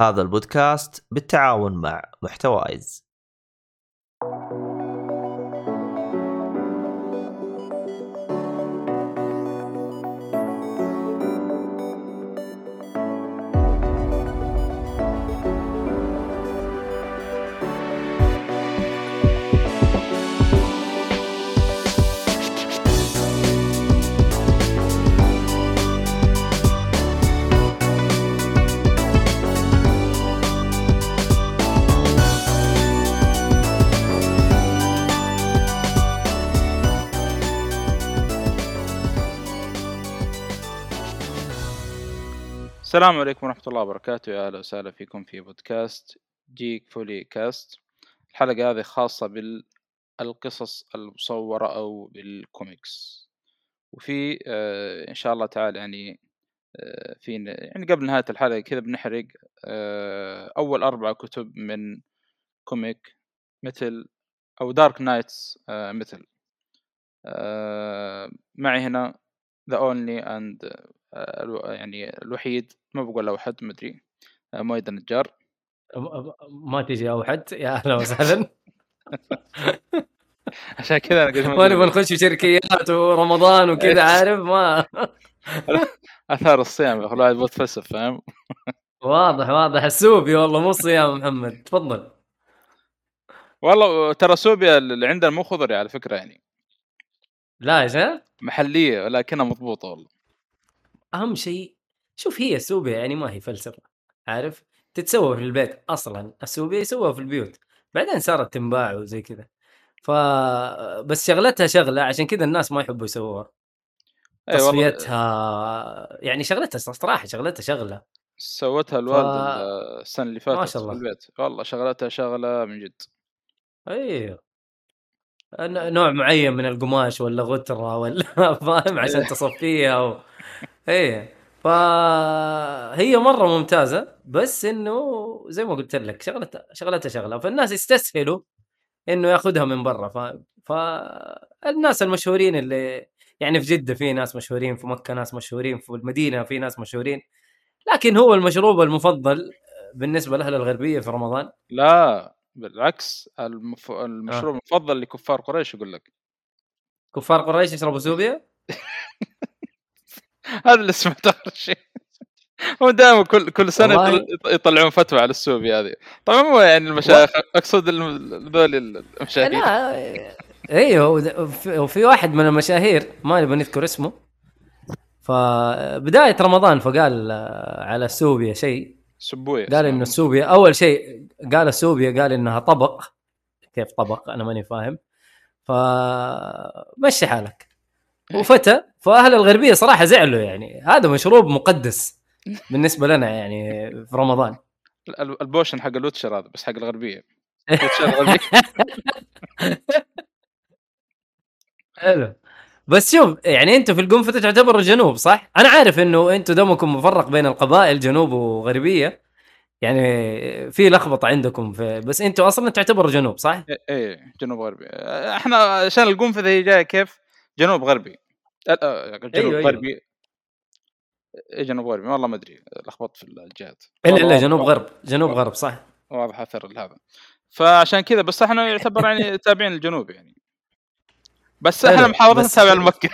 هذا البودكاست بالتعاون مع محتوايز. السلام عليكم ورحمة الله وبركاته. يا أهلا وسهلا فيكم في بودكاست جيك فولي كاست. الحلقة هذه خاصة بالقصص المصورة أو بالكوميكس. وفي آه إن شاء الله تعالى يعني آه في يعني قبل نهاية الحلقة كذا بنحرق آه أول أربع كتب من comic Metal أو Dark Nights آه Metal. آه معي هنا the only and يعني الوحيد ما بقول اوحد ما أدري. آه، مؤيد النجار. ما تجي اوحد يا أهلا وسهلا. عشان كذا أنا قلت ما نبغى نخش في شركيات ورمضان وكذا عارف؟ ما آثار الصيام يا أخي الواحد يبغى يتفلسف فاهم؟ واضح واضح. السوبي والله مو صيام محمد. تفضل. والله ترى سوبيا اللي عندنا مو خضري على فكرة يعني. لا يا شيخ. محلية ولكنها مضبوطة والله. أهم شيء شوف هي السوبيا يعني ما هي فلسفة عارف؟ تتسوى في البيت أصلا السوبيا يسووها في البيوت بعدين صارت تنباع وزي كذا. ف بس شغلتها شغلة عشان كذا الناس ما يحبوا يسووها. تصفيتها يعني شغلتها صراحة شغلتها شغلة. سوتها الوالده السنة اللي فاتت ما شاء الله. في البيت. والله شغلتها شغلة من جد. أيوه نوع معين من القماش ولا غترة ولا فاهم؟ عشان تصفيها و... إيه. فهي مرة ممتازة بس إنه زي ما قلت لك شغلتها شغلتها شغلة. فالناس يستسهلوا إنه ياخذها من برا. فاهم فالناس المشهورين اللي يعني في جدة في ناس مشهورين في مكة ناس مشهورين في المدينة في ناس مشهورين لكن هو المشروب المفضل بالنسبة لأهل الغربية في رمضان. لا. بالعكس المف... المشروب المفضل لكفار قريش يقول لك. كفار قريش يشربوا سوبيا؟ هذا اللي سمعته اخر شيء. هو دائما كل كل سنة والله. يطل- يطلعون فتوى على السوبي هذه. طبعا مو يعني المشايخ أقصد الم- ذول المشاهير لا أيوه وفي- واحد من المشاهير ما نبغى نذكر اسمه. فبداية رمضان فقال آه، على السوبيا شيء. سبوية. قال إنه السوبيا أول شيء قال السوبيا قال إنها طبق. كيف طبق؟ أنا ماني فاهم. فمشي حالك. وفتى فأهل الغربية صراحة زعلوا يعني. هذا مشروب مقدس بالنسبة لنا يعني في رمضان. ال- البوشن حق الوتشر هذا بس حق الغربية. حلو. بس شوف يعني أنتم في القنفذة تعتبروا جنوب صح؟ أنا عارف إنه أنتم دمكم مفرق بين القبائل جنوب وغربية يعني في لخبطة عندكم في بس أنتم أصلا تعتبروا جنوب صح؟ إيه إيه، جنوب غربي إحنا عشان القنفذة هي جاية كيف؟ جنوب غربي ال- آه، جنوب أيوة، أيوة. غربي إيه جنوب غربي والله ما أدري لخبطت في الجهات إلا إلا جنوب غرب جنوب غرب صح؟ واضح أثر هذا فعشان كذا بس إحنا يعتبر يعني تابعين الجنوب يعني بس إحنا محافظه بس- تابع المكه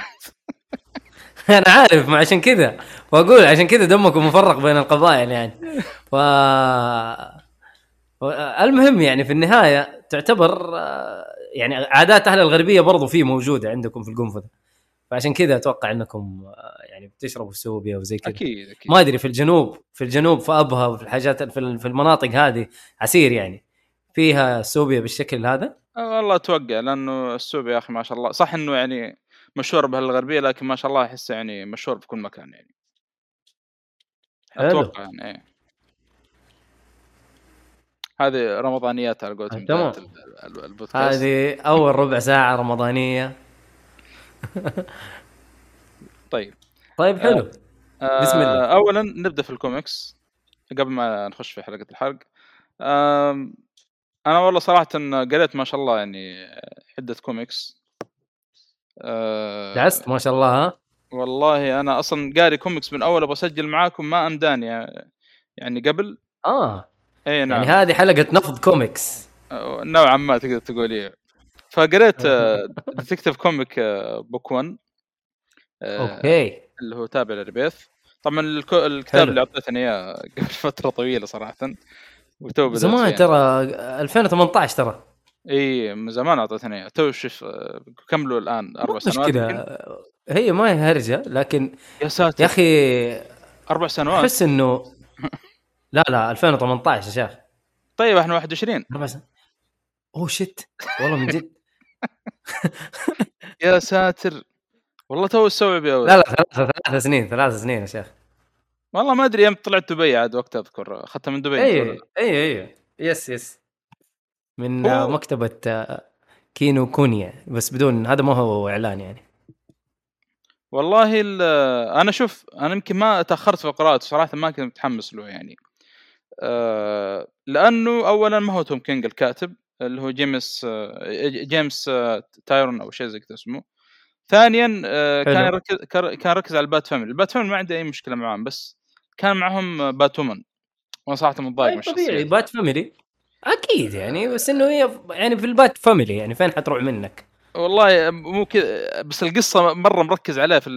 أنا عارف ما عشان كذا. واقول عشان كذا دمكم مفرق بين القبائل يعني. ف المهم يعني في النهاية تعتبر آه، يعني عادات أهل الغربية برضو في موجودة عندكم في القنفذة. فعشان كذا أتوقع إنكم آه، يعني بتشربوا السوبيا وزي كذا. أكيد أكيد. ما أدري في الجنوب في الجنوب في أبها وفي الحاجات في ال- في المناطق هذه عسير يعني. فيها سوبيا بالشكل هذا. والله أتوقع لأنه السوق يا أخي ما شاء الله صح إنه يعني مشهور بهالغربية لكن ما شاء الله احسه يعني مشهور في كل مكان يعني. حلو. أتوقع يعني إيه. هذه رمضانيات على قولتهم آه، تمام. هذه أول ربع ساعة رمضانية. طيب. طيب حلو. آه، بسم الله. اولا نبدأ في الكوميكس قبل ما نخش في حلقة الحرق. أنا والله صراحة قريت ما شاء الله يعني عده كوميكس. آه، دعست ما شاء الله ها؟ والله أنا أصلا قاري كوميكس من أول أبغى أسجل معاكم ما أمداني يعني قبل. آه. إي نعم. يعني هذه حلقة نفض كوميكس. نوعا ما تقدر تقول إيه. فقريت Detective Comic book 1 آه، أوكي. اللي هو تابع لل Rebirth طبعا الكتاب حلو. اللي أعطيتني إياه قبل فترة طويلة صراحة. وتو بدأت زمان. ترى 2018 ترى. إي من زمان أعطيتني تو شوف كملوا الآن أربع سنوات يمكن. هي ما هي هرجة لكن يا ساتر. يا أخي أربع سنوات؟ أحس إنه لا لا 2018 يا شيخ. طيب إحنا 21 أربع سنين oh shit والله من جد. يا ساتر. والله تو استوعب يا ولد. لا لا ثلاث ثلاث سنين ثلاث سنين يا شيخ. والله ما أدري يوم طلعت دبي عاد وقت أذكر أخذتها من دبي اي اي اي yes yes. من آه، مكتبة آه، كينوكونيا بس بدون هذا ما هو إعلان يعني. والله ال- أنا شوف أنا يمكن ما تأخرت في قراءته صراحة ما كنت متحمس له يعني. آه، لأنه اولا ما هو توم كينج الكاتب اللي هو جيمس آه، جيمس آه، تاينيون أو شيء زي كذا اسمه. ثانيا آه، كان. يركز كان كان يركز على ال Bat Family. ال Bat Family ما عندي أي مشكلة معاهم بس كان معهم Batwoman وأنا صراحة متضايق من طبيعي Bat Family أكيد يعني بس إنه هي يعني في ال Bat Family يعني فين حتروح منك والله مو كذا بس القصة مرة مركز عليها في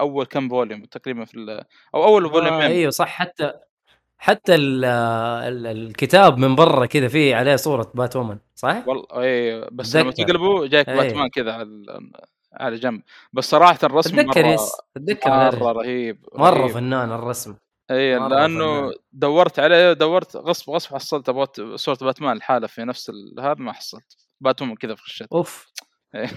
أول كم volume تقريبا في أو أول آه فوليومين إيوه صح حتى حتى ال ال الكتاب من برا كذا فيه عليه صورة باتوومن صح؟ والله اي بس لما. تقلبه جايك إيه. باتمان كذا على على جنب بس صراحة الرسم اتذكر مره اتذكر مرة. رهيب رهيب. فنان الرسم اي لأنه. دورت عليه دورت غصب غصب حصلت أبغى صورة باتمان الحالة في نفس هذا ما حصلت. باتمان كذا في خشيت أوف. إيه.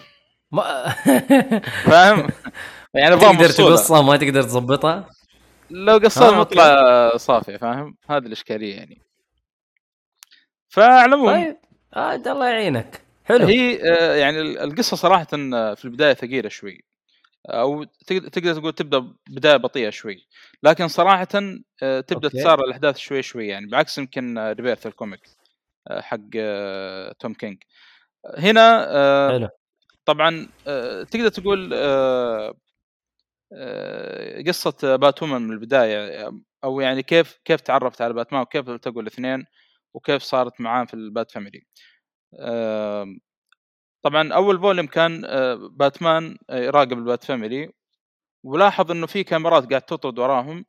ما فاهم؟ يعني تقدر. تقصها ما تقدر تظبطها؟ لو قصرت آه، مطلع صافية فاهم؟ هذه الإشكالية يعني. فعلى العموم. طيب. عاد الله يعينك. حلو. هي آه، يعني ال- القصة صراحة آه، في البداية ثقيلة شوي. أو تقدر تقدر تقول تبدأ بداية بطيئة شوي. لكن صراحة آه، تبدأ. تسارع الأحداث شوي شوي يعني. بعكس يمكن آه، Rebirth ال comic آه، حق آه، توم كينج. هنا آه، حلو. طبعا آه، تقدر تقول آه، آه، قصة باتوومن من البداية أو يعني كيف كيف تعرفت على باتمان وكيف التقوا الاثنين وكيف صارت معاه في ال Bat family طبعا أول volume كان آه، باتمان آه، يراقب ال Bat family ولاحظ إنه في كاميرات قاعد تطرد وراهم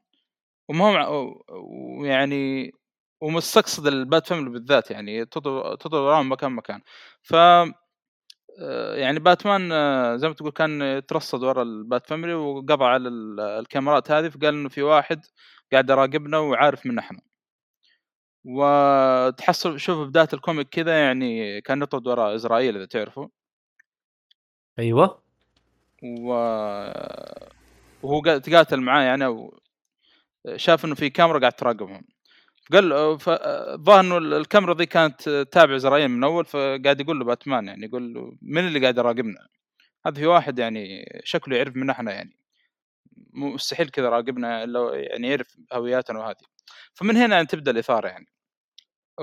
وما هم ويعني ومستقصد ال Bat family بالذات يعني تطرد وراهم مكان مكان. ف آه، يعني باتمان زي ما تقول كان يترصد ورا ال Bat family وقضى على ال- الكاميرات هذه فقال إنه في واحد قاعد يراقبنا وعارف منا إحنا. وتحصل شوف بداية ال comic كذا يعني كان يطرد وراء ازرائيل إذا تعرفوا أيوه. و... وهو قا- تقاتل معاه يعني أو شاف إنه في كاميرا قاعد تراقبهم. قال ف- الظاهر إنه الكاميرا ذي كانت تابع زراير من أول فقاعد يقول له باتمان يعني يقول له من اللي قاعد يراقبنا؟ هذا في واحد يعني شكله يعرف من إحنا يعني. مستحيل كذا راقبنا إلا يعني يعرف هوياتنا وهذه. فمن هنا يعني تبدأ الإثارة يعني.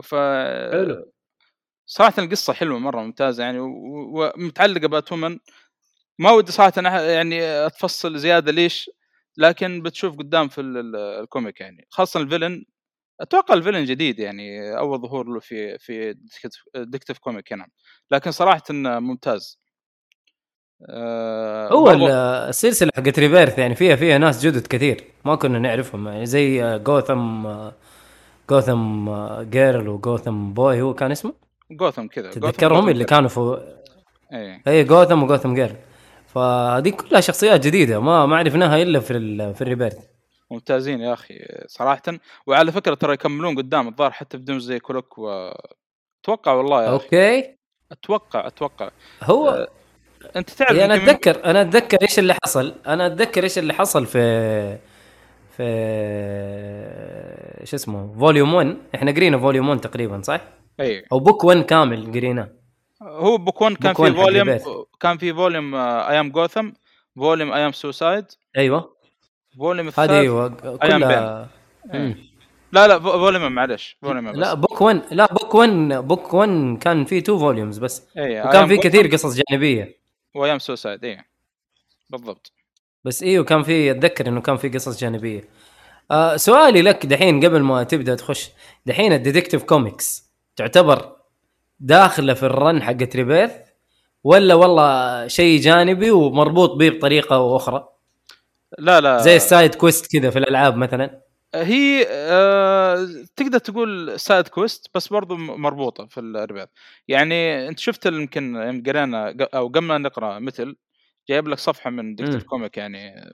ف حلو. صراحة القصة حلوة مرة ممتازة يعني ومتعلقه بأتومن. ما ودي صراحة يعني أتفصل زيادة ليش لكن بتشوف قدام في ال- ال- ال comic يعني. خاصة ال villain أتوقع ال villain جديد يعني أول ظهور له في في Detective Comic هنا لكن صراحة إنه ممتاز. آه، هو السلسلة حقت Rebirth يعني فيها فيها ناس جدد كثير ما كنا نعرفهم يعني زي Gotham Gotham Girl و Gotham Boy هو كان اسمه؟ جوثم كذا. تتذكرهم اللي. كانوا في إيه. اي Gotham و Gotham Girl فهذه كلها شخصيات جديدة ما ما عرفناها إلا في ال- في ال Rebirth. ممتازين يا أخي صراحة. وعلى فكرة ترى يكملون قدام الظاهر حتى ب Doomsday Clock و أتوقع والله يا أخي. أوكي. أتوقع أتوقع. هو أنت تعرف يعني أنا اتذكر أنا أتذكر إيش اللي حصل. أنا أتذكر إيش اللي حصل في في شو اسمه volume 1 إحنا قرينا volume 1 تقريبا صح؟ إي. أو book 1 كامل قريناه. هو book 1 كان book 1 في volume. كان في volume I Am Gotham volume I Am Suicide أيوه. volume الثالث هذه أيوه كلها. إيه. لا لا volume معلش volume لا book 1 لا book 1 book 1 كان فيه 2 volumes بس. وكان فيه كثير قصص جانبية. و I Am Suicide إي. بالضبط. بس أيوه كان في أتذكر إنه كان في قصص جانبية. آه سؤالي لك دحين قبل ما تبدأ تخش. دحين ال Detective Comics تعتبر داخلة في ال run حقت Rebirth ولا والله شيء جانبي ومربوط به بطريقة أخرى؟ لا لا. زي ال side quest كذا في الألعاب مثلا؟ هي آه تقدر تقول side quest بس برضو مربوطة في ال Rebirth يعني أنت شفت يمكن قرينا أو قبل ما نقرأ مثل جايب لك صفحة من Detective مم. Comic يعني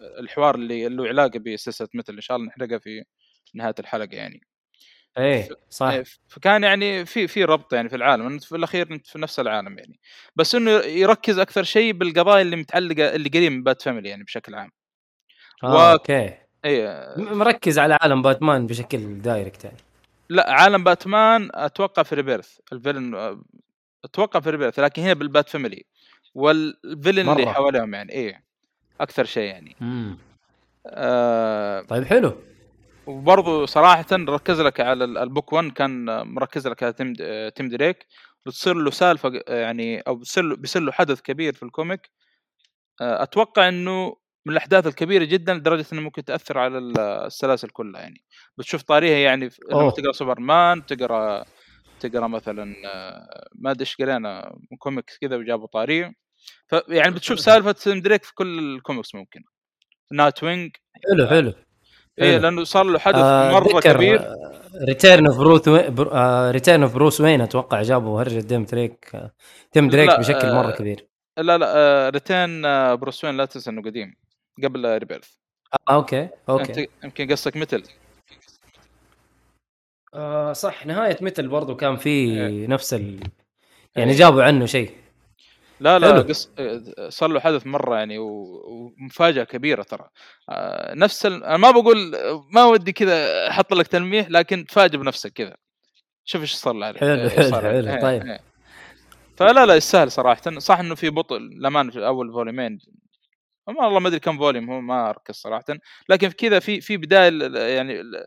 الحوار اللي له علاقة بسلسلة مثل إن شاء الله نحرقها في نهاية الحلقة يعني. إيه صح. إيه، فكان يعني في في ربط يعني في العالم انت في الأخير انت في نفس العالم يعني. بس إنه يركز أكثر شيء بالقضايا اللي متعلقة اللي قريب من Bat family يعني بشكل عام. آه و- okay. اي م- مركز على عالم باتمان بشكل direct يعني. لا عالم باتمان أتوقع في Rebirth ال villain أتوقع في Rebirth لكن هنا بال Bat family وال villain اللي. حواليهم يعني إيه أكثر شيء يعني مم. آه طيب حلو وبرضه صراحة ركز لك على ال- ال book 1 كان مركز لك على تيم آه، تيم دريك وتصير له سالفة آه، يعني أو بيصير له بيصير له حدث كبير في ال comic آه، أتوقع إنه من الأحداث الكبيرة جدا لدرجة إنه ممكن تأثر على ال- السلاسل كلها يعني بتشوف طاريها يعني لما. تقرأ سوبرمان تقرأ تقرأ مثلا آه، ما أدري إيش قرينا كوميكس كذا وجابوا طارية فيعني بتشوف سالفة تيم دريك في كل الكوميكس ممكن. نايت وينج حلو حلو. إيه. لأنه صار له حدث آه، مرة كبير. آه، Return of Bruce Return of Bruce Wayne أتوقع جابوا هرجه تيم دريك آه، تيم دريك لا، بشكل آه، مره كبير. لا لا آه، Return آه، Bruce Wayne لا تنسى إنه قديم قبل Rebirth آه okay okay. أنت يمكن قصدك مثل آه صح نهاية مثل برضو كان في إيه. نفس ال... يعني إيه. جابوا عنه شيء. لا لا حلو. قص... صار له حدث مرة يعني و- ومفاجأة كبيرة ترى. آه، نفس ال... أنا ما بقول ما ودي كذا أحط لك تلميح لكن تفاجئ بنفسك كذا. شوف إيش صار له. حلو، إيش حلو، إيه، طيب. إيه. فلا لا يستاهل صراحة. صح إنه في بطء لما في أول فوليومين ما والله ما أدري كم volume هو ما أركز صراحة. لكن في كذا في في بداية يعني ال-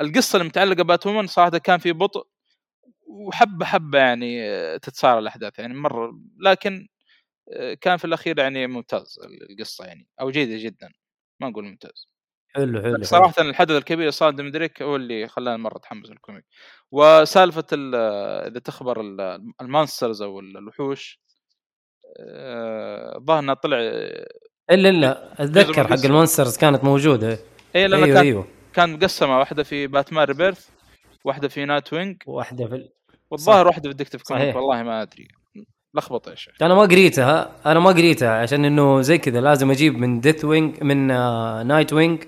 القصة المتعلقة باتوومن صراحة كان في بطء وحبة حبة يعني تتسارع الأحداث يعني مرة. لكن كان في الأخير يعني ممتاز القصة يعني أو جيدة جدا ما نقول ممتاز. حلو حلو, حلو. صراحة الحدث الكبير صار تيم دريك هو اللي خلاني مرة أتحمس لل comic. وسالفة ال- إذا تخبر ال- ال monsters أو الوحوش آه، الظاهر انه طلع إلا إلا أتذكر حق. monsters كانت موجودة. اي لأنه أيوه كان أيوه. كان مقسمة واحدة في باتمان Rebirth واحدة في Nightwing. واحدة في ال... والظاهر واحدة في Detective Comic. والله ما أدري. لخبطه يا شيخ. أنا ما قريتها أنا ما قريتها عشان إنه زي كذا لازم أجيب من ديث وينج من آه Nightwing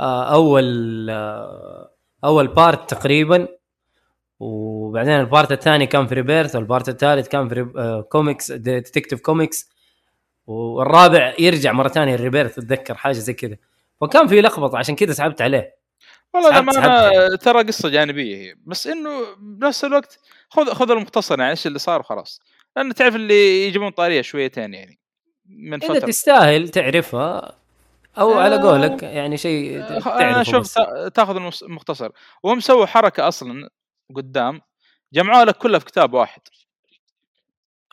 آه أول آه أول part تقريبا. وبعدين ال part الثاني كان في Rebirth وال part الثالث كان في ريب... آه comics Detective Comics والرابع يرجع مرة ثانية ال Rebirth أتذكر حاجة زي كذا. فكان في لخبطة عشان كذا سحبت عليه. والله أنا ترى قصة جانبية هي. بس إنه بنفس الوقت خذ خذ المختصر يعني إيش اللي صار وخلاص. لأن تعرف اللي يجيبون طاريه شويتين يعني من إذا فترة. تستاهل تعرفها أو على آه، قولك يعني شيء أنا تعرفه شوف تأخذ المختصر وهم سووا حركة أصلا قدام جمعوها لك كلها في كتاب واحد.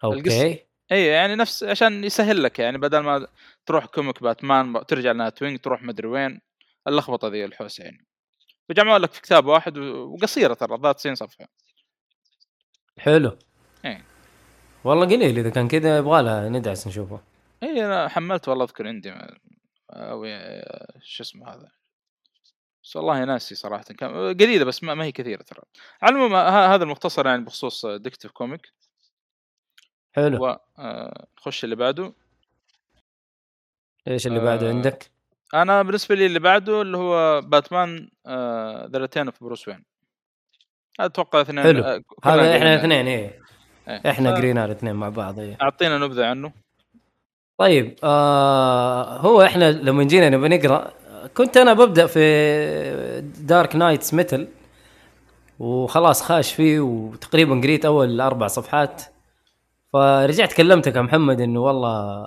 okay. اي يعني نفس عشان يسهل لك يعني بدل ما تروح comic باتمان ترجع ل Nightwing تروح مدري وين اللخبطة ذي الحوسة يعني. فجمعوا لك في كتاب واحد وقصيرة ترى ذات 90 صفحة. حلو. والله قليل إذا كان كذا يبغى لها ندعس نشوفه. اي أنا حملت والله أذكر عندي أو شو اسمه هذا؟ بس والله ناسي صراحة. كان قليلة بس ما, ما هي كثيرة ترى. على العموم هذا المختصر يعني بخصوص Detective Comic حلو. ونخش اللي بعده. إيش اللي بعده آه، عندك؟ أنا بالنسبة لي اللي بعده اللي هو باتمان The Return of Bruce Wayne أتوقع اثنين حلو. آه، هذا إحنا. الاثنين إيه. إيه. إحنا قرينا الاثنين مع بعض إيه. أعطينا نبذة عنه. طيب آه هو إحنا لما جينا نبي نقرأ كنت أنا ببدأ في Dark Nights Metal وخلاص خاش فيه وتقريبا قريت أول أربع صفحات. فرجعت كلمتك يا محمد إنه والله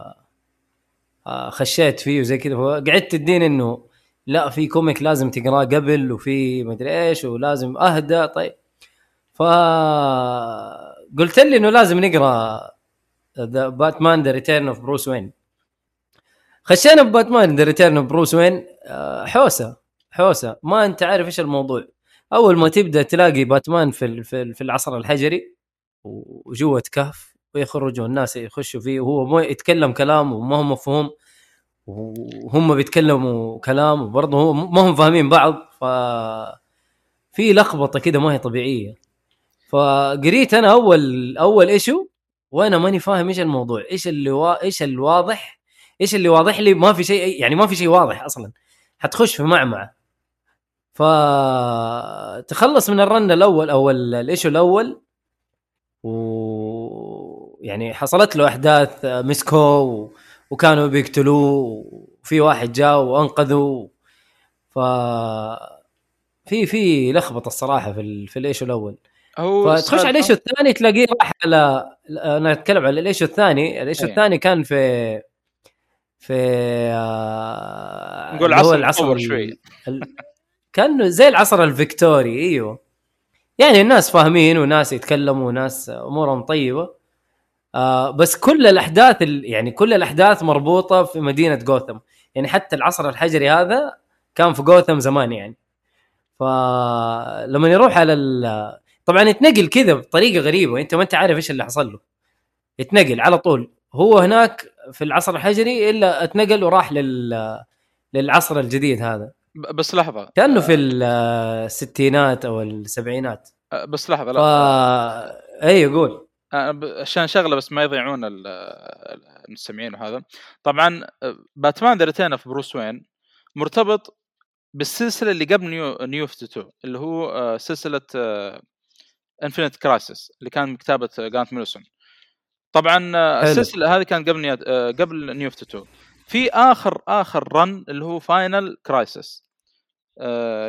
آه خشيت فيه وزي كذا. فقعدت تدين إنه لا في comic لازم تقرأه قبل وفي مدري إيش ولازم اهدى طيب ف قلت لي إنه لازم نقرأ the باتمان The Return of Bruce Wayne خشينا بباتمان The Return of Bruce Wayne حوسة حوسة. ما أنت عارف إيش الموضوع. أول ما تبدأ تلاقي باتمان في في ال- في العصر الحجري وجوة كهف ويخرجوا الناس يخشوا فيه وهو مو يتكلم كلام وما هو مفهوم وهم بيتكلموا كلام وبرضه ما هم فاهمين بعض. ف في لخبطة كده ما هي طبيعية. فقريت أنا أول أول issue وأنا ماني فاهم إيش الموضوع إيش اللي وا... إيش الواضح إيش اللي واضح لي؟ ما في شيء يعني ما في شيء واضح أصلا حتخش في معمعة. فتخلص من ال run الأول أو ال- ال issue الأول و يعني حصلت له أحداث مسكو و... وكانوا بيقتلوه وفي واحد جاء وانقذه ف في في لخبطة الصراحة في ال... في ال issue الأول. هو فتخش على ال issue الثاني تلاقيه راح على أنا أتكلم على ال issue الثاني ال issue أي. الثاني كان في في آه، نقول هو عصر العصر شوي. ال... كانه زي العصر الفيكتوري إيوه. يعني الناس فاهمين وناس يتكلموا وناس أمورهم طيبة. آه بس كل الأحداث ال... يعني كل الأحداث مربوطة في مدينة جوثم. يعني حتى العصر الحجري هذا كان في جوثم زمان يعني. فلما يروح على ال... طبعا يتنقل كذا بطريقة غريبة أنت ما أنت عارف إيش اللي حصل له. يتنقل على طول. هو هناك في العصر الحجري إلا اتنقل وراح لل للعصر الجديد هذا. بس لحظة. كأنه في ال- الستينات أو السبعينات. بس لحظة ف لا اي قول عشان شغلة بس ما يضيعون ال- المستمعين وهذا. طبعا باتمان The Return of Bruce Wayne مرتبط بالسلسلة اللي قبل New New 52 اللي هو سلسلة Infinite Crisis اللي كان من كتابة آه، جرانت موريسون. طبعا آه،. السلسلة هذه كانت قبل آه، قبل New 52 في آخر آخر run اللي هو Final Crisis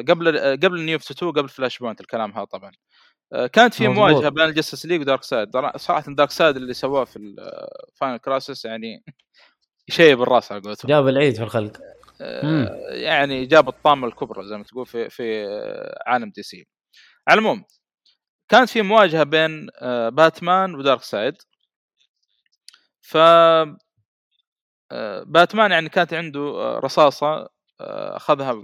قبل آه، قبل New 52 قبل Flashpoint الكلام هذا طبعا. آه، كانت في. مواجهة بين ال Justice League ودارك سايد. صراحة دارك سايد اللي سواه في ال Final Crisis يعني يشيب الراس على قولتهم. جاب العيد في الخلق. آه، يعني جاب الطامة الكبرى زي ما تقول في في آه، عالم دي سي. على العموم كانت في مواجهة بين آه، باتمان ودارك سايد. ف آه، باتمان يعني كانت عنده آه، رصاصة أخذها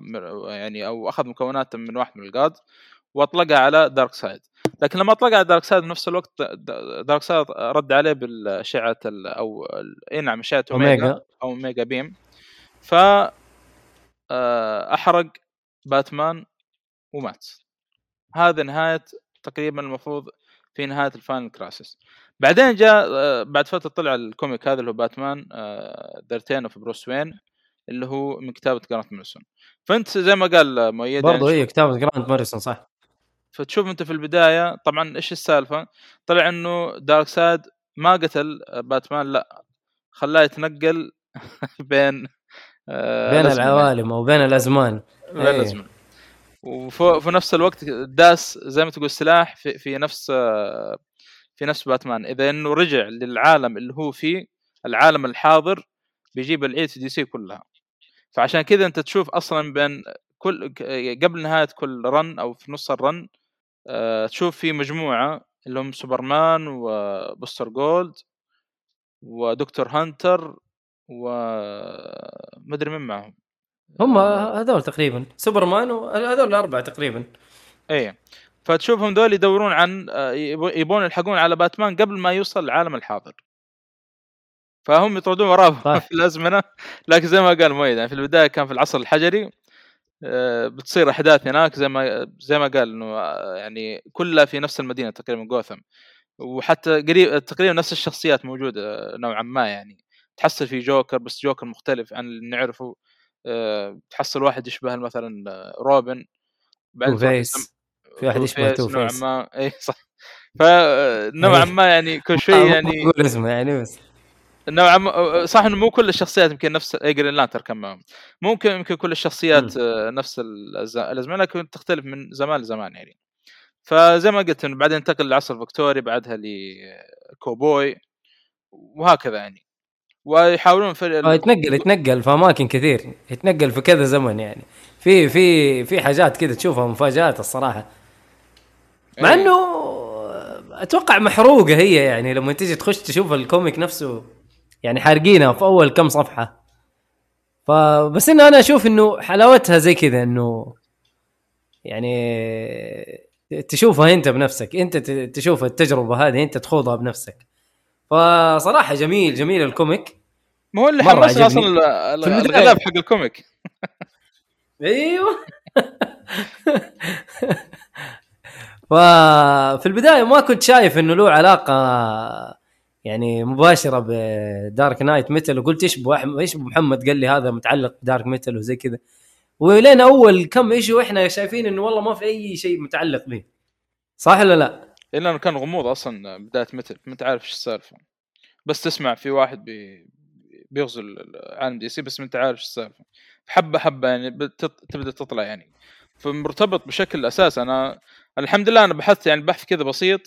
يعني أو أخذ مكونات من واحد من ال god وأطلقها على دارك سايد. لكن لما أطلقها على دارك سايد بنفس الوقت دارك سايد رد عليه بالأشعة ال- أو اي نعم أشعة Omega Omega Omega Beam. ف أحرق باتمان ومات. هذا نهاية تقريبا المفروض في نهاية ال Final Crisis بعدين جاء آه، بعد فترة طلع ال comic هذا اللي هو باتمان The Return of Bruce Wayne اللي هو من كتابة جرانت موريسون فأنت زي ما قال مؤيد برضه يعني هي كتابة جرانت موريسون صح فتشوف أنت في البداية طبعا إيش السالفة؟ طلع إنه دارك سايد ما قتل باتمان لا خلاه يتنقل بين آه، بين. العوالم أو بين الأزمان بين إيه. وفي نفس الوقت داس زي ما تقول سلاح في, في نفس في نفس باتمان. إذا إنه رجع للعالم اللي هو فيه العالم الحاضر بيجيب العيد في DC كلها. فعشان كذا أنت تشوف أصلا بين كل قبل نهاية كل run أو في نص ال run آه، تشوف في مجموعة اللي هم سوبرمان وبوستر جولد و جرين لانترن ومدري من معهم. هم آه، هذول تقريبا سوبرمان وهذول الأربعة تقريبا. إيه. فتشوفهم دول يدورون عن آه، يبو- يبون يلحقون على باتمان قبل ما يوصل العالم الحاضر. فهم يطردون وراه. في الأزمنة. لكن زي ما قال مؤيد يعني في البداية كان في العصر الحجري آه، بتصير أحداث هناك زي ما زي ما قال إنه يعني كلها في نفس المدينة تقريبا جوثم. وحتى قريب تقريبا نفس الشخصيات موجودة نوعا ما يعني. تحصل في جوكر بس جوكر مختلف عن اللي نعرفه. تحصل واحد يشبه مثلا آه، روبن وفيس. تسم- في واحد يشبه تو نوعا فيس. ما. اي صح. فنوعا ما يعني كل شيء آه، يعني ما بقول اسمه يعني بس. نوعا ما صح إنه مو كل الشخصيات يمكن نفس اي جرين لانترن كان معهم. ممكن يمكن كل الشخصيات آه، نفس الأز- الازمان لكن تختلف من زمان لزمان يعني. فزي ما قلت إنه بعدين انتقل للعصر الفكتوري بعدها لكوبوي وهكذا يعني. ويحاولون في آه، يتنقل يتنقل في أماكن كثير. يتنقل في كذا زمن يعني. في في في حاجات كذا تشوفها مفاجآت الصراحة. مع إيه. إنه أتوقع محروقة هي يعني لما تيجي تخش تشوف الكوميك نفسه. يعني حارقينها في أول كم صفحة. فبس إنه أنا أشوف إنه حلاوتها زي كذا إنه يعني تشوفها أنت بنفسك. أنت تشوف التجربة هذه أنت تخوضها بنفسك. فصراحة جميل جميل ال comic ما هو اللي حمسني. أصلا. الغلاف حق ال comic أيوه ففي البداية ما كنت شايف إنه له علاقة يعني مباشرة ب Dark Nights Metal وقلت إيش ابو احمد إيش ابو محمد قال لي هذا متعلق ب Dark Metal وزي كذا ولين أول كم issue إحنا شايفين إنه والله ما في أي شيء متعلق به صح ولا لا؟ إلا إنه كان غموض أصلا بداية Metal ما أنت عارف إيش السالفة. بس تسمع في واحد بي بيغزو عالم DC بس ما أنت عارف إيش السالفة. حبة حبة يعني بتط... تبدأ تطلع يعني. فمرتبط بشكل أساسي. أنا الحمد لله أنا بحثت يعني بحث كذا بسيط.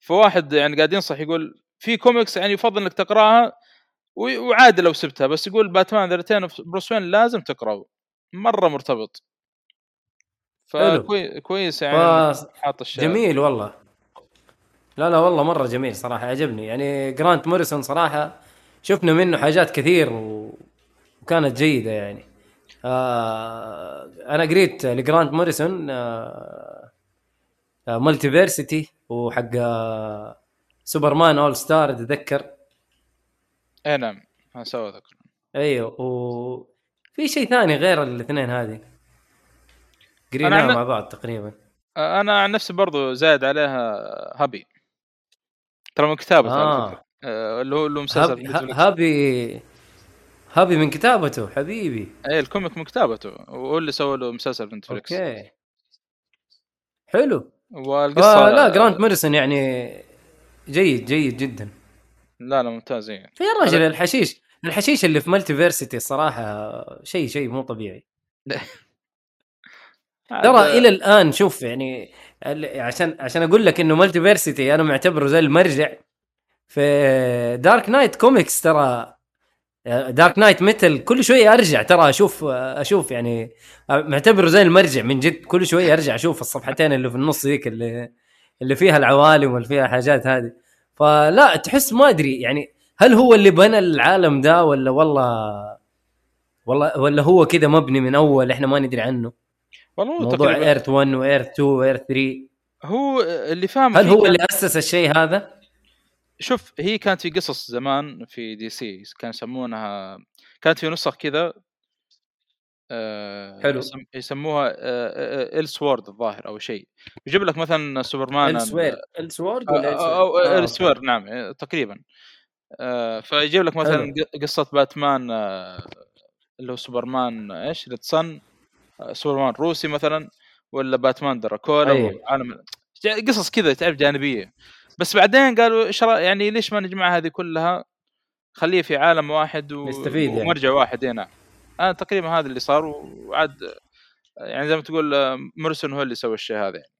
فواحد يعني قاعد ينصح يقول في كوميكس يعني يفضل إنك تقراها وعادي لو سبتها. بس يقول باتمان the أوف بروس وين لازم تقرأه. مرة مرتبط. فكويس يعني حاط الشيء جميل والله. لا لا والله مرة جميل صراحة عجبني. يعني جرانت موريسون صراحة شفنا منه حاجات كثير و... وكانت جيدة يعني. آه أنا قريت لجرانت موريسون آه آه Multiversity وحق آه سوبرمان All-Star تذكر؟ اي نعم سوى ذكر. أيوه وفي شيء ثاني غير الاثنين هذه؟ قريناها مع بعض تقريبا. أنا عن نفسي برضو زايد عليها Happy. ترى من كتابته آه. آه، اللي هو مسلسل Happy. Happy من كتابته حبيبي. اي ال comic من كتابته وهو اللي سوى له مسلسل في نتفلكس okay. والقصة حلو آه لا جرانت لا موريسون يعني جيد جيد جدا. لا, لا ممتاز إيه. في الرجل الحشيش الحشيش اللي في Multiversity الصراحه شيء شيء مو طبيعي. ترى إلى الآن شوف يعني عشان عشان أقول لك إنه Multiversity أنا معتبره زي المرجع. في Dark Nights comics ترى Dark Nights Metal كل شوية أرجع ترى أشوف أشوف يعني معتبره زي المرجع من جد كل شوية أرجع أشوف الصفحتين اللي في النص ذيك اللي اللي فيها العوالم واللي فيها حاجات هذه. فلا تحس ما أدري يعني هل هو اللي بنى العالم ده ولا والله والله ولا هو كذا مبني من أول إحنا ما ندري عنه. والله هو موضوع ايرث 1 وايرث 2 وايرث 3 هو اللي فاهم هل هو اللي أسس الشيء هذا؟ شوف هي كانت في قصص زمان في DC كانوا يسمونها كانت في نسخ كذا آه، حلو. يسم- يسموها ال Elseworld الظاهر أو شيء. يجيب لك مثلا سوبرمان ال Elseworld آه، ولا أو آه، ال Elseworld نعم آه، تقريبا. آه، فيجيب لك مثلا حلو. قصة باتمان آه، اللي هو سوبرمان إيش؟ Red Son سوبرمان روسي مثلا ولا باتمان دراكولا أيوة. وعالم قصص كذا تعرف جانبية بس بعدين قالوا إيش يعني ليش ما نجمع هذه كلها خليه في عالم واحد و... نستفيد يعني. ومرجع واحد هنا آه تقريبا هذا اللي صار وعاد يعني زي ما تقول آه، موريسون هو اللي سوى الشيء هذا يعني.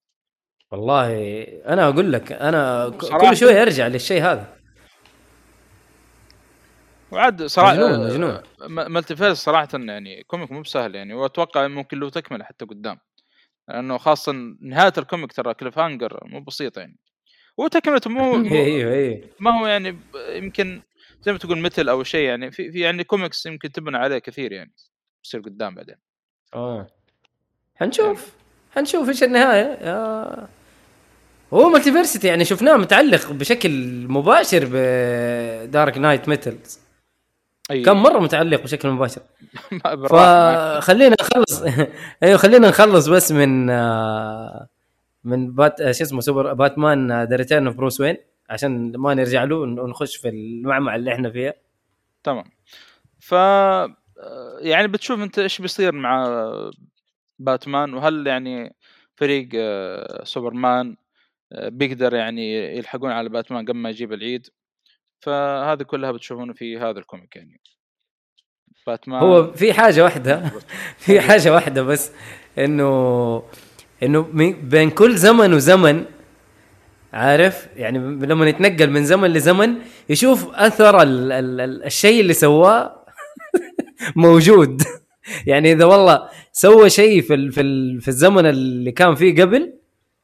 والله أنا أقول لك أنا. كل شوية أرجع للشيء هذا وعاد صراحة مجنون مجنون. Multiverse صراحة يعني comic مو بسهل يعني وأتوقع ممكن له تكمله حتى قدام. لأنه خاصة نهاية ال comic ترى cliffhanger مو بسيط يعني. وتكملته مو أيوه أيوه. ما هو يعني يمكن زي ما تقول مثل أو شيء يعني في, في يعني كوميكس يمكن تبنى عليه كثير يعني يصير قدام بعدين. آه. حنشوف حنشوف إيش النهاية. يا هو Multiversity يعني شفناه متعلق بشكل مباشر ب Dark Nights Metal اي كم مرة متعلق بشكل مباشر. فخلينا نخلص. أيوه خلينا نخلص بس من آه، من بات آه، شو اسمه سوبر باتمان the return of بروس وين عشان ما نرجع له ون- ونخش في المعمعة اللي إحنا فيها. تمام. ف آه، يعني بتشوف أنت إيش بيصير مع باتمان وهل يعني فريق سوبرمان بيقدر يعني يلحقون على باتمان قبل ما يجيب العيد؟ فهذه كلها بتشوفونه في هذا ال comic يعني. باتمان هو في حاجة واحدة في حاجة واحدة بس إنه إنه بين كل زمن وزمن عارف؟ يعني لما يتنقل من زمن لزمن يشوف أثر ال ال ال الشيء اللي سواه موجود. يعني إذا والله سوى شيء في ال في ال في الزمن اللي كان فيه قبل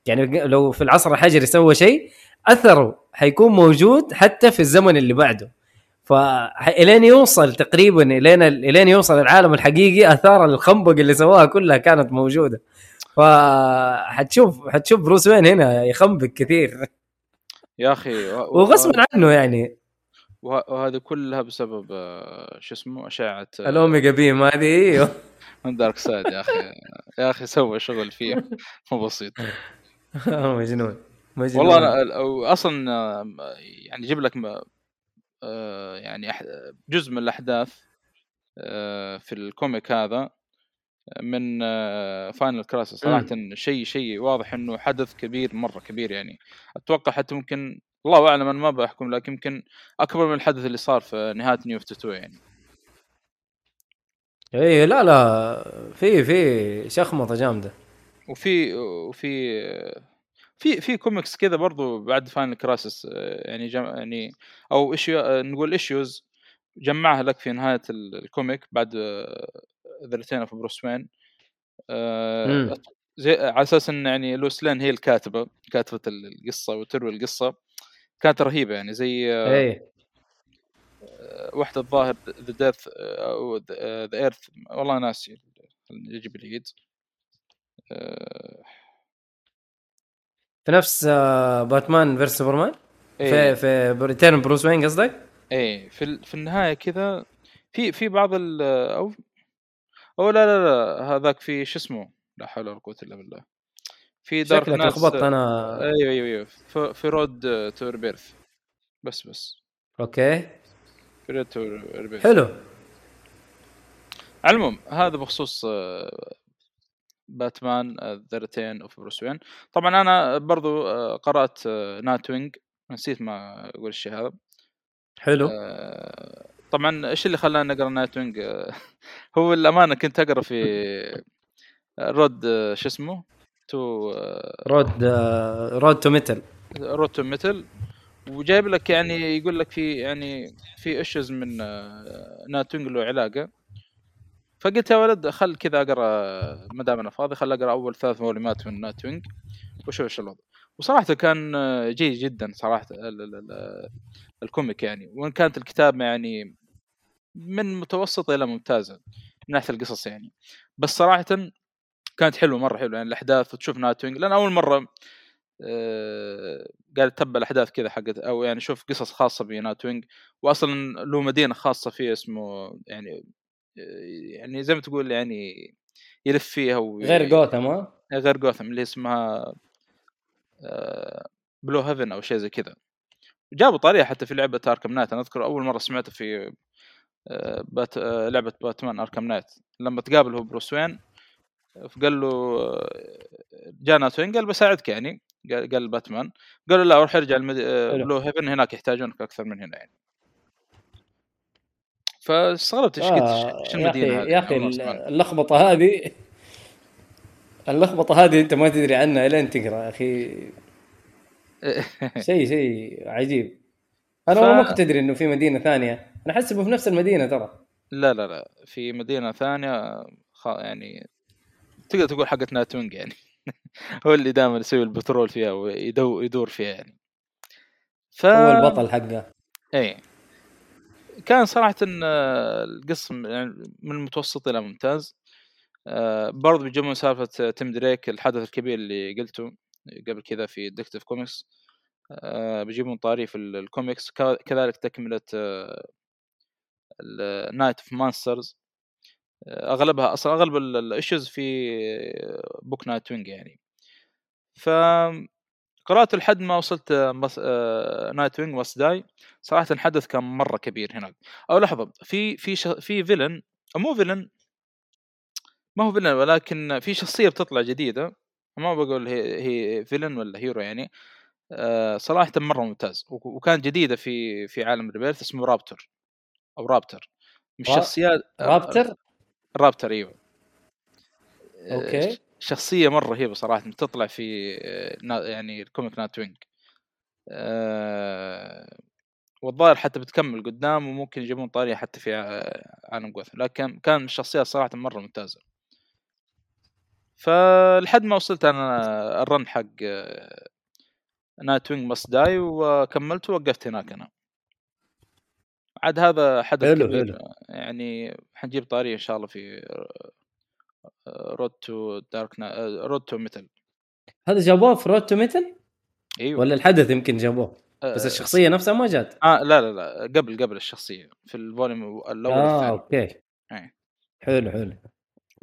يعني لو في العصر الحجري سوى شيء أثره حيكون موجود حتى في الزمن اللي بعده. فالين يوصل تقريبا إلين إلين يوصل العالم الحقيقي أثار الخنبق اللي سواها كلها كانت موجودة. فحتشوف حتشوف بروس وين هنا يخنبق كثير. يا أخي و- وغصبا عنه يعني. وه- وهذه كلها بسبب آه، شو اسمه أشعة آه، ال Omega beam هذه أيوه من Darkseid يا أخي. يا أخي سوى شغل فيه مو بسيط. مجنون مجنون. والله أو أصلا آه، يعني يجيب لك آه، يعني جزء من الأحداث آه، في ال comic هذا من Final Crisis صراحة شيء شيء واضح إنه حدث كبير مرة كبير يعني. أتوقع حتى ممكن الله أعلم أنا ما بحكم لكن يمكن أكبر من الحدث اللي صار في نهاية New 52 يعني. اي لا لا في في شخمطة جامدة. وفي وفي في في كوميكس كذا برضو بعد Final Crisis يعني جم يعني أو issue نقول issues جمعها لك في نهاية ال- ال comic بعد The Return of Bruce Wayne. آه، زي على أساس إن يعني Lois Lane هي الكاتبة كاتبة القصة وتروي القصة. كانت رهيبة يعني زي آه، اي واحدة الظاهر the death أو the Earth والله ناسي يجيب اليد آه، في نفس آه، Batman versus Superman؟ إيه. في في Return Bruce Wayne قصدك؟ إيه في ال- في النهاية كذا في في بعض ال أو أو لا لا لا هذاك في شو اسمه؟ لا حول ولا قوة إلا بالله. في Dark شكلك ناس لخبطت أنا. أيوه أيوه أيوه. في- في Road to Rebirth بس بس. أوكي. في Road to Rebirth حلو. على العموم هذا بخصوص آه، Batman The Return of Bruce Wayne. طبعا أنا برضو آه، قرأت Nightwing. نسيت ما أقول الشيء هذا. حلو. آه، طبعا إيش اللي خلاني أقرأ Nightwing؟ هو الأمانة كنت أقرأ في road آه، شو اسمه؟ to road آه، Road to Metal. Road to Metal. وجايب لك يعني يقول لك في يعني في issues من آه، Nightwing له علاقة. فقلت يا ولد خل كذا أقرأ ما دام أنا فاضي خل أقرأ أول ثلاث volume ات من Nightwing وشوف إيش الوضع. وصراحة كان جيد جدا صراحة ال- ال- ال- ال comic يعني. وإن كانت الكتابة يعني من متوسطه إلى ممتازة من ناحية القصص يعني. بس صراحة كانت حلوة مرة حلوة يعني الأحداث وتشوف Nightwing لأن أول مرة آه، قاعد أتبع الأحداث كذا حقت أو يعني شوف قصص خاصة ب Nightwing واصلا له مدينة خاصة فيه اسمه يعني يعني زي ما تقول يعني يلف فيها و... غير جوثام ها؟ غير جوثم اللي اسمها Bludhaven أو شيء زي كذا. جابوا طريقه حتى في لعبة Arkham Knight أنا أذكر أول مرة سمعتها في آه، بات... آه، لعبة Batman Arkham Knight لما تقابل هو Bruce Wayne فقال له آه، جاء نايت وين قال بساعدك يعني. قال قال باتمان قالوا لا روح أرجع المد... آه،. Bludhaven هناك يحتاجونك أكثر من هنا يعني. فاستغربت إيش قلت إيش يا المدينة يا أخي مرة أسمعها. اللخبطة هذه اللخبطة هذه أنت ما تدري عنها الين تقرأ يا أخي. شيء شيء عجيب. أنا ف- ما كنت أدري إنه في مدينة ثانية. أنا احسبه في نفس المدينة ترى. لا لا لا. في مدينة ثانية خ... يعني تقدر تقول حقت ناتوينج يعني. هو اللي دائما يسوي البترول فيها ويدور يدور فيها يعني. ف هو البطل حقه إيه. كان صراحة آه، القسم يعني من المتوسط إلى ممتاز. آه، برضو بيجيبون سالفة Tim Drake الحدث الكبير اللي قلته قبل كذا في Detective Comics آه، بيجيبون طاري في ال- الكوميكس كذلك تكملة Night of Monsters أغلبها أصلا أغلب ال issues في book Nightwing يعني. ف قرأت لحد ما وصلت Nightwing Must Die صراحة الحدث كان مرة كبير هناك. أو لحظة في في ش... في villain مو villain ما هو villain ولكن في شخصية بتطلع جديدة. ما بقول هي هي villain ولا hero يعني. آه، صراحة مرة ممتاز. وك- وكان جديدة في في عالم Rebirth اسمه Raptor أو Raptor من الشخصيات Raptor Raptor أيوه. okay. شخصية مرة رهيبه صراحة تطلع في آه، يعني ال comic Nightwing. أه والظاهر حتى بتكمل قدام وممكن يجيبون طارية حتى في ع- عالم جوثم. لكن كان من الشخصيات صراحة مرة ممتازة. فلحد ما وصلت أنا ال run حق Nightwing Must Die وكملت ووقفت هناك أنا. عاد هذا حدث حلو، كبير. حلو. يعني حنجيب طارية إن شاء الله في Road to Dark Road to Metal هذا جابوه في Road to Metal أيوه. ولا الحدث يمكن جابوه؟ بس آه، الشخصية نفسها ما جات. آه لا لا لا قبل قبل الشخصية في ال volume الأول آه والثاني. okay. إيه. حلو حلو.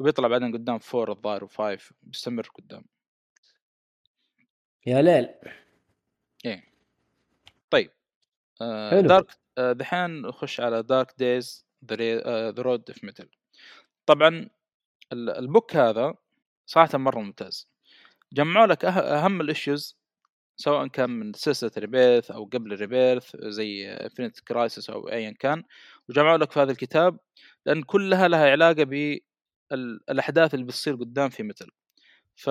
وبيطلع بعدين قدام four الظاهر و five بيستمر قدام. يا ليل. طيب. آه حلو. Dark آه دحين نخش على Dark Days The Road of Metal طبعا ال book هذا صراحة مرة ممتاز. جمعوا لك أه- أهم ال issues سواء كان من سلسلة Rebirth أو قبل Rebirth زي Infinite Crisis أو ايا كان وجمعوا لك في هذا الكتاب لأن كلها لها علاقة بالاحداث اللي بتصير قدام في Metal. ف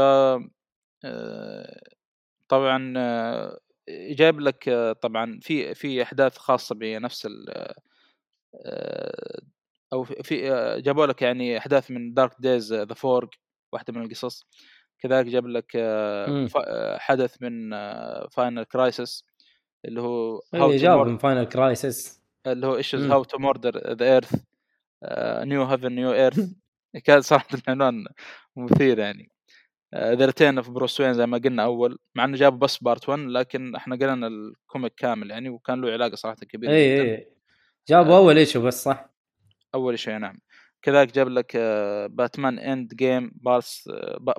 آه، طبعا آه، جايب لك طبعا في في أحداث خاصة بنفس ال أو في- آه، جابوا لك يعني أحداث من Dark Days The Forge واحدة من القصص. كذلك جاب لك آه، مم. ف- آه، حدث من Final Crisis اللي هو اي to جاب من Final Crisis اللي هو issues. How to Murder the Earth New Heaven New Earth كان صراحة العنوان مثير يعني. The Return of Bruce Wayne زي ما قلنا أول مع إنه جابوا بس part 1 لكن إحنا قرينا ال comic كامل يعني وكان له علاقة صراحة كبيرة اي اي جابوا أول issue بس صح؟ أول شيء نعم. كذلك جاب لك آه، باتمان Endgame part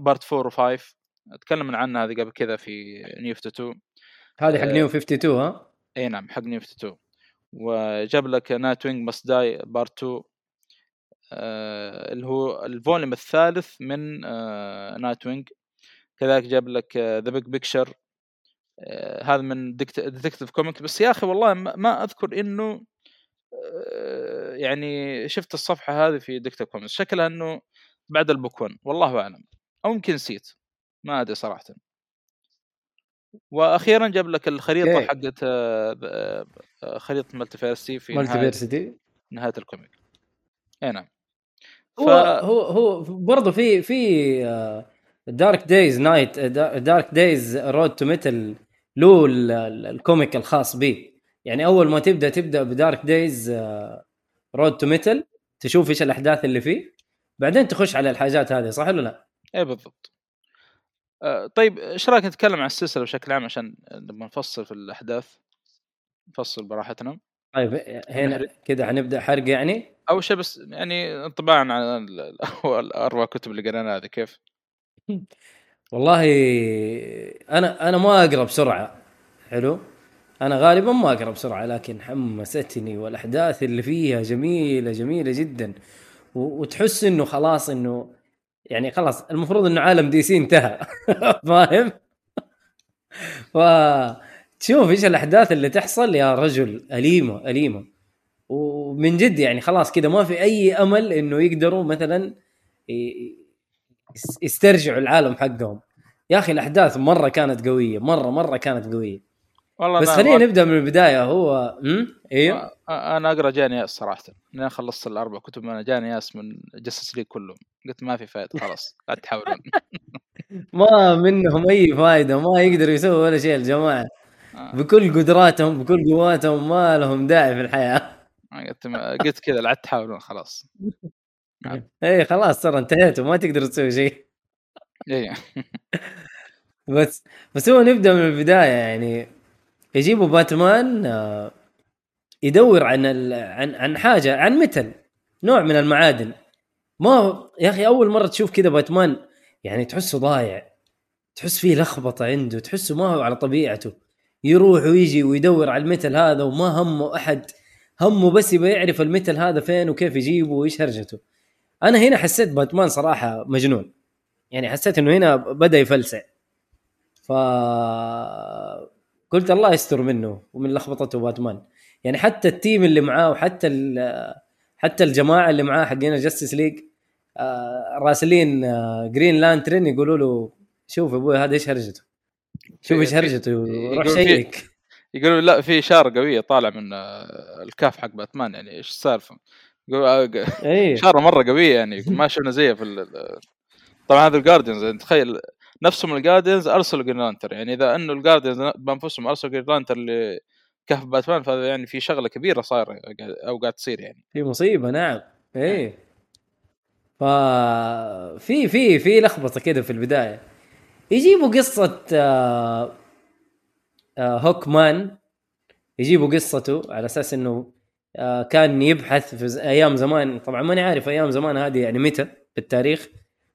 part 4 و5 تكلمنا عنها هذه قبل كذا في New 52 هذه حق آه. New 52 ها؟ إي نعم حق New 52 وجاب لك Nightwing Must Die part 2 آه اللي هو ال volume الثالث من آه Nightwing كذلك جاب لك The Big Picture هذا من Detective Comic بس يا أخي والله ما أذكر إنه آه، يعني شفت الصفحة هذه في Detective Comics شكلها إنه بعد ال book 1 والله أعلم. أو يمكن نسيت. ما أدري صراحة. وأخيرا جاب لك الخريطة أوكي. حقت آه، آه، خريطة multiverse في multi نهاية ال comic. اي نعم. هو هو هو برضه في في Dark Days Night Dark Days Road to Metal له ال- ال- ال comic الخاص به يعني أول ما تبدأ تبدأ ب Dark Days Road to Metal تشوف إيش الأحداث اللي فيه بعدين تخش على الحاجات هذه صح ولا لا؟ اي بالضبط. آه، طيب إيش رأيك نتكلم عن السلسلة بشكل عام عشان لما نفصل في الأحداث؟ نفصل براحتنا. طيب هنا كذا حنبدأ حرق يعني؟ أول شيء بس يعني انطباعا عن ال- ال- الاربع كتب اللي قريناها هذه كيف؟ والله أنا أنا ما أقرأ بسرعة حلو؟ أنا غالبا ما أقرأ بسرعة لكن حمستني والأحداث اللي فيها جميلة جميلة جدا. وتحس إنه خلاص إنه يعني خلاص المفروض إنه عالم دي سي انتهى. فاهم؟ فتشوف إيش الأحداث اللي تحصل يا رجل أليمة أليمة. ومن جد يعني خلاص كذا ما في أي أمل إنه يقدروا مثلا يسترجعوا العالم حقهم. يا أخي الأحداث مرة كانت قوية مرة مرة كانت قوية. والله بس خلينا نبدأ من البداية. هو امم أيوه أنا أقرأ جاني ياس صراحة. لين خلصت الأربع كتب أنا جاني ياس من جسس لي كلهم. قلت ما في فائده خلاص لا تحاولون. ما منهم أي فائده ما يقدروا يسووا ولا شيء الجماعة. آه، بكل قدراتهم بكل قواتهم ما لهم داعي في الحياة. قلت قلت كذا لا تحاولون خلاص. اي خلاص ترى انتهيتوا ما تقدروا تسوي شيء. اي بس بس هو نبدأ من البداية يعني يجيبوا باتمان آه، يدور عن. عن عن حاجة عن متل نوع من المعادن. ما يا أخي أول مرة تشوف كذا باتمان يعني تحسه ضايع تحس فيه لخبطة عنده تحسه ما هو على طبيعته. يروح ويجي ويدور على المثل هذا وما همه أحد همه بس يبغى يعرف المثل هذا فين وكيف يجيبه وإيش هرجته. أنا هنا حسيت باتمان صراحة مجنون. يعني حسيت إنه هنا بدأ يفلسع. ف قلت الله يستر منه ومن لخبطته باتمان. يعني حتى ال team اللي معاه وحتى حتى الجماعة اللي معاه حقين ال Justice League آه راسلين آه Green Lantern يقولوا له شوف أبوي هذا إيش هرجته؟ شوف إيش هرجته روح شيك. يقولون لا في إشارة قوية طالع من آه، ال cave حق باتمان يعني إيش السالفة؟ آه، اي إشارة مرة قوية يعني ما شفنا زيها في ال- طبعا هذا ال Guardians يعني تخيل نفسهم ال Guardians أرسلوا Green Lantern يعني إذا إنه ال Guardians بأنفسهم أرسلوا Green Lantern ل كهف باتمان فهذا يعني في شغلة كبيرة صايرة أو قاعد تصير يعني. في مصيبة نعم. إيه. ف في في في لخبطة كده في البداية. يجيبوا قصة آه آه هوك مان يجيبوا قصته على أساس إنه آه كان يبحث في أيام زمان. طبعا ماني عارف أيام زمان هذه يعني متى بالتاريخ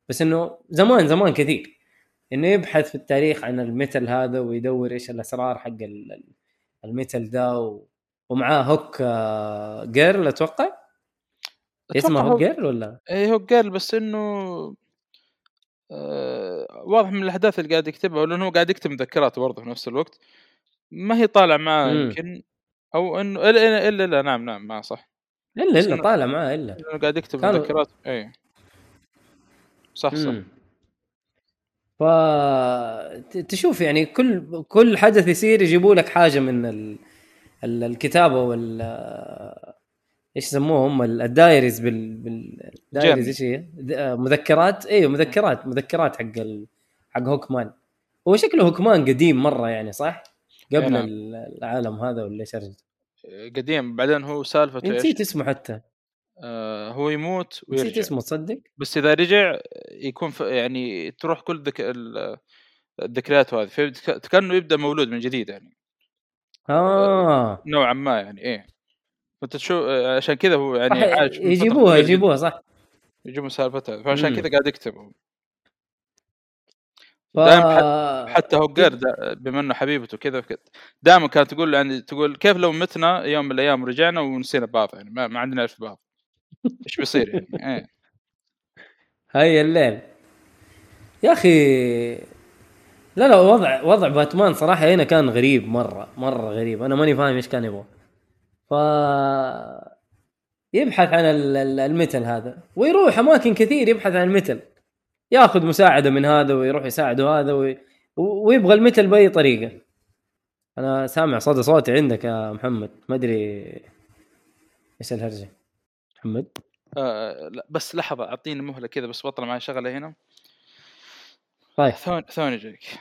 بس إنه زمان زمان كثير. إنه يبحث في التاريخ عن ال metal هذا ويدور إيش الأسرار حق ال- ال- ال metal ده و... ومعاه Hawk آه Girl أتوقع؟ اسمه Hawkgirl ولا؟ اي هو قال بس إنه آه واضح من الأحداث اللي قاعد يكتبها لأنه هو قاعد يكتب مذكرات برضه في نفس الوقت. ما هي طالع معاه. يمكن أو إنه إلا إلا, إلا, إلا نعم نعم ما صح. إلا إلا طالع معاه إلا. قاعد يكتب كانوا- مذكرات اي صح صح. مم. ف ت- تشوف يعني كل كل حدث يصير يجيبوا لك حاجة من ال... ال... الكتابة وال إيش يسموه هم ال- ال diaries بال, بال... ال diaries journey. إيش هي؟ مذكرات أيوه مذكرات مذكرات حق ال... حق هوكمان هو شكله هوكمان قديم مرة يعني صح؟ قبل. ال- العالم هذا ولا إيش؟ قديم بعدين هو سالفته نسيت اسمه حتى هو يموت نسيت ويرجع اسمه تصدق؟ بس إذا رجع يكون. يعني تروح كل ذك... ال- الذكريات هذه فكانه كأنه يبدأ مولود من جديد يعني آه نوعا ما يعني إيه فأنت تشوف عشان كذا هو يعني عايش فترة يجيبوها. يجيبوها صح يجيبون سالفتها فعشان مم. كذا قاعد يكتب هو. ف... دائما حتى هوجر بما إنه حبيبته كذا دائما كانت تقول يعني تقول كيف لو متنا يوم من الأيام ورجعنا ونسينا بعض يعني ما, ما عندنا نعرف بعض إيش بيصير يعني إيه هاي الليل يا أخي لا لا وضع وضع باتمان صراحة هنا كان غريب مرة مرة غريب. أنا ماني فاهم إيش كان يبغى. ف يبحث عن ال- ال- المثل هذا ويروح أماكن كثير يبحث عن المثل. ياخذ مساعدة من هذا ويروح يساعده هذا وي... ويبغى المثل بأي طريقة. أنا سامع صدى صوتي عندك يا محمد. ما أدري إيش الهرجة. محمد؟ آه لا بس لحظة أعطيني مهلة كذا بس بطلع معي شغلة هنا. طيب. ثواني ثواني جايك.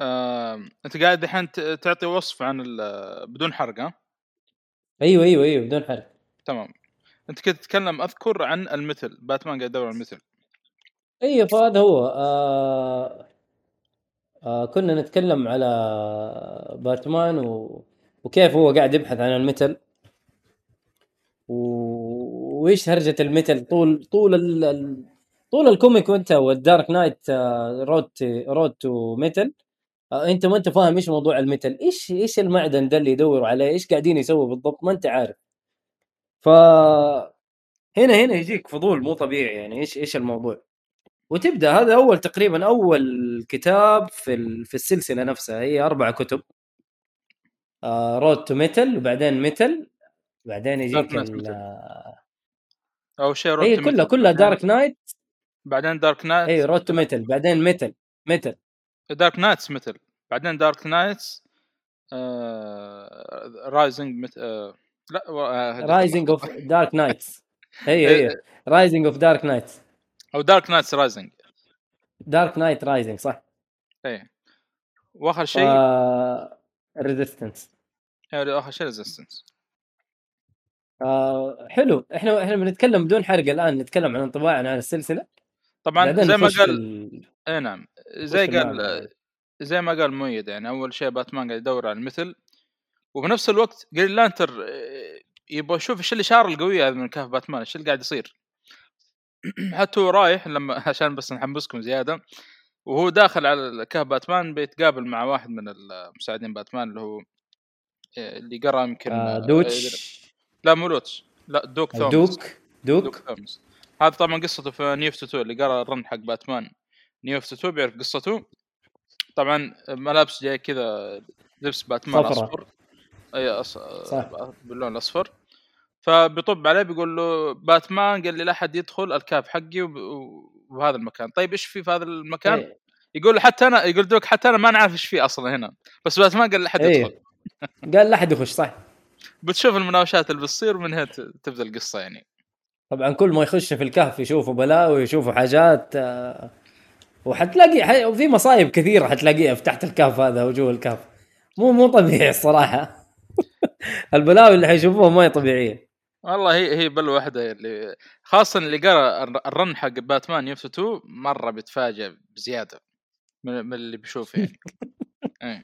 آه، أنت قاعد الحين تعطي وصف عن بدون حرق ها؟ أيوه أيوه أيوه بدون حرق. تمام. أنت كنت تتكلم أذكر عن المثل. باتمان قاعد يدور على المثل. أيوه فهذا هو. آه آه كنا نتكلم على باتمان و... وكيف هو قاعد يبحث عن المثل. و... وإيش هرجة المثل؟ طول طول ال... طول ال comic وأنت وال Dark Night Road Road to Metal أنت ما أنت فاهم إيش موضوع ال metal إيش إيش المعدن ده اللي يدوروا عليه؟ إيش قاعدين يسووا بالضبط؟ ما أنت عارف. ف هنا هنا يجيك فضول مو طبيعي يعني إيش إيش الموضوع. وتبدأ هذا أول تقريبا أول كتاب في في السلسلة نفسها. هي أربع كتب. آه Road to Metal وبعدين Metal بعدين يجيك. أول شيء Road to كلها. كلها Dark Night بعدين Dark Night اي Road to Metal بعدين Metal Metal Dark Nights Metal. بعدين Dark Nights Rising Met... آه، لا آه، رايزنج أوف دارك نايتس. هي هي. Rising of Dark Nights. أو Dark Nights Rising. Dark Night Rising صح. اي وآخر شيء؟ Resistance آخر شيء Resistance آه حلو. إحنا إحنا بنتكلم بدون حرق الآن نتكلم عن انطباعنا عن السلسلة. طبعا زي ما قال ال- اي نعم. زي قال. زي ما قال مؤيد يعني أول شيء باتمان قاعد يدور على ال metal وفي نفس الوقت Green Lantern آه، يبغى يشوف إيش الاشاره القوية هذه من كهف باتمان إيش اللي قاعد يصير. حتى هو رايح لما عشان بس نحمسكم زيادة وهو داخل على كهف باتمان بيتقابل مع واحد من المساعدين باتمان اللي هو آه، اللي قرأ يمكن آه آه، دوتش لا مو لوتش لا دوك ثومس دوك دوك؟ دوك ثومس هذا طبعا قصته في نيو 2 اللي قرأ الرن حق باتمان. نيو 2 بيعرف قصته. طبعا ملابس جاي كذا لبس باتمان صفرة. أصفر. أي أص... صح. باللون الأصفر. فبيطب عليه بيقول له باتمان قال لي لا احد يدخل الكاب حقي وب... بهذا المكان. طيب إيش في في هذا المكان؟ إيه. يقول حتى أنا يقول دوك حتى أنا ما نعرف إيش في أصلا هنا. بس باتمان قال لحد إيه. يدخل. قال لا احد يخش صح. بتشوف المناوشات اللي بتصير من هنا تبدأ القصة يعني. طبعا كل ما يخش في الكهف يشوفوا بلاوي يشوفوا حاجات آه، وحتلاقي وفي مصايب كثيرة حتلاقيها في تحت الكهف هذا وجوا الكهف مو مو طبيعي الصراحة البلاوي اللي حيشوفوها ما هي طبيعية والله هي هي بل واحدة اللي خاصة اللي قرأ الر- الرن حق باتمان يوفت 2 مرة بيتفاجئ بزيادة من, اللي بيشوفه يعني إيه.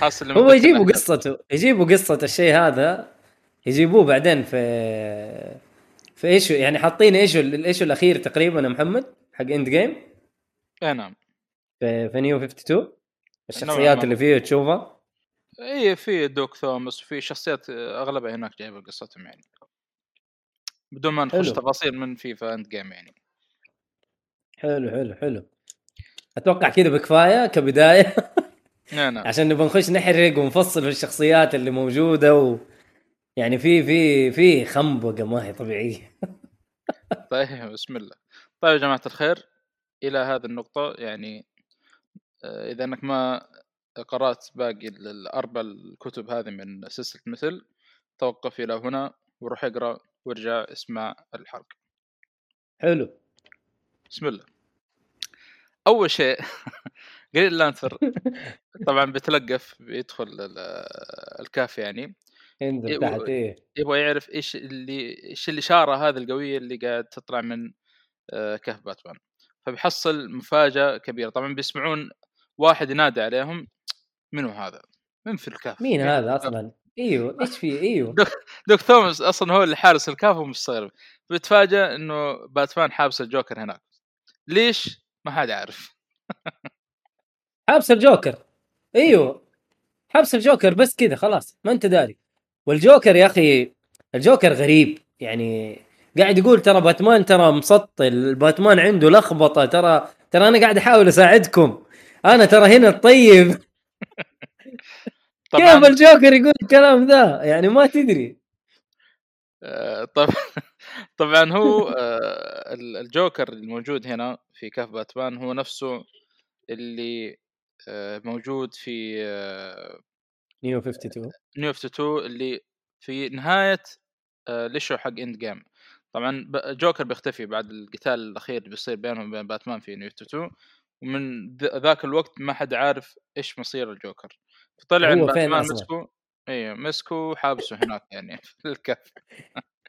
خاصة اللي هو يجيبوا. قصته يجيبوا قصة الشيء هذا يجيبوه بعدين في في issue يعني حاطين issue ال issue الأخير تقريبا يا محمد حق Endgame اي نعم. في, في New 52 نوعاً الشخصيات. اللي فيه تشوفها؟ إي في ديوك توماس وفي شخصيات أغلبها هناك جايبة قصتهم يعني. بدون ما نخش. تفاصيل من فيفا إند جيم يعني. حلو حلو حلو. أتوقع كذا بكفاية كبداية. نعم نعم. عشان نبغى نخش نحرق ونفصل في الشخصيات اللي موجودة و... يعني في في في خنبقة ما هي طبيعية. طيب بسم الله. طيب يا جماعة الخير. إلى هذه النقطة يعني آه، إذا أنك ما قرأت باقي ال- الأربع الكتب هذه من سلسلة مثل توقف إلى هنا وروح اقرأ وارجع اسمع الحرق حلو. بسم الله. أول شيء جرين لانثر طبعا بيتلقف بيدخل ال- الكهف يعني. انزل إيه، تحت إيه. يبغى يعرف إيش اللي إيش الاشاره هذه القوية اللي قاعد تطلع من آه، كهف باتمان. فبيحصل مفاجأة كبيرة طبعا بيسمعون واحد ينادي عليهم منو هذا؟ من في الكهف؟ مين في هذا؟ أصلا؟ إيوه إيش في إيوه دوك ثوماس أصلا هو اللي حارس الكهف ومستغرب بيتفاجئ إنه باتمان حابس الجوكر هناك ليش؟ ما حد عارف حبس الجوكر إيوه حبس الجوكر بس كذا خلاص ما أنت داري والجوكر يا أخي الجوكر غريب يعني قاعد يقول ترى باتمان ترى مسطل باتمان عنده لخبطة ترى ترى أنا قاعد أحاول أساعدكم. أنا ترى هنا الطيب. كيف طبعا الجوكر يقول الكلام ذا؟ يعني ما تدري. آه، طب طبعا هو آه، ال- الجوكر الموجود هنا في كهف باتمان هو نفسه اللي آه، موجود في نيو 52 نيو 52 اللي في نهاية ال issue حق Endgame. طبعا جوكر بيختفي بعد القتال الأخير اللي بيصير بينهم وبين باتمان في New 52 ومن ذاك الوقت ما حد عارف إيش مصير الجوكر فطلع ان باتمان؟ مسكه أيوه مسكه حابسه هناك يعني في الكهف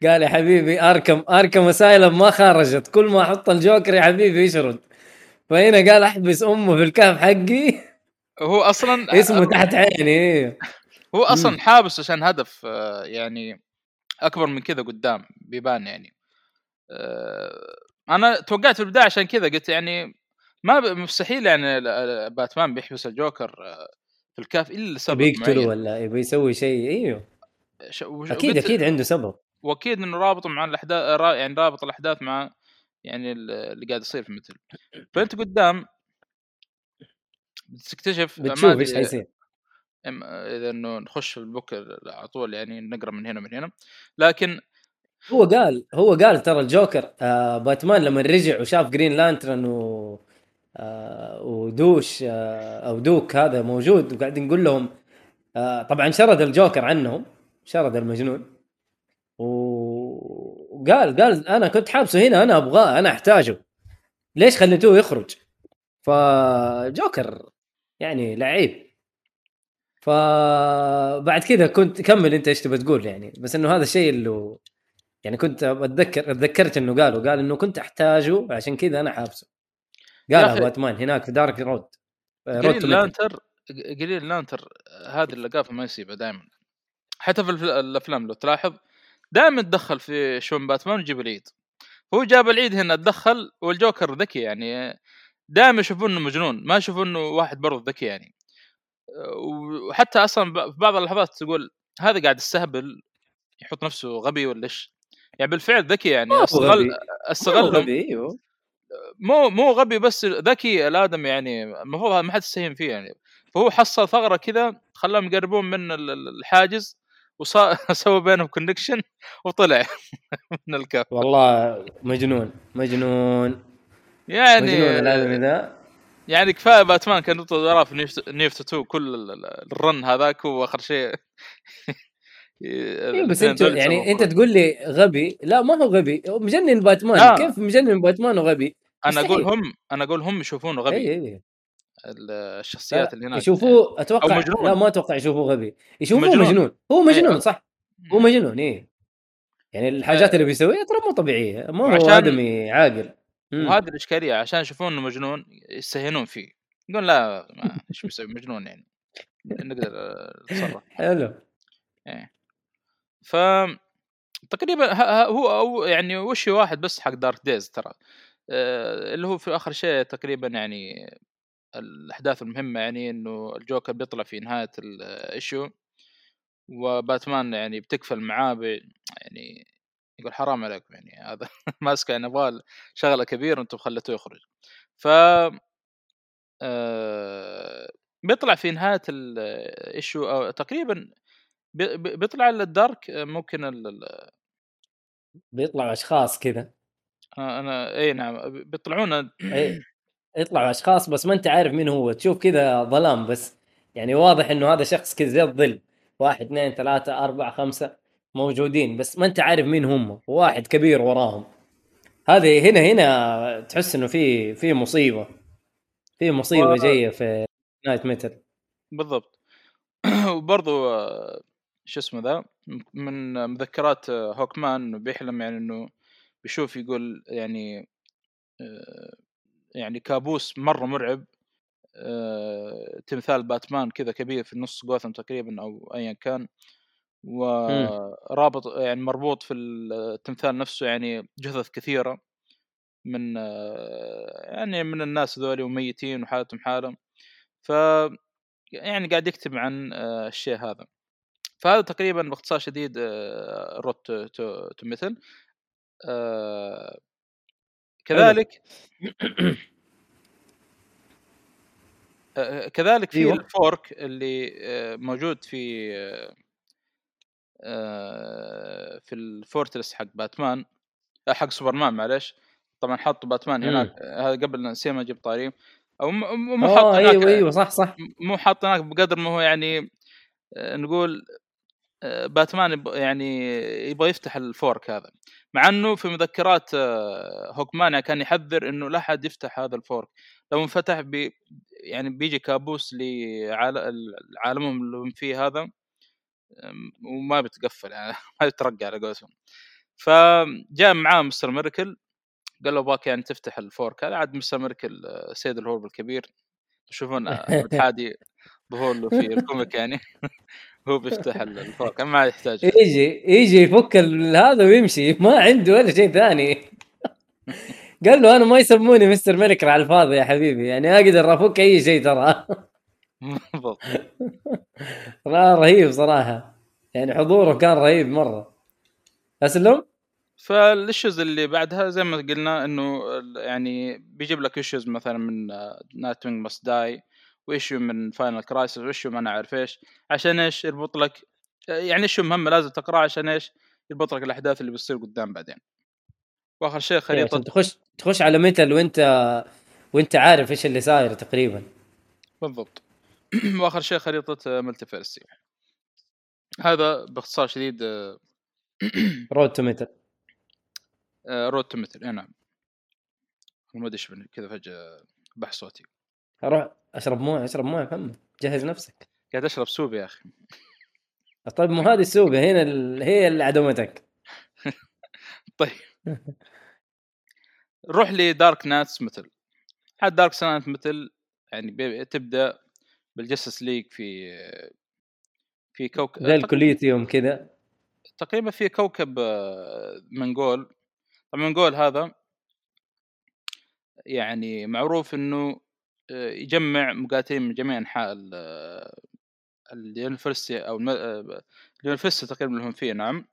قال يا حبيبي أركم أركم أسايلم ما خرجت كل ما أحط الجوكر يا حبيبي يشرد فهنا قال أحبس أمه في الكهف حقي هو أصلا اسمه تحت عيني إيه. هو أصلا. حابس عشان هدف آه، يعني أكبر من كذا قدام بيبان يعني أنا توقعت في البداية عشان كذا قلت يعني ما مستحيل يعني باتمان بيحبس الجوكر آه، في الكهف إلا لسبب يبي يقتله معين. ولا يبي يسوي شيء؟ إيوه. ش- وش- أكيد أكيد عنده سبب. وأكيد إنه رابطه مع الأحداث را- يعني رابط الأحداث مع يعني ال- اللي قاعد يصير في مثل. فأنت قدام بتكتشف بتشوف إيش حيصير. إذا إنه نخش في البوك على طول يعني نقرأ من هنا ومن هنا. لكن هو قال هو قال ترى الجوكر آه باتمان لما رجع وشاف Green Lantern و آه ودوش آه أو Duke هذا موجود وقاعد نقول لهم آه طبعا شرد الجوكر عنهم شرد المجنون. وقال قال أنا كنت حابسه هنا أنا أبغاه أنا أحتاجه. ليش خليتوه يخرج؟ فجوكر يعني لعيب. فبعد كذا كنت كمل أنت إيش تبى تقول يعني. بس إنه هذا الشيء اللي يعني كنت أتذكر اتذكرت إنه قاله قال إنه كنت أحتاجه عشان كذا أنا حابسه. قالها باتمان هناك في Dark Road Road Green Metal. Lantern Green Lantern هذه اللقافه ما يسيبها دائما حتى في الأفلام لو تلاحظ دائما تدخل في شون باتمان ويجيب العيد. هو جاب العيد هنا تدخل والجوكر ذكي يعني دائما يشوفون إنه مجنون ما يشوفون إنه واحد برضه ذكي يعني. وحتى أصلا في بعض اللحظات تقول هذا قاعد يستهبل يحط نفسه غبي ولا إيش؟ يعني بالفعل ذكي يعني هو استغل غبي. مو إيوه. مو مو غبي بس ذكي الآدم يعني المفروض هذا ما حد يستهين فيه يعني. فهو حصل ثغرة كذا خلاهم يقربون من ال- ال- الحاجز وسوى بينهم كونكشن وطلع من الكهف. والله مجنون مجنون. مجنون يعني الانمي ذا. يعني كفاية باتمان كان يطلع وراه في نيفت نيفت 2 كل ال- ال- الرن هذاك وآخر شيء. اي بس أنت يعني أنت تقول لي غبي. لا ما هو غبي. هو مجنن باتمان. لا. كيف مجنن باتمان وغبي؟ أنا أقول. هم أنا أقول هم يشوفونه غبي. اي اي ال- الشخصيات اللي هناك. يشوفوه أتوقع. أو مجنون. لا ما أتوقع يشوفوه غبي. يشوفوه مجنون. مجنون, هو مجنون إيه. صح؟ هو مجنون إيه. يعني الحاجات اللي بيسويها ترى مو طبيعية. ما هو وعشان- آدمي عاقل. وهذه الأشكالية عشان يشوفون إنه مجنون يستهينون فيه. يقول لا إيش بيسوي؟ مجنون يعني. نقدر آه، نتصرف. حلو. إيه. ف تقريبا هو أو يعني issue واحد بس حق Dark Days ترى. آه، اللي هو في آخر شيء تقريبا يعني الأحداث المهمة يعني إنه الجوكر بيطلع في نهاية ال issue وباتمان يعني بتكفل معاه يعني يقول حرام عليكم يعني هذا ماسكة يعني يبغى شغلة كبيرة وأنتم خليتوه يخرج. ف آه، بيطلع في نهاية ال issue أو تقريبا بي- بي- بيطلع ال Dark آه، ممكن ال- بيطلعوا أشخاص كذا. أنا إي نعم بيطلعون إيه. يطلعوا أشخاص بس ما أنت عارف مين هو. تشوف كذا ظلام بس. يعني واضح إنه هذا شخص كذا زي الظل. واحد اثنين ثلاثة أربعة خمسة موجودين بس ما أنت عارف مين هم. واحد كبير وراهم. هذه هنا هنا تحس إنه في في مصيبة. في مصيبة و- جاية في Night Metal بالضبط. وبرضو آه، شو اسمه ذا من مذكرات آه، هوكمان بيحلم يعني إنه بيشوف يقول يعني آه، يعني كابوس مرة مرعب آه، تمثال باتمان كذا كبير في نص جوثم تقريبا أو ايا كان ورابط يعني مربوط في التمثال نفسه يعني جثث كثيرة من يعني من الناس ذولي وميتين وحالتهم حالة. ف يعني قاعد يكتب عن الشيء هذا. فهذا تقريبا باختصار شديد آه، Road to, Metal آه، كذلك آه، كذلك في أيوة. ال Forge اللي موجود في في ال Fortress حق باتمان حق سوبرمان معلش طبعا حطوا باتمان. هناك هذا قبل نسينا أجيب طاري أو مو حاط هناك أيوه أيوه صح صح. مو حاط هناك بقدر ما هو يعني نقول باتمان يب- يعني يبغى يفتح ال Forge هذا. مع إنه في مذكرات آه، هوكمان كان يحذر إنه لا أحد يفتح هذا ال Forge. لو انفتح بي يعني بيجي كابوس لعالمهم اللي هم فيه هذا وما بيتقفل يعني ما بيترقى على قولتهم. فجاء معاه Mister Miracle قال له أبغاك يعني تفتح ال Forge هذا. عاد Mister Miracle آه، سيد الهرب الكبير. تشوفون حادي ظهور في ال comic يعني. هو بيفتح ال- Forge ما يحتاج. يجي يجي يفك هذا ويمشي ما عنده ولا شيء ثاني. قال له أنا ما يسموني Mister Miracle على الفاضي يا حبيبي يعني أقدر أفك أي شيء ترى. رهيب صراحة. يعني حضوره كان رهيب مرة. أسلم؟ فال issues اللي بعدها زي ما قلنا إنه يعني بيجيب لك issues مثلا من Nightwing Must Die و issue من Final Crisis و issue ما أنا عارف إيش عشان إيش يربط لك يعني issue مهمة لازم تقرأه عشان إيش يربط لك الأحداث اللي بتصير قدام بعدين. وآخر شيء إيه، خريطه عشان تخش تخش على Metal وانت وأنت عارف إيش اللي صاير تقريبا. بالضبط. وآخر شيء خريطه Multiverse هذا باختصار شديد Road to Metal Road to Metal نعم. ما أدري إيش كذا فجأة بح صوتي. أروح اشرب مويه اشرب مويه محمد جهز نفسك. قاعد اشرب soup يا أخي. طيب مو هذه السوبه هنا ال... هي اللي عدمتك طيب. روح ل Dark Nights Metal هاد Dark Nights Metal يعني بي- تبدأ بال Justice League في في كوكب زي الكوليسيوم كذا. تقريبا في كوكب آه، Mongul. طبعا Mongul هذا يعني معروف إنه يجمع مقاتلين من جميع أنحاء ال- آه، ال universe أو آه، ال universe تقريبا اللي هم فيه نعم.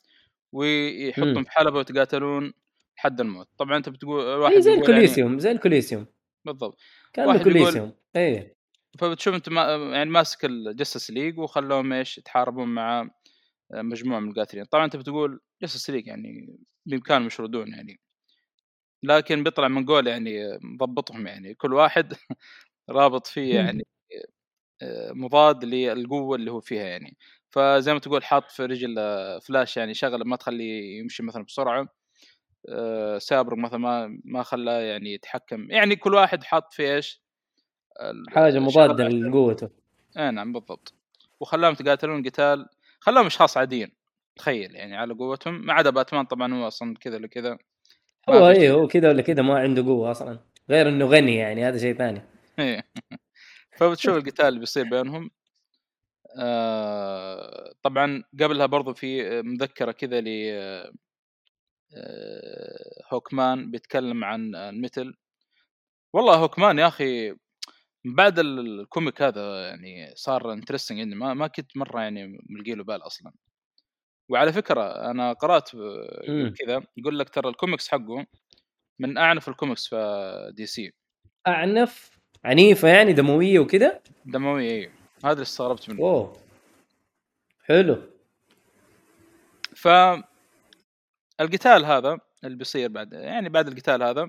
ويحطهم. في حلبة ويتقاتلون لحد الموت. طبعا أنت بتقول واحد إيه، زي يعني الكوليسيوم زي الكوليسيوم. بالضبط. كان الكوليسيوم اي فبتشوف أنت ما يعني ماسك ال Justice League وخلوهم إيش يتحاربون مع مجموعة من القاتلين. طبعا أنت بتقول Justice League يعني بإمكانهم يشردون يعني. لكن بيطلع من قول يعني مضبطهم يعني. كل واحد رابط فيه يعني آه، مضاد للقوة اللي هو فيها يعني. فزي ما تقول حاط في رجل آه، فلاش يعني شغلة ما تخليه يمشي مثلا بسرعة آه، سابر مثلا ما ما خلاه يعني يتحكم. يعني كل واحد حاط في إيش؟ حاجة مضادة لقوته. اي نعم بالضبط. وخلاهم يتقاتلون قتال. خلاهم أشخاص عاديين تخيل يعني على قوتهم ما عدا باتمان طبعا هو أصلا كذا ولا كذا هو اي هو كذا ولا كذا ما عنده قوة أصلا. غير إنه غني يعني هذا شيء ثاني. إيه. فبتشوف القتال اللي بيصير بينهم. آه طبعا قبلها برضو في مذكرة كذا ل آه هوكمان بيتكلم عن المثل. والله Hawkman يا أخي بعد ال comic هذا يعني صار interesting عندي. ما ما كنت مرة يعني ملقي له بال أصلا. وعلى فكرة أنا قرأت إمم. كذا يقول لك ترى الكوميكس حقه من أعنف الكوميكس في DC. أعنف؟ عنيفة يعني؟ دموية وكذا دموية أيوه هذا اللي استغربت منه. أوه. حلو. ف القتال هذا اللي بيصير بعد يعني بعد القتال هذا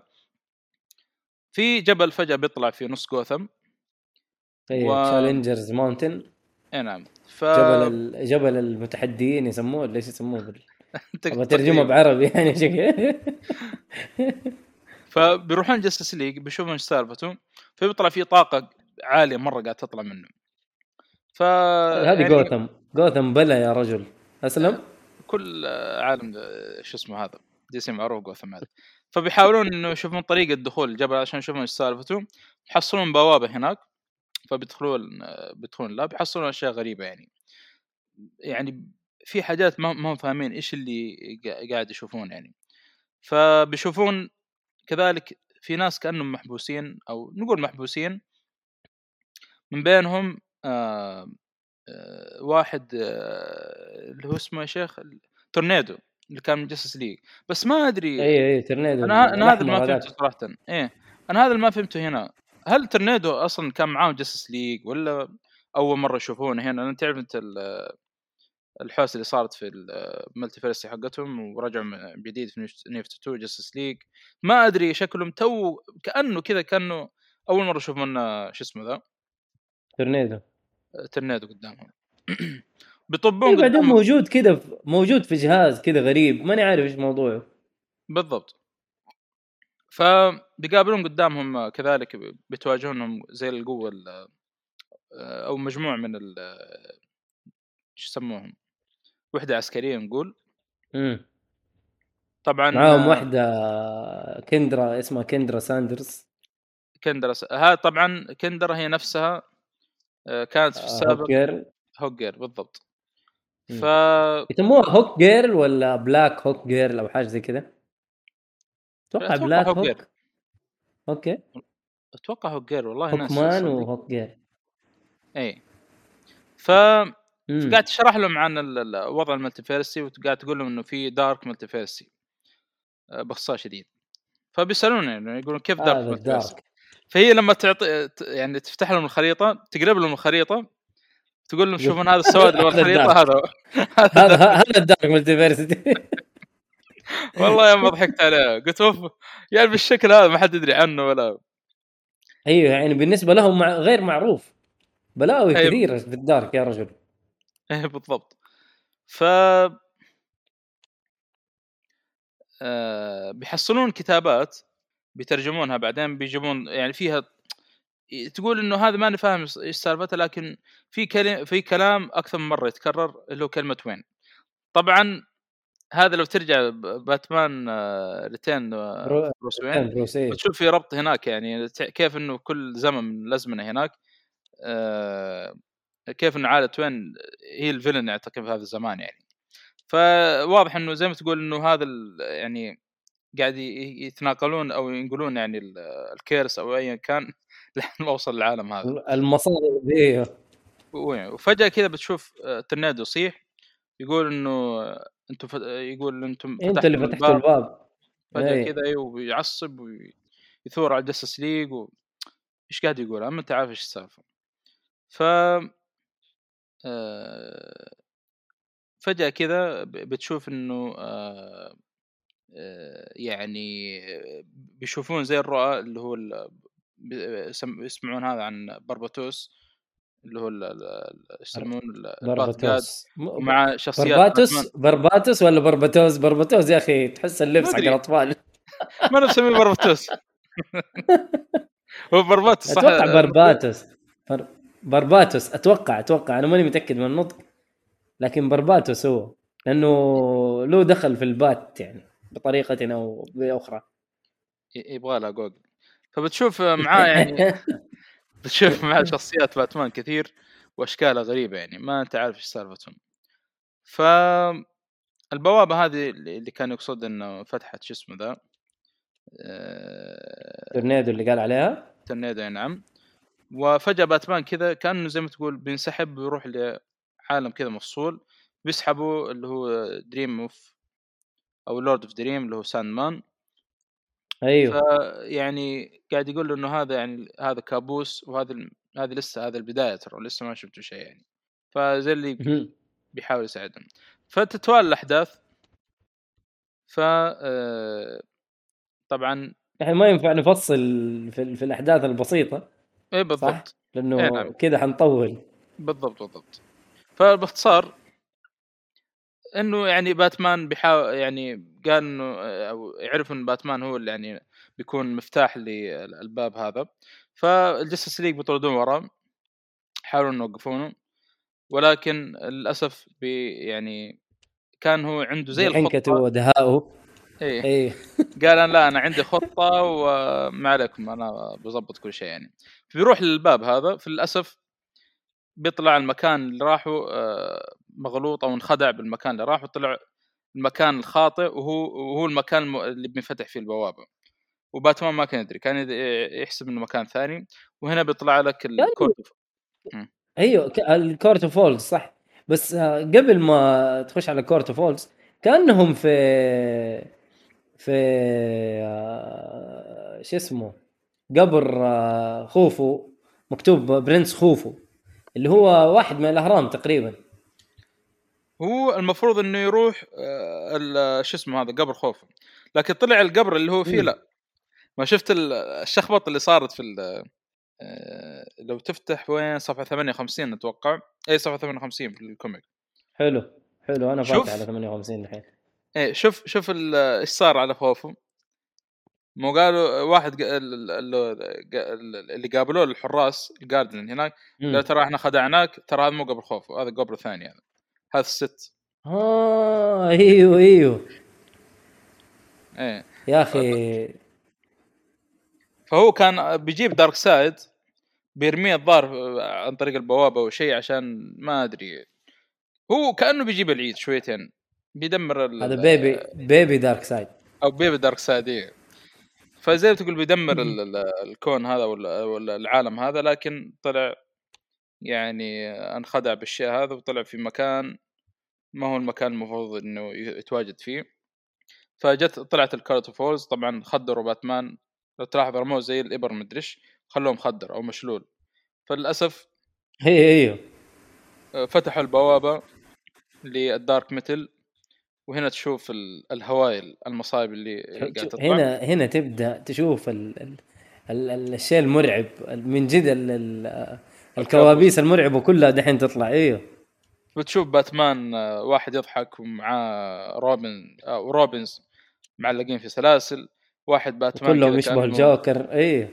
في جبل فجأة بيطلع في نص جوثم. أيوه. Challengers Mountain اي نعم. ف... جبل. جبل المتحديين يسموه ليش يسموه بال... أبغى ترجمة بعربي يعني شكل. فبيروحون Justice League بيشوفون إيش سالفته. فبيطلع في طاقة عالية مرة قاعد تطلع منه. ف هذه يعني... جوثم جوثم بلا يا رجل. أسلم؟ كل عالم شو اسمه هذا؟ دي سي معروف جوثم هذا. فبيحاولون إنه يشوفون طريقة دخول الجبل عشان يشوفون إيش سالفته. يحصلون بوابة هناك. فبيدخلون بيدخلون لا بيحصلون أشياء غريبة يعني. يعني في حاجات ما هم فاهمين إيش اللي قاعد يشوفون يعني. فبيشوفون كذلك في ناس كأنهم محبوسين أو نقول محبوسين. من بينهم آه آه واحد آه اللي هو اسمه يا شيخ تورنيدو اللي كان من Justice League بس ما أدري اي اي تورنيدو أنا أنا هذا ما فهمته صراحة. إيه أنا هذا اللي ما فهمته هنا. هل تورنيدو أصلا كان معاهم Justice League ولا أول مرة يشوفونه هنا؟ لأن تعرف أنت الحوسة اللي صارت في ال multiverse حقتهم ورجعوا جديد في New 52 Justice League ما أدري شكلهم تو كأنه كذا كأنه أول مرة يشوفون شو اسمه ذا؟ Tornado. Tornado قدامهم. بيطبون إيه بعدين موجود كذا موجود في جهاز كذا غريب. ماني عارف إيش موضوعه. بالضبط. فبيقابلون قدامهم كذلك بتواجهونهم زي القوة أو مجموعة من ال شو يسموهم؟ وحدة عسكرية نقول. امم طبعا معاهم وحدة Kendra اسمها Kendra Saunders. Kendra س... ها طبعا Kendra هي نفسها آه، كانت في السابق Hawkgirl Hawkgirl بالضبط ف يسموها Hawkgirl ولا Black Hawkgirl أو حاجة زي كذا أتوقع Blackhawk, Hawk. Okay. أتوقع Hawkgirl والله Hawkman و Hawkgirl إي. ف قاعد تشرح لهم عن الوضع ال multiverse وقاعد تقول لهم إنه في dark multiverse باختصار شديد. فبيسألون يعني يقولون كيف dark multiverse فهي لما تعطي يعني تفتح لهم الخريطة تقلب لهم الخريطة تقول لهم شوفون هذا السواد اللي الخريطة هذا هذا هذا ال dark multiverse والله يا ما ضحكت عليه. قلت أوف يعني بالشكل هذا ما حد يدري عنه ولا. أيوه يعني بالنسبة لهم غير معروف. بلاوي أيوة. كثيره في الدارك يا رجل. إيه بالضبط. ف آه بيحصلون كتابات بيترجمونها بعدين بيجيبون يعني فيها تقول إنه هذا ماني فاهم إيش سالفته لكن في كلام في كلام أكثر من مرة يتكرر اللي هو كلمة وين. طبعا هذا لو ترجع باتمان ريتين بروس وين وتشوف في ربط هناك يعني كيف إنه كل زمن من الأزمنة هناك آه، كيف ان عائلة Wayne هي ال villain اعتقد في هذا الزمان يعني. فواضح إنه زي ما تقول إنه هذا يعني قاعد يتناقلون أو ينقلون يعني ال curse أو ايا كان لحد ما وصل العالم هذا. المصادر ذي وفجأة كذا بتشوف آه، ترنيدو يصيح يقول إنه أنتم فت... يقول أنتم أنت اللي فتحتوا الباب فجأة إيه. كذا أيوه ويعصب ويثور على ال Justice League و... إيش قاعد يقول؟ أما أنت عارف إيش السالفة. ف آه، فجأة كذا بتشوف إنه آه، آه، يعني بيشوفون زي الرؤى اللي هو ال- هذا عن برباتوس. اللي هو يسمون برباتوس. م- ومع شخصيات برباتوس. برباتوس ولا برباتوس؟ برباتوس يا أخي تحس اللبس حق. الأطفال. ما أنا مسميه برباتوس. هو برباتوس صح؟ أتوقع برباتوس. بر... برباتوس أتوقع أتوقع. أنا ماني متأكد من النطق لكن برباتوس هو. لأنه له دخل في البات يعني بطريقة أو بأخرى. يبغى لها جوجل. فبتشوف معاه يعني بتشوف معاه شخصيات باتمان كثير واشكالها غريبة يعني ما انت عارف إيش سالفتهم ف البوابة هذه اللي كان يقصد إنه فتحت شو اسمه ذا آه، تورنيدو اللي قال عليها؟ تورنيدو نعم. وفجأة باتمان كذا كأنه زي ما تقول بينسحب ويروح لعالم كذا مفصول بيسحبوا اللي هو Dream of أو Lord of Dream اللي هو Sandman أيوه. يعني قاعد يقول له إنه هذا يعني هذا كابوس وهذا هذه لسه هذا البداية ترى لسه ما شفتوا شيء يعني. فزي اللي. بيحاول يساعدهم. فتتوالى الأحداث. ف آه، طبعا يعني ما ينفع نفصل في, في الأحداث البسيطة. صح؟ بالضبط. لأنه إيه نعم. كذا حنطول. بالضبط بالضبط. فباختصار إنه يعني باتمان بيحاول يعني قال إنه أو يعرف إن باتمان هو اللي يعني بيكون مفتاح للباب هذا. فال Justice League بيطردون وراه. يحاولون يوقفونه. ولكن للأسف بي يعني كان هو عنده زي الخطة. ودهاؤه إيه. إيه. قال أنا لا أنا عندي خطة وما عليكم أنا بظبط كل شيء يعني. بيروح للباب هذا. في للاسف بيطلع المكان اللي راحوا آه، مغلوط أو انخدع بالمكان اللي راح وطلع المكان الخاطئ وهو وهو المكان الم- اللي بينفتح فيه البوابة. وباتمان ما كان يدري كان يحسب إنه مكان ثاني. وهنا بيطلع لك ال Court أيوه ال Court of Owls صح. بس آه، قبل ما تخش على Court of Owls كأنهم في في آه، شو اسمه؟ قبر آه، خوفو مكتوب Prince خوفو اللي هو واحد من الأهرام تقريبا. هو المفروض إنه يروح آه، شو اسمه هذا قبر خوفه لكن طلع القبر اللي هو فيه. لا. ما شفت ال- الشخبطة اللي صارت في آه، لو تفتح وين؟ صفحة 58 أتوقع. اي صفحة 58 في الكوميك. حلو حلو أنا. فاتح على 58 الحين. إيه شوف شوف إيش صار على خوفه مو قالوا واحد اللي قابلوه الحراس الجاردن هناك. قال ترى إحنا خدعناك ترى هذا مو قبر خوفه هذا قبر ثاني هذا هذا الست آه إيوه إيوه. إيه. يا أخي. فهو كان بيجيب Darkseid بيرميه الظاهر عن طريق البوابة أو شيء عشان ما أدري. هو كأنه بيجيب العيد شويتين بيدمر ال- هذا baby baby Darkseid. أو baby Darkseid إيه. فزي ما تقول بيدمر ال- ال- الكون هذا ولا العالم هذا لكن طلع يعني انخدع بالشيء هذا وطلع في مكان ما هو المكان المفروض إنه يتواجد فيه. فجت طلعت ال Court of Owls طبعا خدروا باتمان. لو تلاحظ رموه زي الإبر مدري إيش خلوه مخدر أو مشلول. فللأسف هي أيوه آه، فتحوا البوابة لل Dark Metal وهنا تشوف ال- الهوايل المصايب اللي قاعدة شوف، تطلع. هنا هنا تبدأ تشوف ال ال ال ال الشيء المرعب من جد ال ال الكوابيس المرعبة كلها دحين تطلع إيوه. بتشوف باتمان آه، واحد يضحك ومعاه روبن آه، و Robins معلقين في سلاسل واحد باتمان كلهم يشبهوا الجوكر أيوه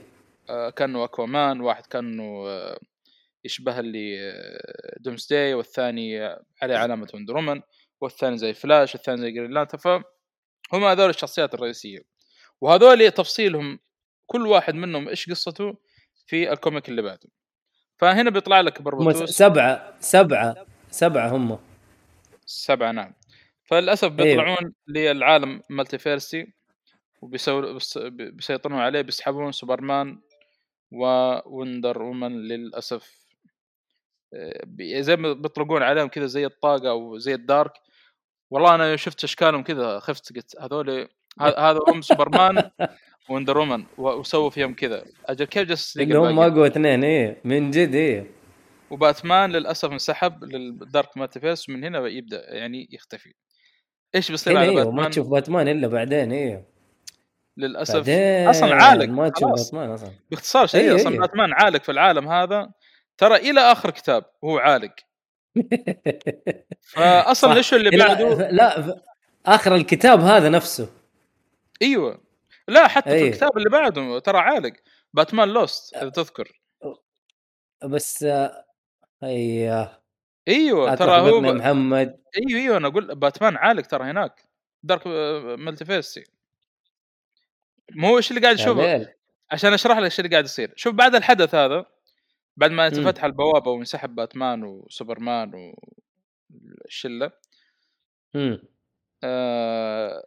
كأنه أكوامان واحد كأنه يشبه اللي Doomsday والثاني عليه علامة Wonder Woman والثاني زي فلاش والثاني زي Green Lantern فهم هذول الشخصيات الرئيسية. وهذول تفصيلهم كل واحد منهم إيش قصته في ال comic اللي بعده. فهنا بيطلع لك Barbatos سبعة سبعة سبعة هم. سبعة نعم. فللأسف أيوه. بيطلعون للعالم multiverse وبيسو... بس- بيسيطرون عليه بيسحبون سوبرمان و Wonder Woman للأسف. بي- زي ما بيطلقون عليهم كذا زي الطاقة أو زي ال dark. والله أنا شفت أشكالهم كذا خفت قلت هذول هذا هم سوبرمان. Wonder Woman و- وسووا فيهم كذا. أجل كيف جالس اللي هم اقوى اثنين إيه من جد إيه. وباتمان للأسف انسحب لل Dark Multiverse ومن هنا يبدا يعني يختفي. إيش بيصير هنا على أيوه باتمان؟ ما تشوف باتمان إلا بعدين أيوه للأسف بعدين أصلا عالق ما تشوف خلاص. باتمان أصلا. باختصار شديد أيوه، أصلا أيوه. باتمان عالق في العالم هذا ترى إلى آخر كتاب وهو عالق. فأصلا. ال issue اللي لا بعده؟ لا ف- آخر الكتاب هذا نفسه. إيوه. لا حتى في أيوه. الكتاب اللي بعده ترى عالق. Batman Lost اذا تذكر. بس آه، أيوه أيوه ترى هو ب... محمد. أيوه أيوه أنا أقول باتمان عالق ترى هناك. Dark Multiverse مو هو إيش اللي قاعد ليل عشان أشرح لك إيش اللي قاعد يصير. شوف بعد الحدث هذا بعد ما. تفتح البوابة وانسحب باتمان وسوبرمان والشلة. مم. آه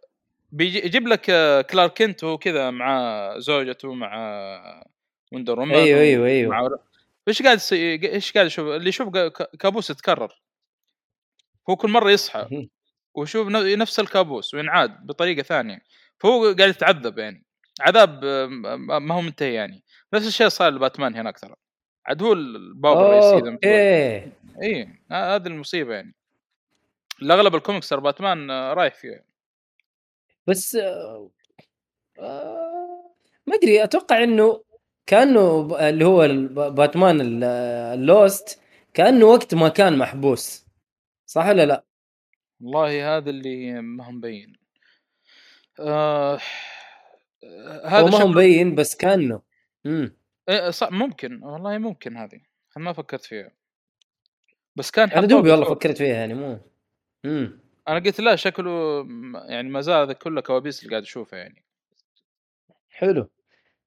بيجي يجيب لك آه، كلارك كنت وهو كذا مع زوجته مع وندر وومن أيوه أيوه أيوه. مع إيش قاعد إيش قاعد يشوف؟ اللي يشوف كابوس يتكرر. هو كل مرة يصحى. ويشوف نفس الكابوس وينعاد بطريقة ثانية. فهو قاعد يتعذب يعني. عذاب آه، ما هو منتهي يعني. نفس الشيء صار لباتمان هناك ترى عاد هو الباب الرئيسي. أوكي. اي هذه المصيبة يعني. الأغلب الكوميكس باتمان آه، رايح فيه بس آه، آه، ما أدري أتوقع إنه كأنه اللي هو باتمان ال- ال Lost كأنه وقت ما كان محبوس صح ولا لا؟ والله هذا اللي ما هو مبين. آه هذا ما هو مبين بس كأنه. امم إيه صح ممكن. والله ممكن هذه. أنا ما فكرت فيها. بس كان أنا دوبي والله. فكرت فيها يعني مو. امم أنا قلت لا شكله يعني ما زال هذا كله كوابيس اللي قاعد اشوفها يعني. حلو.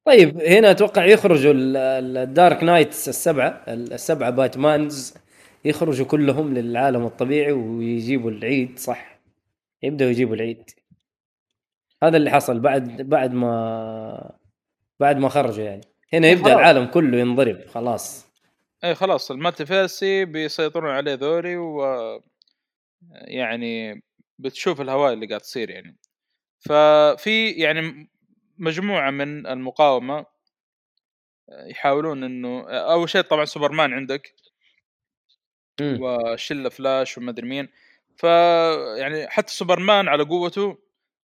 طيب هنا أتوقع يخرجوا ال- ال- ال Dark Knights السبعة ال- السبعة Batmans يخرجوا كلهم للعالم الطبيعي ويجيبوا العيد صح؟ يبدأوا يجيبوا العيد. هذا اللي حصل بعد بعد ما بعد ما خرجوا يعني. هنا إيه يبدأ خلاص. العالم كله ينضرب خلاص. اي خلاص. ال multiverse بيسيطرون عليه ذولي و يعني بتشوف الهوايل اللي قاعد تصير يعني. ففي يعني مجموعة من المقاومة يحاولون إنه أول شيء طبعا سوبرمان عندك. مم. وشلة فلاش وما أدري مين. ف يعني حتى سوبرمان على قوته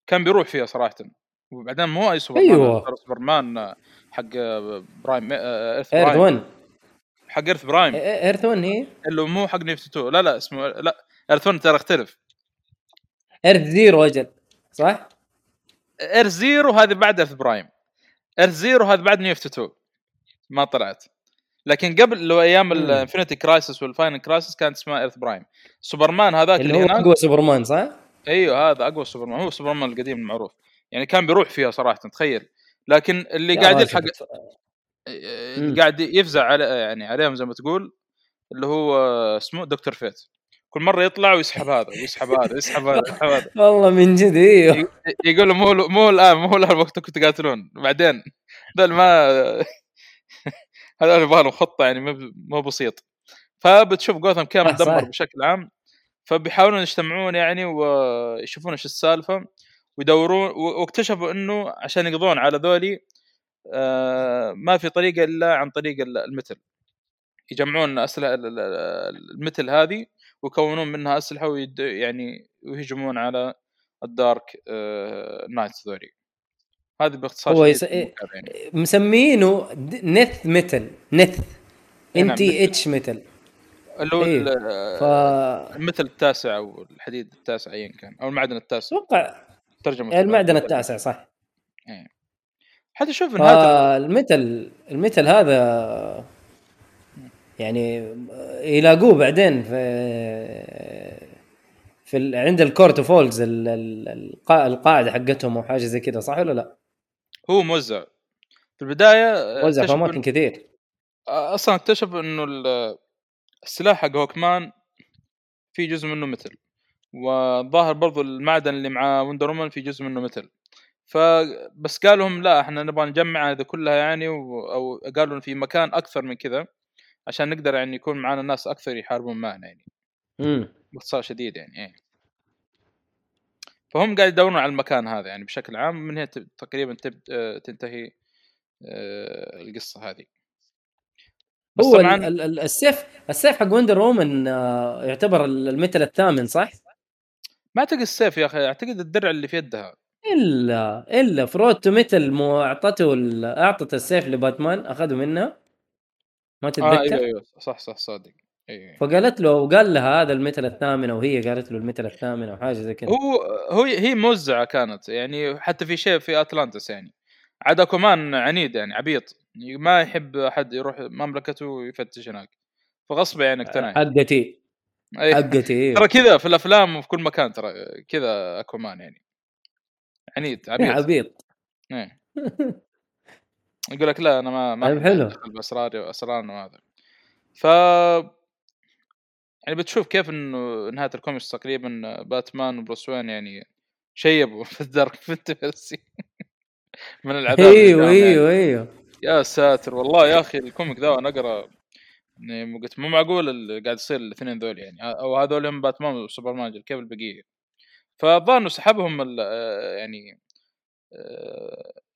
كان بيروح فيها صراحة. وبعدين مو أي سوبرمان. ترى سوبرمان حق Prime Earth Earth Prime. 1 حق Earth Prime. Earth 1 هي اللي مو حق نيفت 2 لا لا اسمه لا. Earth 1 ترى اختلف. Earth Zero أجل صح؟ Earth Zero هذه بعد Earth Prime Earth Zero هذه بعد نيفت 2 ما طلعت. لكن قبل لو أيام. ال Infinite Crisis وال Final Crisis كانت اسمها Earth Prime سوبرمان هذاك اللي اللي, هو أقوى سوبرمان صح؟ أيوه هذا أقوى سوبرمان هو سوبرمان القديم المعروف. يعني كان بيروح فيها صراحة تخيل. لكن اللي قاعد يلحق مم. قاعد يفزع على يعني عليهم زي ما تقول اللي هو اسمه Doctor Fate. كل مرة يطلع ويسحب هذا ويسحب هذا ويسحب هذا ويسحب هذا. والله من جد إيوه. يقول له مو مو الآن مو الآن وقتكم تقاتلون. بعدين ذول ما هذول يبغى لهم خطة يعني مو بسيط. فبتشوف جوثم كيف مدمر. بشكل عام. فبيحاولون يجتمعون يعني ويشوفون إيش السالفة ويدورون واكتشفوا إنه عشان يقضون على ذولي آه، ما في طريقة إلا عن طريق ال- المثل. يجمعون أسلحة ال- ال- المثل هذه ويكونون منها أسلحة ويد يعني ويهجمون على ال Dark آه، Knights ذولي. هذه باختصار هو يس... يعني. مسمينه Nth metal Nth إيه N نعم، TH metal. اللي هو إيه. ف ال metal التاسع أو الحديد التاسع ايا كان أو المعدن التاسع. أتوقع ترجمة المعدن التاسع صح. حتى شوف نهايه فال metal ال metal هذا يعني يلاقوه بعدين في في ال... عند ال Court of Owls ال... ال... القا... القاعدة حقتهم أو حاجة زي كذا صح ولا لا؟ هو موزع. في البداية وزع في اكتشفوا أماكن كثير. أصلا اكتشف إنه ال- السلاح حق هوكمان في جزء منه metal. والظاهر برضو المعدن اللي مع وندر وومن في جزء منه metal. فبس قالوا لهم لا إحنا نبغى نجمع هذه كلها يعني و... أو قالوا في مكان أكثر من كذا. عشان نقدر يعني يكون معنا ناس أكثر يحاربون معنا يعني. امم باختصار شديد يعني إيه. فهم قاعد يدورون على المكان هذا يعني بشكل عام من هنا تقريبا تب... آه، تنتهي آه، القصة هذه. بس هو طبعا ال... ال... ال- السيف السيف حق وندر وومن آه، يعتبر ال- ال metal الثامن صح؟ ما أعتقد السيف يا أخي أعتقد الدرع اللي في يدها. إلا إلا فروت metal مو أعطته أعطت السيف لباتمان اخذه منها ما تتذكر أيوه أيوه صح صح صادق. أيوه فقالت له وقال لها هذا ال metal الثامنه وهي قالت له ال metal الثامنه أو حاجة زي كذا. هو هو هي موزعة كانت يعني حتى في شيء في أتلانتس يعني. عاد اكومان عنيد يعني عبيط. ما يحب أحد يروح مملكته ويفتش هناك. فغصب يعني اقتنع. حقتي. حقتي إيه. ترى كذا في الأفلام وفي كل مكان ترى كذا اكومان يعني. عنيد عبيط. عبيط. إيه. يقول لك لا أنا ما ما طيب حلو. باسراري واسرارنا وهذا ف يعني بتشوف كيف إنه نهاية الكوميكس تقريبا باتمان وبروس وين يعني شيبوا في ال dark fantasy من العذاب أيوه يعني. أيوه أيوه يا ساتر والله يا أخي ال comic ذا وأنا أقرأ يعني قلت مو معقول اللي قاعد يصير الاثنين ذول يعني أو هذول هم باتمان وسوبرمان كيف البقية فالظاهر انه سحبهم آه، يعني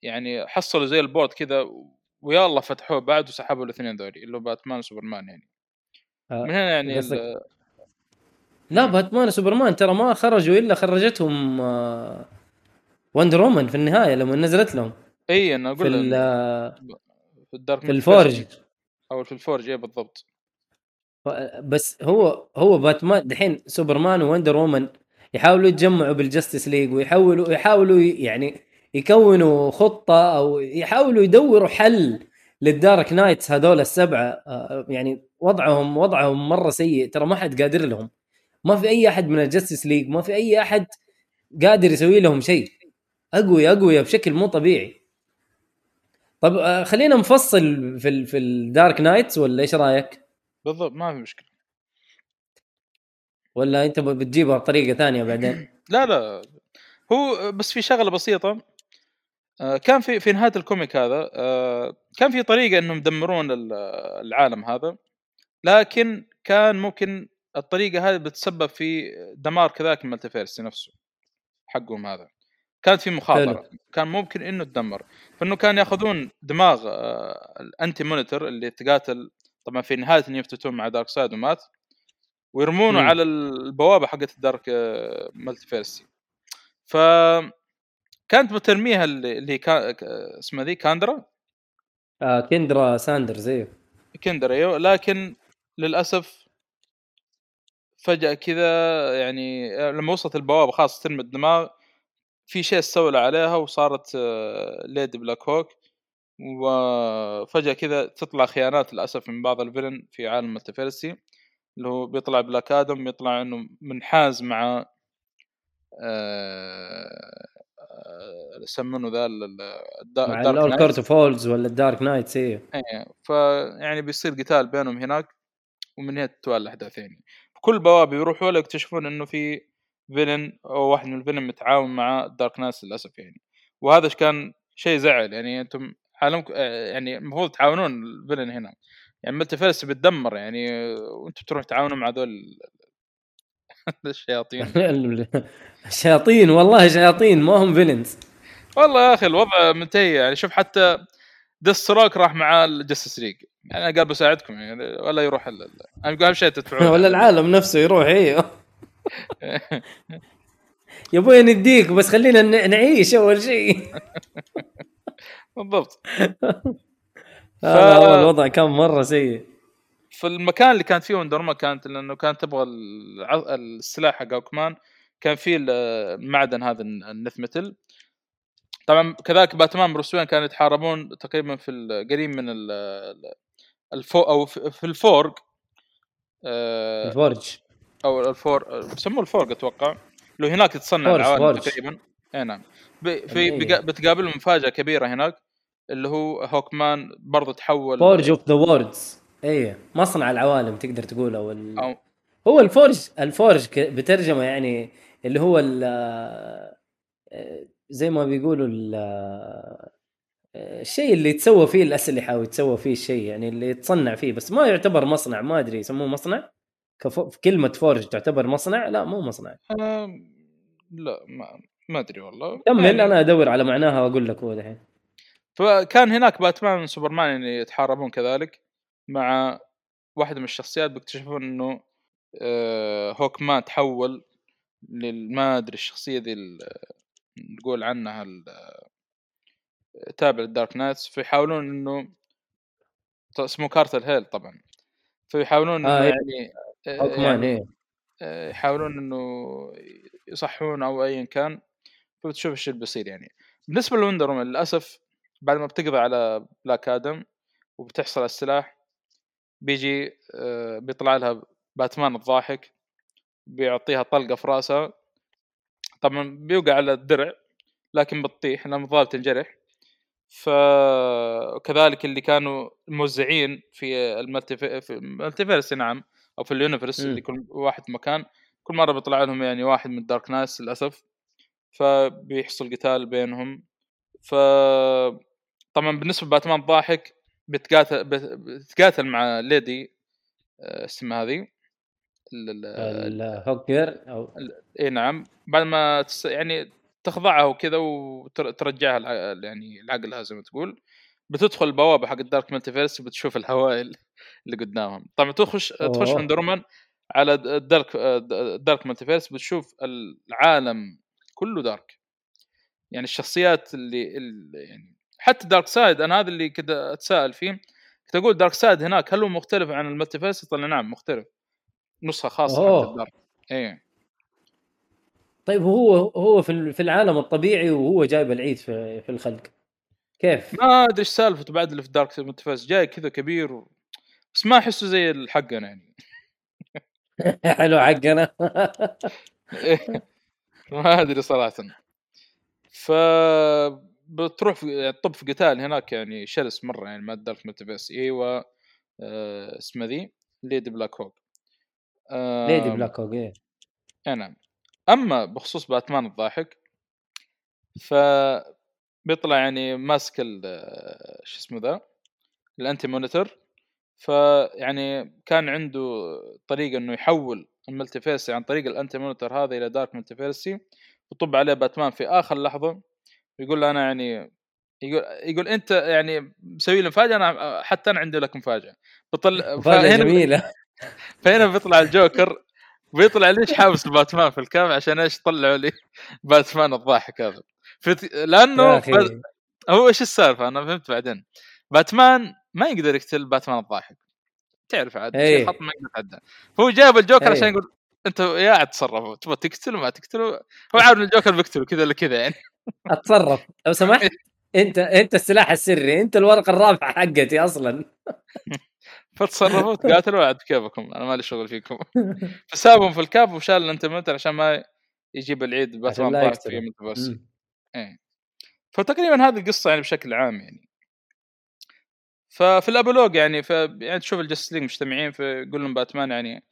يعني حصلوا زي ال portal كذا ويا الله فتحوه بعد وسحبوا الاثنين ذولي اللي هو باتمان وسوبرمان يعني. آه، من هنا يعني ال- لا باتمان وسوبرمان ترى ما خرجوا إلا خرجتهم آه، وندر وومن في النهاية لما نزلت لهم. إي أنا في أقول إنه في ال dark في ال forge. أو في ال forge إي بالضبط. بس هو هو باتمان دحين سوبرمان ووندر وومن يحاولوا يتجمعوا بال Justice League ويحاولوا يحاولوا يعني يكونوا خطة أو يحاولوا يدوروا حل لل Dark Knights هذول السبعة آه، يعني وضعهم وضعهم مرة سيء. ترى ما حد قادر لهم. ما في أي أحد من ال Justice League ما في أي أحد قادر يسوي لهم شيء. اقوياء اقوياء بشكل مو طبيعي. طب آه، خلينا نفصل في ال في ال Dark Knights ولا إيش رأيك؟ بالضبط ما في مشكلة. ولا أنت بتجيبها بطريقة ثانية بعدين؟ لا لا. هو بس في شغلة بسيطة. آه، كان في في نهاية ال comic هذا آه، كان في طريقة إنهم يدمرون ال- العالم هذا لكن كان ممكن الطريقة هذه بتسبب في دمار كذاك ال multiverse نفسه حقهم هذا كانت في مخاطرة حلو. كان ممكن إنه تدمر فإنه كان يأخذون دماغ آه، الانتي مونيتور اللي تقاتل طبعا في نهاية إنه يفتتون مع دارك سايد ومات ويرمونه مم. على البوابة حقت ال dark آه، multiverse ف كانت بترميها اللي هي كا... اسمها ذي كاندرا؟ آه كندرا ساندرز إيوه. كندرا إيوه. لكن للأسف فجأة كذا يعني لما وصلت البوابة خلاص ترمي الدماغ في شيء استولى عليها وصارت آه، ليدي بلاك هوك وفجأة كذا تطلع خيانات للأسف من بعض ال villain في عالم ال multiverse اللي هو بيطلع بلاك آدم يطلع إنه منحاز مع آه، آه، يسمونه the ال Dark Knight. فولز ولا ال Dark Knights إيه. فيعني بيصير قتال بينهم هناك ومن هنا تتوالى الاحداث يعني كل بوابة يروحوا له يكتشفون إنه في villain أو واحد من ال villain متعاون مع ال Dark Knights للأسف يعني. وهذا كان شيء زعل يعني أنتم عالمكم آه، يعني المفروض تعاونون ال villain هنا يعني multi بتدمر يعني وأنتم تروحوا تعاونوا مع ذول الشياطين. شياطين والله شياطين ما هم villains والله يا أخي الوضع منتهي يعني شوف حتى دستروك راح مع ال Justice League يعني قال بساعدكم يعني ولا يروح ال- ال- أنا أقول اهم شيء تدفعون. ولا العالم نفسه يروح أيوه يا أبوي نديك بس خلينا نعيش أول شيء. بالضبط. هو الوضع كان مرة سيء. في المكان اللي كانت فيه وندر وومن كانت لأنه كانت تبغى السلاح حق أوكمان كان فيه المعدن هذا النث متل طبعا كذلك باتمان بروس وين كانوا يتحاربون تقريبا في قريب من ال- ال- الفو أو في ال forge آه، ال forge. أو الفور يسموه ال forge أتوقع. لو هناك forge- العوالم. تقريبا. اي نعم. في بتقابلهم مفاجأة كبيرة هناك اللي هو هوكمان برضو تحول forge of the worlds إيه مصنع العوالم تقدر تقول أو ال... أو- هو ال forge ال forge بترجمة يعني اللي هو ال آه، زي ما بيقولوا ال آه، الشيء اللي يتسوى فيه الأسلحة ويتسوى فيه الشيء يعني اللي يتصنع فيه. بس ما يعتبر مصنع ما أدري يسموه مصنع. كلمة فورج تعتبر مصنع؟ لا مو مصنع. آه، لا ما ما أدري والله. كمل يعني أنا أدور على معناها وأقول لك هو دحين فكان هناك باتمان وسوبرمان يعني يتحاربون كذلك. مع واحدة من الشخصيات بيكتشفون إنه آه، هوكمان تحول لل- ما أدري الشخصية ذي نقول عنها تابع لل Dark Knights فيحاولون إنه اسمه كارتل هيل طبعا فيحاولون آه، إنه إيه. يعني آه، يعني إيه آه، يحاولون إنه يصحون أو ايا كان فبتشوف إيش اللي بيصير يعني بالنسبة لوندر للأسف بعد ما بتقضي على بلاك آدم وبتحصل على السلاح بيجي آه، بيطلع لها باتمان الضاحك بيعطيها طلقة في رأسها. طبعا بيوقع على الدرع لكن بتطيح لما الظاهر تنجرح. فكذلك اللي كانوا موزعين في ال multi في ال multiverse نعم أو في ال universe. اللي كل واحد في مكان. كل مرة بيطلع لهم يعني واحد من ال Dark Knights للأسف. فبيحصل قتال بينهم. ف طبعا بالنسبة لباتمان ضاحك بيتقاتل بيتقاتل مع Lady آه، اسمها هذه ال- ال- ال Hawkgirl أو إي نعم. بعد ما تس... يعني تخضعها وكذا وترجعها الع... يعني لعقلها زي ما تقول. بتدخل البوابه حق ال dark multiverse وبتشوف الهواء اللي قدامهم. طبعا تخش تخش أوه. Wonder Woman على ال dark ال dark multiverse بتشوف العالم كله dark. يعني الشخصيات اللي, اللي يعني حتى Darkseid أنا هذا اللي كذا أتساءل فيه. كنت أقول Darkseid هناك هل هو مختلف عن ال multiverse طلع نعم مختلف. نسخة خاصة إيه. طيب هو هو في ال- في العالم الطبيعي وهو جايب العيد في في الخلق. كيف؟ ما أدري إيش سالفته بعد اللي في dark multiverse جاي كذا كبير و... بس ما أحسه زي اللي حقنا يعني. حلو حقنا. ما أدري صراحة. ف بتروح في طب في قتال هناك يعني شرس مرة يعني ما dark multiverse إيوه آه اسمها ذي؟ Lady Blackhawk آه Lady Blackhawk إيه. إي نعم. أما بخصوص باتمان الضاحك ف بيطلع يعني ماسك ال- شو اسمه ذا؟ ال Anti-Monitor فيعني كان عنده طريقة إنه يحول ال multiverse عن طريق ال Anti-Monitor هذا إلى dark multiverse وطب عليه باتمان في آخر لحظة. يقول له أنا يعني يقول يقول أنت يعني مسوي لي مفاجأة أنا حتى أنا عندي لك مفاجأة. بطل مفاجأة فهنا جميلة. فهنا بيطلع الجوكر بيطلع ليش حابس باتمان في ال cave عشان إيش طلعوا لي باتمان الضاحك هذا. فت... لأنه بس... هو إيش السالفة؟ أنا فهمت بعدين. باتمان ما يقدر يقتل باتمان الضاحك. تعرف عاد إيه. شيء خط ما يقدر يتعدى. هو جاب الجوكر إيه. عشان يقول أنت يا عاد تصرفوا تبغى تقتله ما تقتله هو عارف ان الجوكر بيقتله كذا ولا كذا يعني. أتصرف. لو سمحت أنت أنت السلاح السري أنت الورقة الرابحه حقتي أصلا. فتصرفوا تقاتلوا عاد كيفكم أنا مالي شغل فيكم. فسابهم في ال cave وشال ال Anti-Monitor عشان ما يجيب العيد باتمان ضاحك في مم. إيه. فتقريبا هذه القصة يعني بشكل عام يعني. ففي ال epilogue يعني ف يعني تشوف ال Justice League مجتمعين فيقول لهم باتمان يعني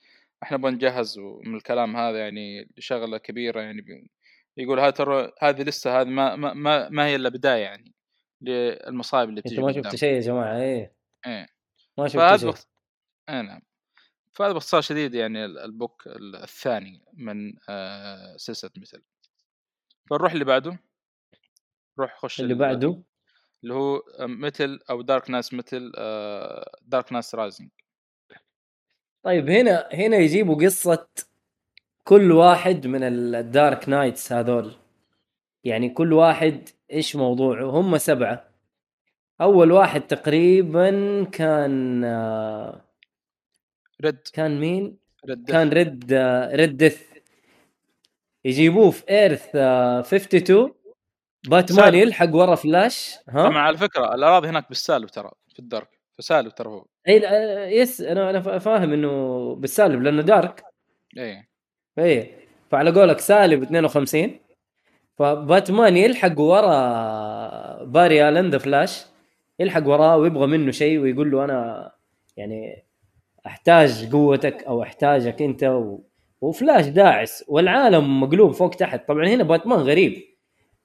إحنا نبغى نجهز من الكلام هذا يعني لشغله كبيرة يعني يقول ها ترى هذه لسه هذه ما ما ما, ما هي إلا بداية يعني للمصايب اللي بتجي أنتوا ما. شفتوا شيء يا جماعة؟ إيه. إيه. ما شفتوا فهذا شيء. بخ... اي نعم. فهذا باختصار شديد يعني ال- ال book الثاني من آه سلسلة Metal. فنروح اللي بعده. روح خش اللي ال- بعده؟ اللي هو Metal أو Dark Nights Metal Dark Knights Rising طيب هنا هنا يجيبوا قصة كل واحد من ال Dark Knights هذول. يعني كل واحد إيش موضوعه؟ هم سبعة. أول واحد تقريبا كان Red كان مين؟ Red كان Red Red Death. يجيبوه في Earth آه، 52 باتمان. يلحق ورا فلاش طبعا ها على فكرة الأراضي هناك بالسالب ترى في ال dark. فسالب ترى هو. إي yes أنا أنا فا- فاهم إنه بالسالب لأنه dark. إيه إي فعلى قولك سالب 52 فباتمان يلحق ورا باري آلن the Flash يلحق وراه ويبغى منه شيء ويقول له أنا يعني أحتاج قوتك أو أحتاجك أنت و... وفلاش داعس والعالم مقلوب فوق تحت. طبعا هنا باتمان غريب.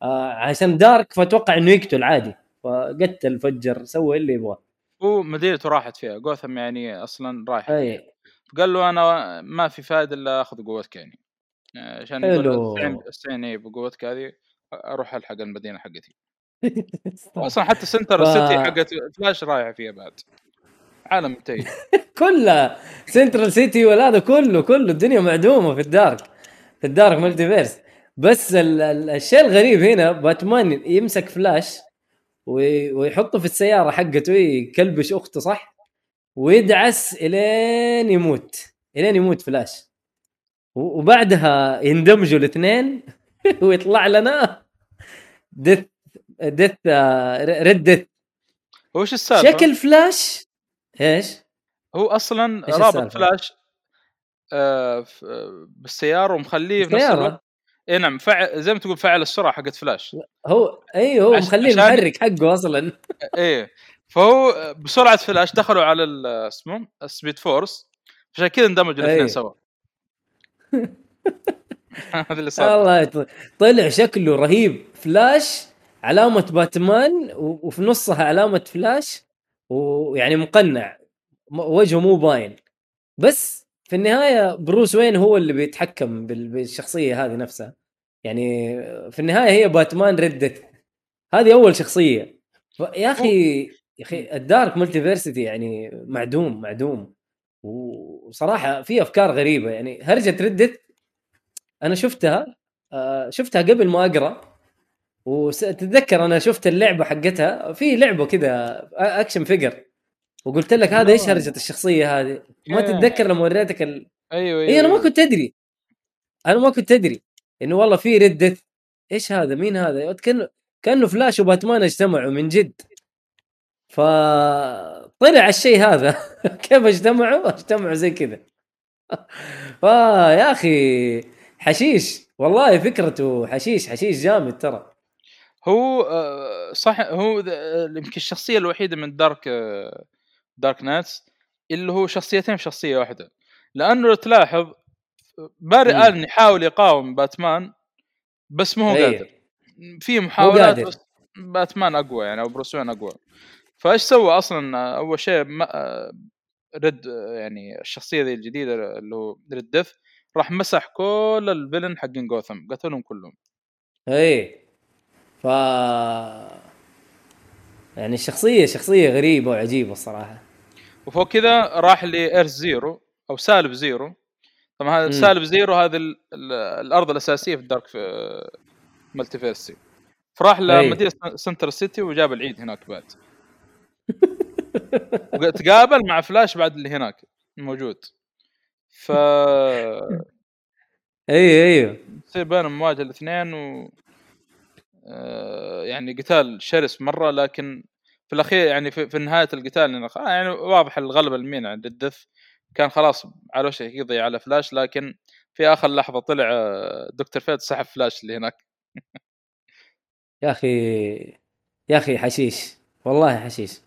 آه عشان dark فأتوقع إنه يقتل عادي. فقتل فجر سوى اللي يبغاه. هو مدينته راحت فيها جوثم يعني أصلا رايحه أي. قال له أنا ما في فائده إلا آخذ قوتك يعني عشان حلو. استعين إيه بقوتك هذه أروح ألحق المدينة حقتي. أصلا حتى Central City حقت فلاش رايحه فيها بعد. عالم منتهي كلها Central City ولا هذا كله كله الدنيا معدومة في ال dark في ال dark multiverse. بس ال- ال- الشيء الغريب هنا باتمان يمسك فلاش ويحطه في السيارة حقته يكلبش أخته صح؟ ويدعس إلين يموت إلين يموت فلاش و- وبعدها يندمجوا الاثنين ويطلع لنا Death Death Red Death هو إيش السالفة؟ شكل فلاش إيش؟ هو أصلا رابط؟ فلاش آه بالسيارة ومخليه في نفس. الوقت اي نعم فعل زي ما تقول فعل السرعة حقت فلاش. هو اي هو عش- مخليه عشان- المحرك حقه أصلا. إيه فهو بسرعة فلاش دخلوا على اسمه ال Speed Force عشان كذا اندمجوا الاثنين أي. سوا. هذا اللي صار. والله ط- طلع شكله رهيب. فلاش علامة باتمان وفي نصها علامة فلاش ويعني مقنع. وجهه مو باين. بس في النهاية بروس وين هو اللي بيتحكم بال- بالشخصية هذه نفسها. يعني في النهاية هي باتمان Red Death هذه أول شخصية. ف- يا أخي يا أخي ال Dark Multiverse يعني معدوم معدوم. وصراحة في أفكار غريبة. يعني هرجة Red Death أنا شفتها آه، شفتها قبل ما أقرأ. وتتذكر أنا شفت اللعبة حقتها. في لعبة كذا action figure وقلت لك هذا إيش هرجة الشخصية هذه؟ ما إيه. تتذكر لما وريتك ال... أيوه اي أنا ما كنت أدري. أنا ما كنت أدري. إنه والله في ردة إيش هذا؟ مين هذا؟ كانه كأنه فلاش وباتمان اجتمعوا من جد. فطلع الشيء هذا. كيف اجتمعوا؟ اجتمعوا زي كذا. فيا أخي حشيش. والله فكرته حشيش حشيش جامد ترى. هو آه، صح هو يمكن الشخصية الوحيدة من دارك Dark Knights اللي هو شخصيتين في شخصية واحدة. لأنه تلاحظ باري مم. آلن يحاول يقاوم باتمان بس ما هو أي. قادر. في محاولات قادر. بس باتمان أقوى يعني أو بروس وين أقوى. فإيش سوى أصلا؟ أول شيء ما- Red آه، يعني الشخصية ذي الجديدة اللي هو Red Death راح مسح كل ال villain حقين جوثم قتلهم كلهم. اي ف يعني الشخصيه شخصية غريبة وعجيبة الصراحة. وفوق كذا راح ل Earth Zero أو سالب zero. طبعا هذا. سالب zero هذه ال- ال- الأرض الأساسية في ال Dark في Multiverse فراح. لمدينة Central City وجاب العيد هناك بعد. وتقابل مع فلاش بعد اللي هناك موجود. ف اي أيوه. يصير بينهم مواجهة الاثنين و آه، يعني قتال شرس مرة لكن في الأخير يعني في, في نهاية القتال يعني واضح الغلبة لمين عند ال Death كان خلاص على وشك يقضي على فلاش لكن في آخر لحظة طلع آه، Doctor Fate سحب فلاش اللي هناك. يا أخي يا أخي حشيش والله حشيش.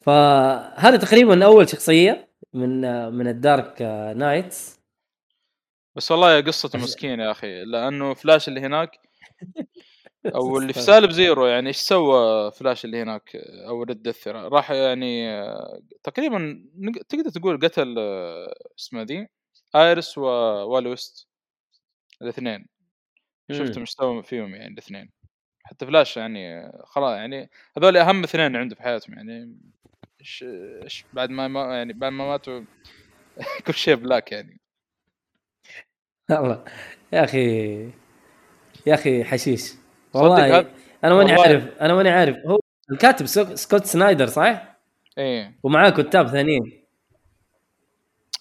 فهذا تقريبا أول شخصية من من ال Dark Knights. بس والله قصته مسكين يا أخي لأنه فلاش اللي هناك أو اللي في سالب zero يعني إيش سوى فلاش اللي هناك أو Red Death راح يعني آه، تقريبا تقدر تقول قتل آه، اسمه ذي؟ آيرس ووالي وست الاثنين. شفت إيش سوى فيهم يعني الاثنين. حتى فلاش يعني آه، خلاص يعني هذول أهم اثنين عنده في حياتهم يعني. إيش إيش بعد ما ما- يعني بعد ما ماتوا كل شيء black يعني. والله. يا أخي يا أخي حشيش. والله أنا ماني. عارف أنا ماني عارف. هو الكاتب سك- سكوت سنايدر صح؟ إيه. ومعاه كتاب ثانيين.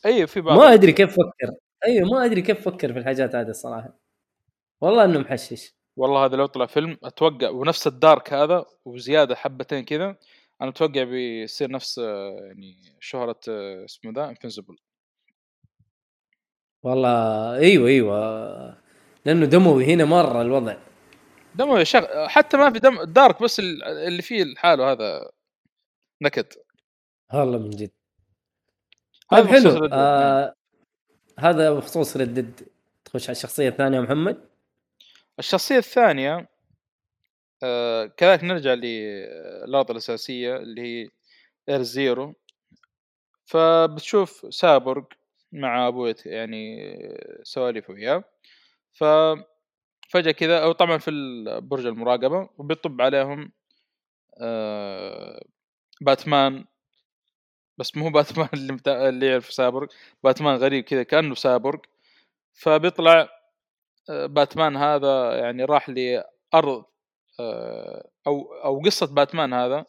إيه في بعض. ما أدري كيف فكر. أيوه ما أدري كيف فكر في الحاجات هذه الصراحة. والله إنه محشش. والله هذا لو طلع فيلم أتوقع ونفس ال dark هذا وزيادة حبتين كذا أنا أتوقع بيصير نفس يعني شهرة اسمه ذا Invincible والله إيوه إيوه. لأنه دموي هنا مرة الوضع. دم شغ... حتى ما في دم dark بس ال- اللي فيه لحاله هذا نكد والله من جد. هذا طيب بخصوص حلو. آه هذا بخصوص Red Death تخش على الشخصية الثانية محمد؟ الشخصية الثانية آه كذلك نرجع للارض الأساسية اللي هي Earth Zero فبتشوف سايبورغ مع ابوه يعني سواليف وياه. ف فجأة كذا أو طبعا في برج المراقبة وبيطب عليهم آه باتمان. بس مو باتمان اللي متا... اللي يعرف سايبورغ باتمان غريب كذا كأنه سايبورغ فبيطلع آه، باتمان هذا يعني راح لأرض آه، أو أو قصة باتمان هذا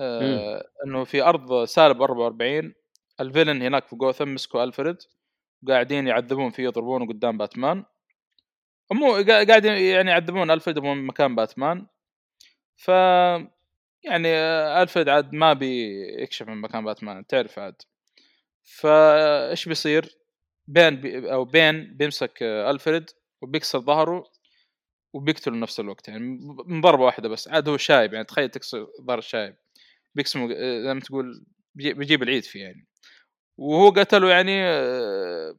آه، إنه في أرض سالب 44 الفيلن هناك في جوثم مسكوا ألفريد قاعدين يعذبون فيه يضربونه قدام باتمان. مو قا- قاعدين يعني يعذبون ألفريد من مكان باتمان. ف يعني ألفريد عاد ما بيكشف من مكان باتمان تعرف عاد. فايش بيصير؟ بين بي أو بين بيمسك ألفريد وبيكسر ظهره وبيقتله نفس الوقت يعني من ضربة واحدة بس عاد هو شايب يعني تخيل تكسر ظهر الشايب بيقسمه آه، زي ما تقول بيجي- بيجيب العيد فيه يعني. وهو قتله يعني آه،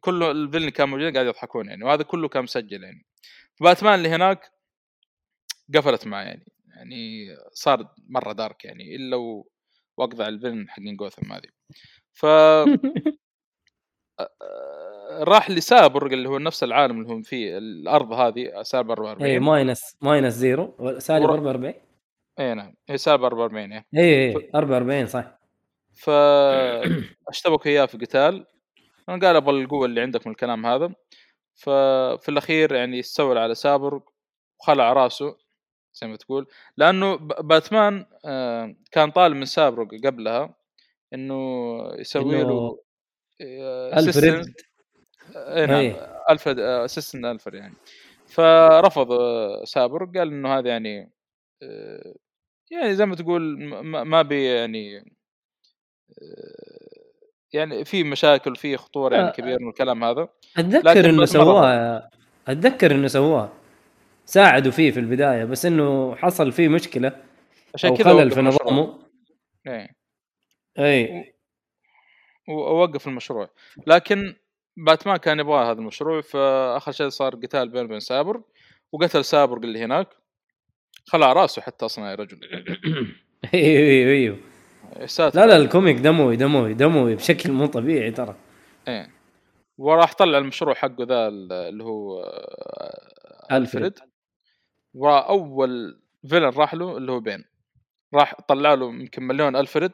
كله الفيلن اللي كان موجودين قاعد يضحكون يعني وهذا كله كان مسجل يعني. باتمان اللي هناك قفلت معه يعني يعني صار مرة dark يعني إلا و- وأقضى ال villain حقين جوثم هذه. ف راح لسايبورق اللي هو نفس العالم اللي هم فيه الأرض هذه سالب 44 اي minus minus zero. سالب ور- 44 اي نعم. هي سالب 44 إيه. اي اي 44 صح. فاشتبكوا إياه في قتال. أنا قال أبغى القوة اللي عندك من الكلام هذا ففي الأخير يعني استولى على سايبور وخلع راسه زي ما تقول لأنه باتمان آه، كان طالب من سايبورق قبلها إنه يسوي له آه، ألفريد. اي نعم إيه. ألفريد assistant ألفريد يعني فرفض آه، سايبورق قال إنه هذا يعني آه، يعني زي ما تقول ما- بي يعني آه، يعني في مشاكل في خطورة يعني آه. كبير من الكلام هذا. أتذكر إنه سواها أتذكر إنه سواها ساعدوا فيه في البداية بس إنه حصل فيه مشكلة عشان كذا خلل في. نظامه. إيه. اي ووقف المشروع. لكن باتمان كان يبغى هذا المشروع فآخر شيء صار قتال بينه وبين سايبورق وقتل سايبورق اللي هناك. خلع رأسه حتى أصلا يا رجل. أيوه أيوه ساتر لا لا ال comic دموي دموي دموي بشكل مو طبيعي ترى. إيه. وراح طلع المشروع حقه ذا اللي هو آه،. ألفريد. وأول فيلن راح له اللي هو بين. راح طلع له يمكن مليون ألفريد.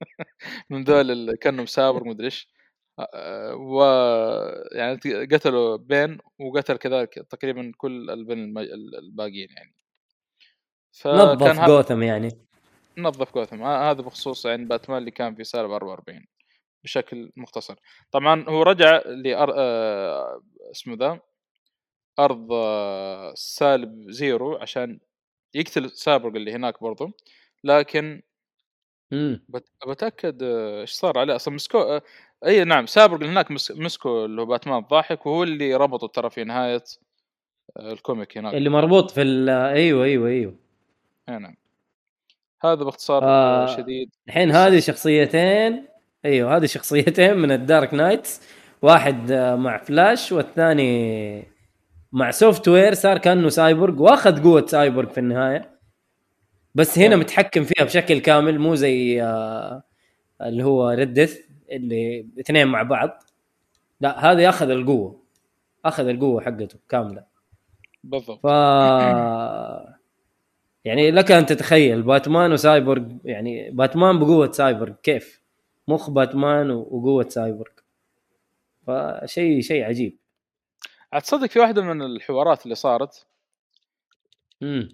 من ذول اللي كأنهم سابر مدري إيش. آه، و يعني قتلوا بين وقتل كذلك تقريبا كل الم- الباقيين يعني. نظف جوثم يعني. نظف جوثم. ه- هذا بخصوص يعني باتمان اللي كان في سالب 44 بشكل مختصر. طبعا هو رجع لأر... آه... اسمه the أرض آه... سالب zero عشان يقتل سايبورغ اللي هناك برضو. لكن بت... بتأكد آه، إيش صار عليه؟ أصلا مسكو آه... إي نعم سايبورغ اللي هناك مس... مسكو اللي هو باتمان الضاحك وهو اللي ربطه ترى في نهاية آه... ال comic هناك. اللي مربوط في ال- أيوه أيوه أيوه. إي نعم. هذا باختصار آه. شديد. الحين هذه شخصيتين. أيوه هذه شخصيتين من ال Dark Knights واحد آه، مع فلاش والثاني مع software صار كأنه سايبورغ وأخذ قوة سايبورغ في النهاية. بس هنا نعم. متحكم فيها بشكل كامل مو زي آه، اللي هو Red Death اللي اثنين مع بعض. لا هذا ياخذ القوة. أخذ القوة حقته كاملة. بالضبط. ف يعني لك أن تتخيل باتمان وسايبورغ يعني باتمان بقوة سايبورغ كيف؟ مخ باتمان وقوة سايبورغ. فشيء شيء عجيب. عاد تصدق في واحدة من الحوارات اللي صارت؟ امم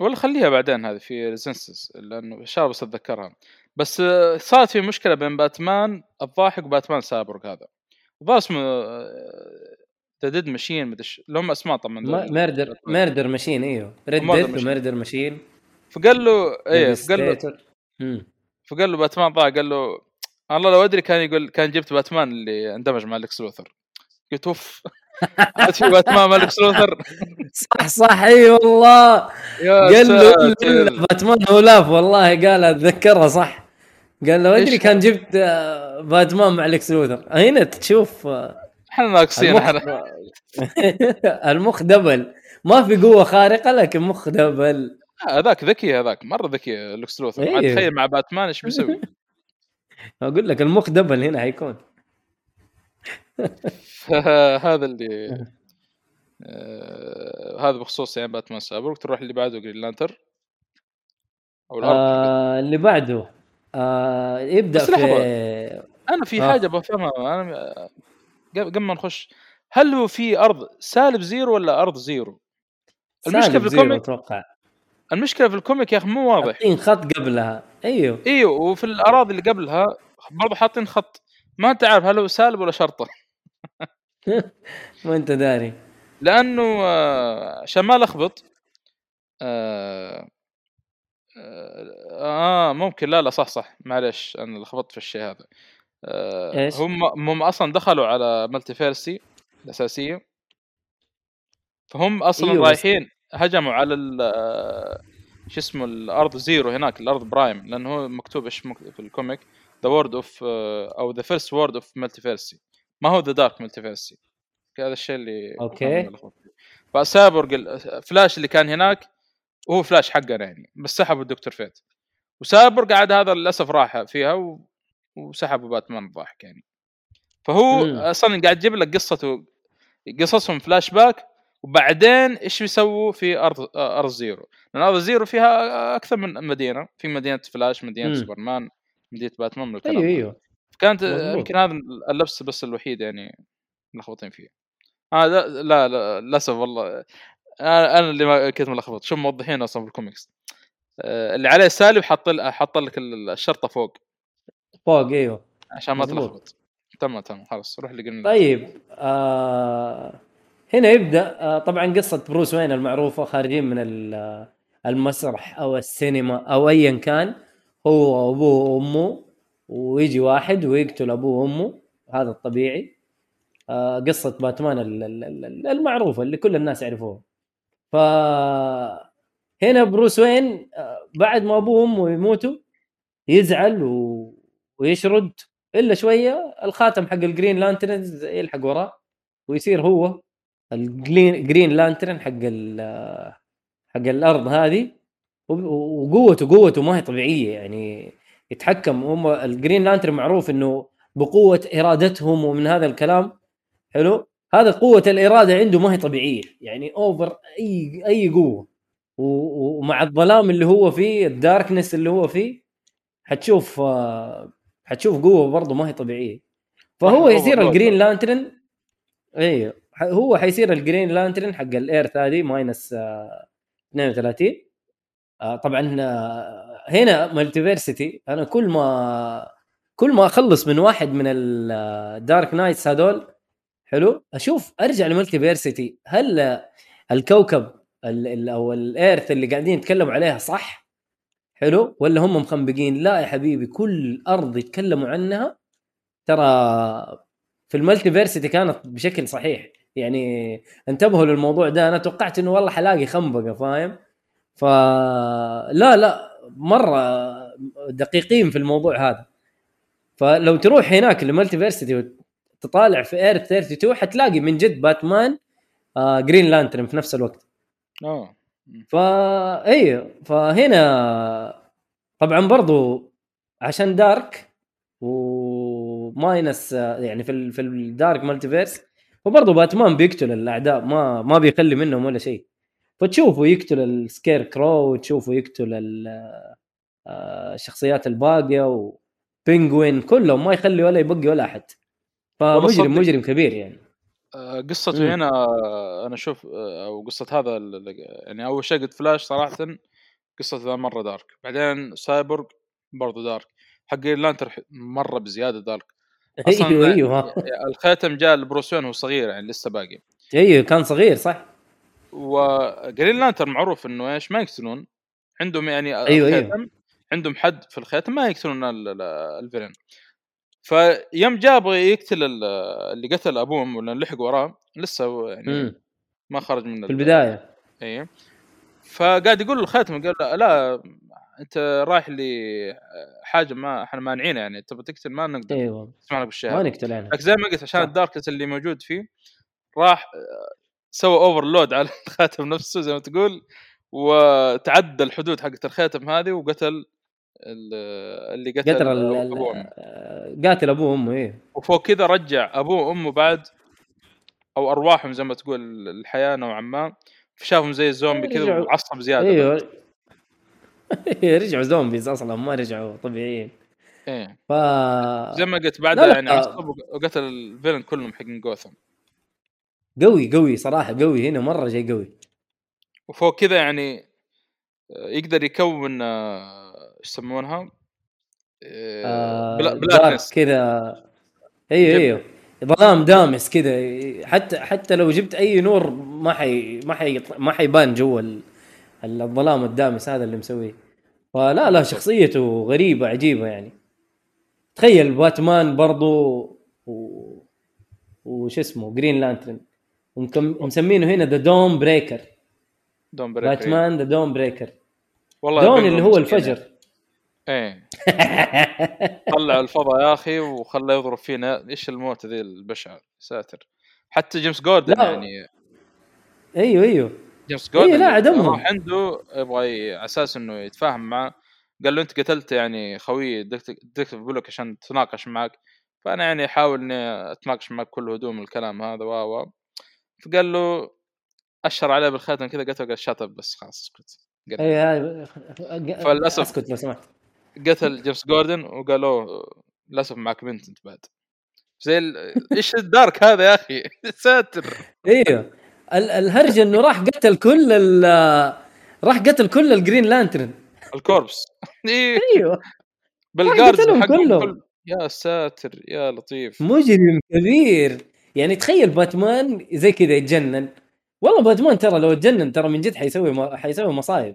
ولا خليها بعدين هذه في ريزنسز لأنه شاب بس أتذكرها. بس آه، صارت في مشكلة بين باتمان الضاحك وباتمان سايبورغ هذا. الظاهر اسمه the dead machine مدري لهم أسماء طبعا. ميردر ميردر ماشين إيوه. red Machine. وميردر ماشين؟ فقال له إيه فقال له. فقال له باتمان ضاع قال له الله لو أدري كان يقول كان جبت باتمان اللي اندمج مع لكس لوثر. قلت أوف. باتمان مع لكس لوثر. صح صح إي والله. قال له. باتمان هولاف والله قال أتذكرها صح. قال له أدري؟ كان جبت آه، باتمان مع لكس لوثر. هنا تشوف آه، إحنا ناقصين إحنا المخ double. ما في قوة خارقة لكن مخ double. هذاك ذكي هذاك مرة ذكي لكس لوثر إيه. تخيل مع باتمان إيش بيسوي؟ أقول لك المخ double هنا حيكون. فهذا اللي آه هذا بخصوص يعني باتمان سايبورغ تروح اللي بعده Green Lantern؟ أو. آه اللي بعده. آه يبدأ بس في لحظة. أنا في آه. حاجة بفهمها. أنا قبل ما نخش هل هو في أرض سالب zero ولا أرض zero؟ المشكلة في ال comic أتوقع. المشكلة في ال comic يا أخي مو واضح. حاطين خط قبلها. أيوه. أيوه وفي الأراضي اللي قبلها برضه حاطين خط. ما أنت عارف هل هو سالب ولا شرطة. ما أنت داري. لأنه آه، عشان ما لخبط آه, آه, آه ممكن لا لا صح صح. معلش أنا لخبطت في الشيء هذا. آه إيش؟ هم هم أصلا دخلوا على multiverse الأساسية فهم أصلا أيوه، بس- رايحين هجموا على ال- آه، شو اسمه الأرض zero هناك الأرض Prime لأنه هو مكتوب إيش في ال comic the world of أو the first world of multiverse ما هو the dark multiverse هذا الشيء اللي. فسايبورغ ال- فلاش اللي كان هناك هو فلاش حقنا يعني بس سحبوا الدكتور Fate وسايبورغ قاعد هذا للأسف راح فيها. وسحبوا باتمان الضاحك يعني فهو مم. أصلا قاعد يجيب لك قصته قصصهم فلاش باك وبعدين إيش بيسووا في أرض أرض zero لأن أرض zero فيها أكثر من مدينة في مدينة فلاش مدينة مم. سوبرمان مدينة باتمان من الكلام أيوه. أيوه كانت. يمكن هذا اللبس بس الوحيد يعني ملخبطين فيه آه لا لا لا للأسف والله أنا اللي ما كنت ملخبط شو موضحين أصلا في الكوميكس آه، اللي عليه سالب حط حط لك ال- الشرطة فوق فوق إيوه. عشان ما. تلخبط. تمام تمام خلاص روح اللي قلنا طيب آه هنا يبدأ. آه طبعا قصة بروس وين المعروفة خارجين من ال- المسرح أو السينما أو ايا كان. هو وأبوه وأمه ويجي واحد ويقتل أبوه وأمه. هذا الطبيعي. آه قصة باتمان ال- ال- ال- المعروفة اللي كل الناس يعرفوها. ف هنا بروس وين آه بعد ما أبوه وأمه يموتوا يزعل و... ويشرد إلا شوية الخاتم حق ال Green Lanterns يلحق وراه ويصير هو ال Green Green Lantern حق حق الأرض هذه وقوته قوته ما هي طبيعية يعني يتحكم. هم ال Green Lantern معروف إنه بقوة إرادتهم ومن هذا الكلام حلو؟ هذا قوة الإرادة عنده ما هي طبيعية يعني over اي أي قوة. ومع الظلام اللي هو فيه ال darkness اللي هو فيه حتشوف آه، حتشوف قوة برضه ما هي طبيعية. فهو يصير الجرين. لانترن أيوه هو حيصير ال Green Lantern حق ال Earth هذه minus آه، 32 آه، طبعا آه، هنا Multiversity أنا كل ما كل ما أخلص من واحد من ال Dark Knights هذول حلو؟ أشوف أرجع ل Multiversity هل الكوكب ال- ال- أو ال Earth اللي قاعدين يتكلموا عليها صح؟ حلو؟ ولا هم مخنبقين؟ لا يا حبيبي كل ارض يتكلموا عنها. ترى في ال Multiversity كانت بشكل صحيح. يعني انتبهوا للموضوع ده. أنا توقعت إنه والله حلاقي خنبقة فاهم؟ فلا لا مرة دقيقين في الموضوع هذا. فلو تروح هناك ل Multiversity وتطالع في Earth 32 حتلاقي من جد باتمان آه جرين لانترن في نفس الوقت. آه. فا أيوه فهنا طبعا برضو عشان dark و minus يعني في ال في ال dark multiverse فبرضه باتمان بيقتل الأعداء ما ما بيخلي منهم ولا شيء. فتشوفه يقتل ال Scarecrow وتشوفه يقتل آه، الشخصيات الباقية و Penguin كلهم ما يخلي ولا يبقي ولا أحد. فمجرم. مجرم كبير يعني. قصته مم. هنا آه، أنا أشوف آه، أو قصة هذا يعني أول شيء قلت فلاش صراحة قصته ذا مرة dark. بعدين سايبورغ برضو dark. حق لانترن مرة بزيادة dark. أيوه أيوه الخاتم جاء لبروس وين وهو صغير يعني لسه باقي. أيوه كان صغير صح؟ وجرين لانترن معروف إنه إيش ما يقتلون. عندهم يعني أيوة، أيوة. الخاتم عندهم حد في الخاتم ما يقتلون ال- ال- ال villain. فيوم جاء يبغى يقتل ال- اللي قتل أبوهم ولا لحق وراه لسه يعني مم. ما خرج من في البداية. إي. فقاعد يقول له الخاتم قال له لا أنت رايح لي حاجة ما إحنا مانعينها يعني تبغى تقتل ما نقدر. أيوه نسمع لك بالشيء ما نقتل أنا. لكن زي ما قلت عشان صح. ال darkness اللي موجود فيه راح آه، سوى overload على الخاتم نفسه زي ما تقول وتعدى الحدود حقت الخاتم هذه وقتل اللي قتل, قتل ابوهم آه، قاتل ابوه وامه إيه. وفوق كذا رجع ابوه وأمه بعد أو أرواحهم زي ما تقول الحياة نوعا ما. شافهم زي الزومبي كذا. وعصب زيادة أيوه. رجعوا زومبيز أصلا ما رجعوا طبيعيين. إيه. ف زي ما قلت بعدها لا. يعني عصب وقتل الفيلن كلهم حقين جوثم. قوي قوي صراحة قوي. هنا مرة شيء قوي. وفوق كذا يعني آه، يقدر يكون آه، يسمونها؟ آه bla- blackness كذا أيوه أيوه. ظلام دامس كذا حتى حتى لو جبت أي نور ما حي ما حي ما حيبان جوا ال- الظلام الدامس هذا اللي مسويه. فلا لا شخصيته غريبة عجيبة يعني. تخيل باتمان برضو و... وش اسمه جرين لانترن. ومسمينه هنا The Dawnbreaker دون بريك باتمان ذا دوم بريكر والله بنجر اللي هو مسكين الفجر. إيه. طلع الفضاء يا أخي وخلى يضرب فينا. إيش الموت ذي البشعه ساتر. حتى جيمس جوردن لا. يعني. أيوه أيوه. جيمس جوردن لا، عدمهم. راح عنده يبغى على أساس إنه يتفاهم معه. قال له أنت قتلت يعني خوي ديتكتيف بولك عشان تناقش معك. فأنا يعني أحاول إني أتناقش معك بكل هدوء من الكلام هذا و و. فقال له أشر عليه بالخاتم كذا قتله قال شطب بس خلاص اسكت. قتل. اي هاي فللأسف- أسكت لو سمحت. قتل جيمس جوردن وقالوا للأسف معك بنت أنت بعد. زي. إيش ال dark هذا يا أخي؟ ساتر. أيوه ال- الهرجة إنه راح قتل كل ال راح قتل كل الجرين لانترن ال Corps. إيه. أيوه. بال guards كلهم. كل... يا ساتر يا لطيف. مجرم كبير. يعني تخيل باتمان زي كذا يتجنن. والله باتمان ترى لو اتجنن ترى من جد حيسوي ما... حيسوي مصايب.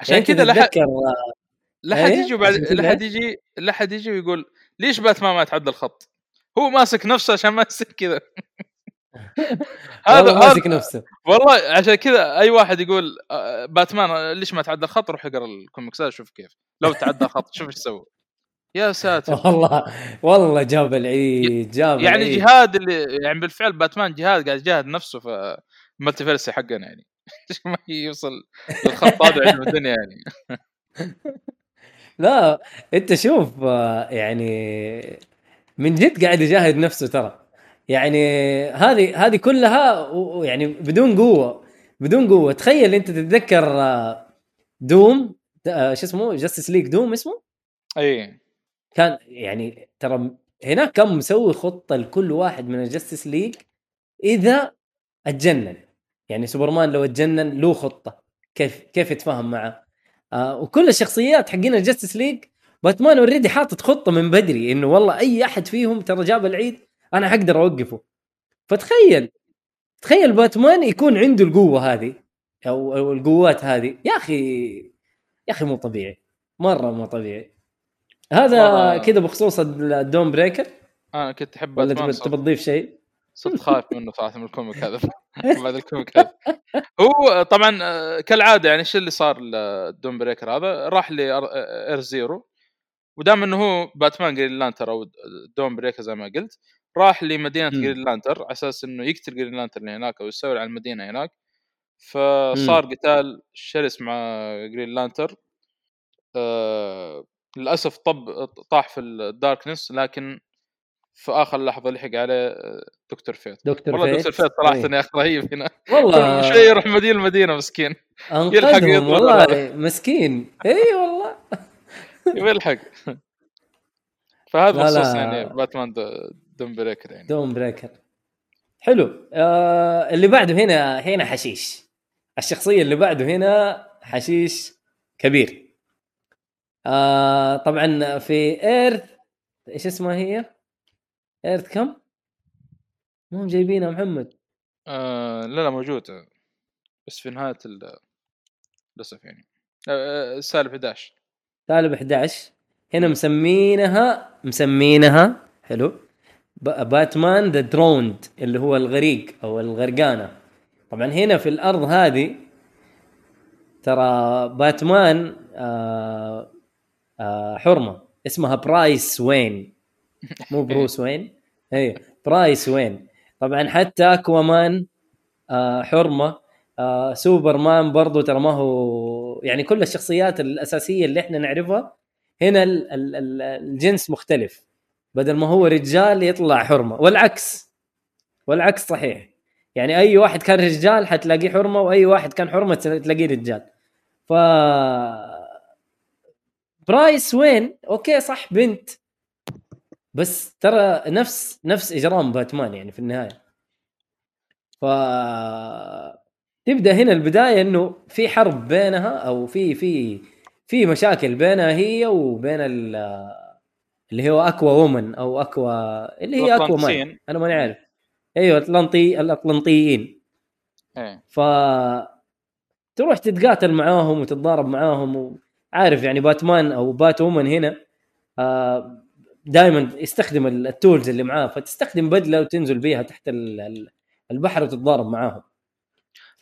عشان يعني كذا تتذكر لا حد إيه؟ يجي بعد لا حد يجي لا حد يجي ويقول ليش باتمان ما يتعدى الخط؟ هو ماسك نفسه عشان ما يصير كذا. هذا ماسك هذا نفسه. والله عشان كذا أي واحد يقول آه، باتمان ليش ما تعدى الخط؟ روح اقرا الكوميكسات شوف كيف. لو تعدى الخط شوف إيش سوى. يا ساتر. والله والله جاب العيد جاب يعني العيد. جهاد اللي يعني بالفعل باتمان جهاد قاعد يجاهد نفسه في مالتيفيرسي حقنا يعني. ما يوصل للخط هذا علم الدنيا يعني. لا انت شوف يعني من جد قاعد يجاهد نفسه ترى. يعني هذه هذه كلها يعني بدون قوة بدون قوة. تخيل انت تتذكر آه، Doom آه، شو اسمه؟ Justice League Doom اسمه؟ اي. كان يعني ترى هناك كان مسوي خطة لكل واحد من ال Justice League إذا أتجنن. يعني سوبرمان لو أتجنن له خطة. كيف كيف يتفاهم معه؟ آه وكل الشخصيات حقين ال Justice League باتمان already حاطط خطة من بدري إنه والله أي أحد فيهم ترى جاب العيد أنا حقدر أوقفه. فتخيل تخيل باتمان يكون عنده القوة هذه أو, أو القوات هذه. يا أخي يا أخي مو طبيعي مرة مو طبيعي. هذا والله- كذا بخصوص ال Dawnbreaker أنا كنت أحب ولا تبي تضيف شيء؟ صرت خايف منه صراحة من ال comic هذا بعد ال comic هذا. هو طبعا آه، كالعادة يعني إيش اللي صار لل Dawnbreaker هذا؟ راح ل Earth Zero ودام إنه هو باتمان جرين لانترن أو Dawnbreaker زي ما قلت راح لمدينة. جرين لانترن على أساس إنه يقتل جرين لانترن اللي هناك أو يستولي على المدينة هناك. فصار قتال شرس مع جرين لانترن آه للأسف طب طاح في ال darkness لكن في آخر لحظة لحق عليه آه، دكتور فيت دكتور والله فيت دكتور فيت صراحة إيه. يا أخي رهيب هنا. والله. كل شوي يروح مدينة المدينة مسكين. يلحق والله. مسكين. اي والله. يلحق. فهذا بخصوص لا. يعني باتمان Dawnbreaker يعني. Dawnbreaker. حلو. آه اللي بعده هنا هنا حشيش. الشخصية اللي بعده هنا حشيش كبير. آه طبعا في Earth إيش اسمها هي؟ Earth كم؟ مو جايبينها محمد. آه لا لا موجود بس في نهاية ال- للأسف يعني. آه، آه، سالب 11 سالب 11 هنا مسمينها مسمينها حلو. باتمان The Drowned اللي هو الغريق أو الغرقانة. طبعا هنا في الأرض هذه ترى باتمان آه آه حرمة. اسمها برايس وين. مو بروس وين؟ اي برايس وين؟ طبعا حتى أكوامان آه حرمة آه سوبرمان برضو ترى ما هو يعني كل الشخصيات الأساسية اللي إحنا نعرفها هنا ال ال ال الجنس مختلف. بدل ما هو رجال يطلع حرمة. والعكس. والعكس صحيح. يعني أي واحد كان رجال حتلاقيه حرمة وأي واحد كان حرمة تلاقيه رجال. ف Bryce Wayne؟ أوكي صح بنت. بس ترى نفس نفس إجرام باتمان يعني في النهاية. ف تبدأ هنا البداية إنه في حرب بينها أو في في في مشاكل بينها هي وبين ال- اللي هو أكوا وومن أو أكوا اللي هي أكوا مان. أنا ماني عارف. أيوه اطلنطي الأطلنطيين. إيه. ف تروح تتقاتل معاهم وتتضارب معاهم وعارف يعني باتمان أو بات وومن هنا دائما يستخدم ال- التولز اللي معاه فتستخدم بدلة وتنزل بيها تحت ال- ال- البحر وتتضارب معاهم.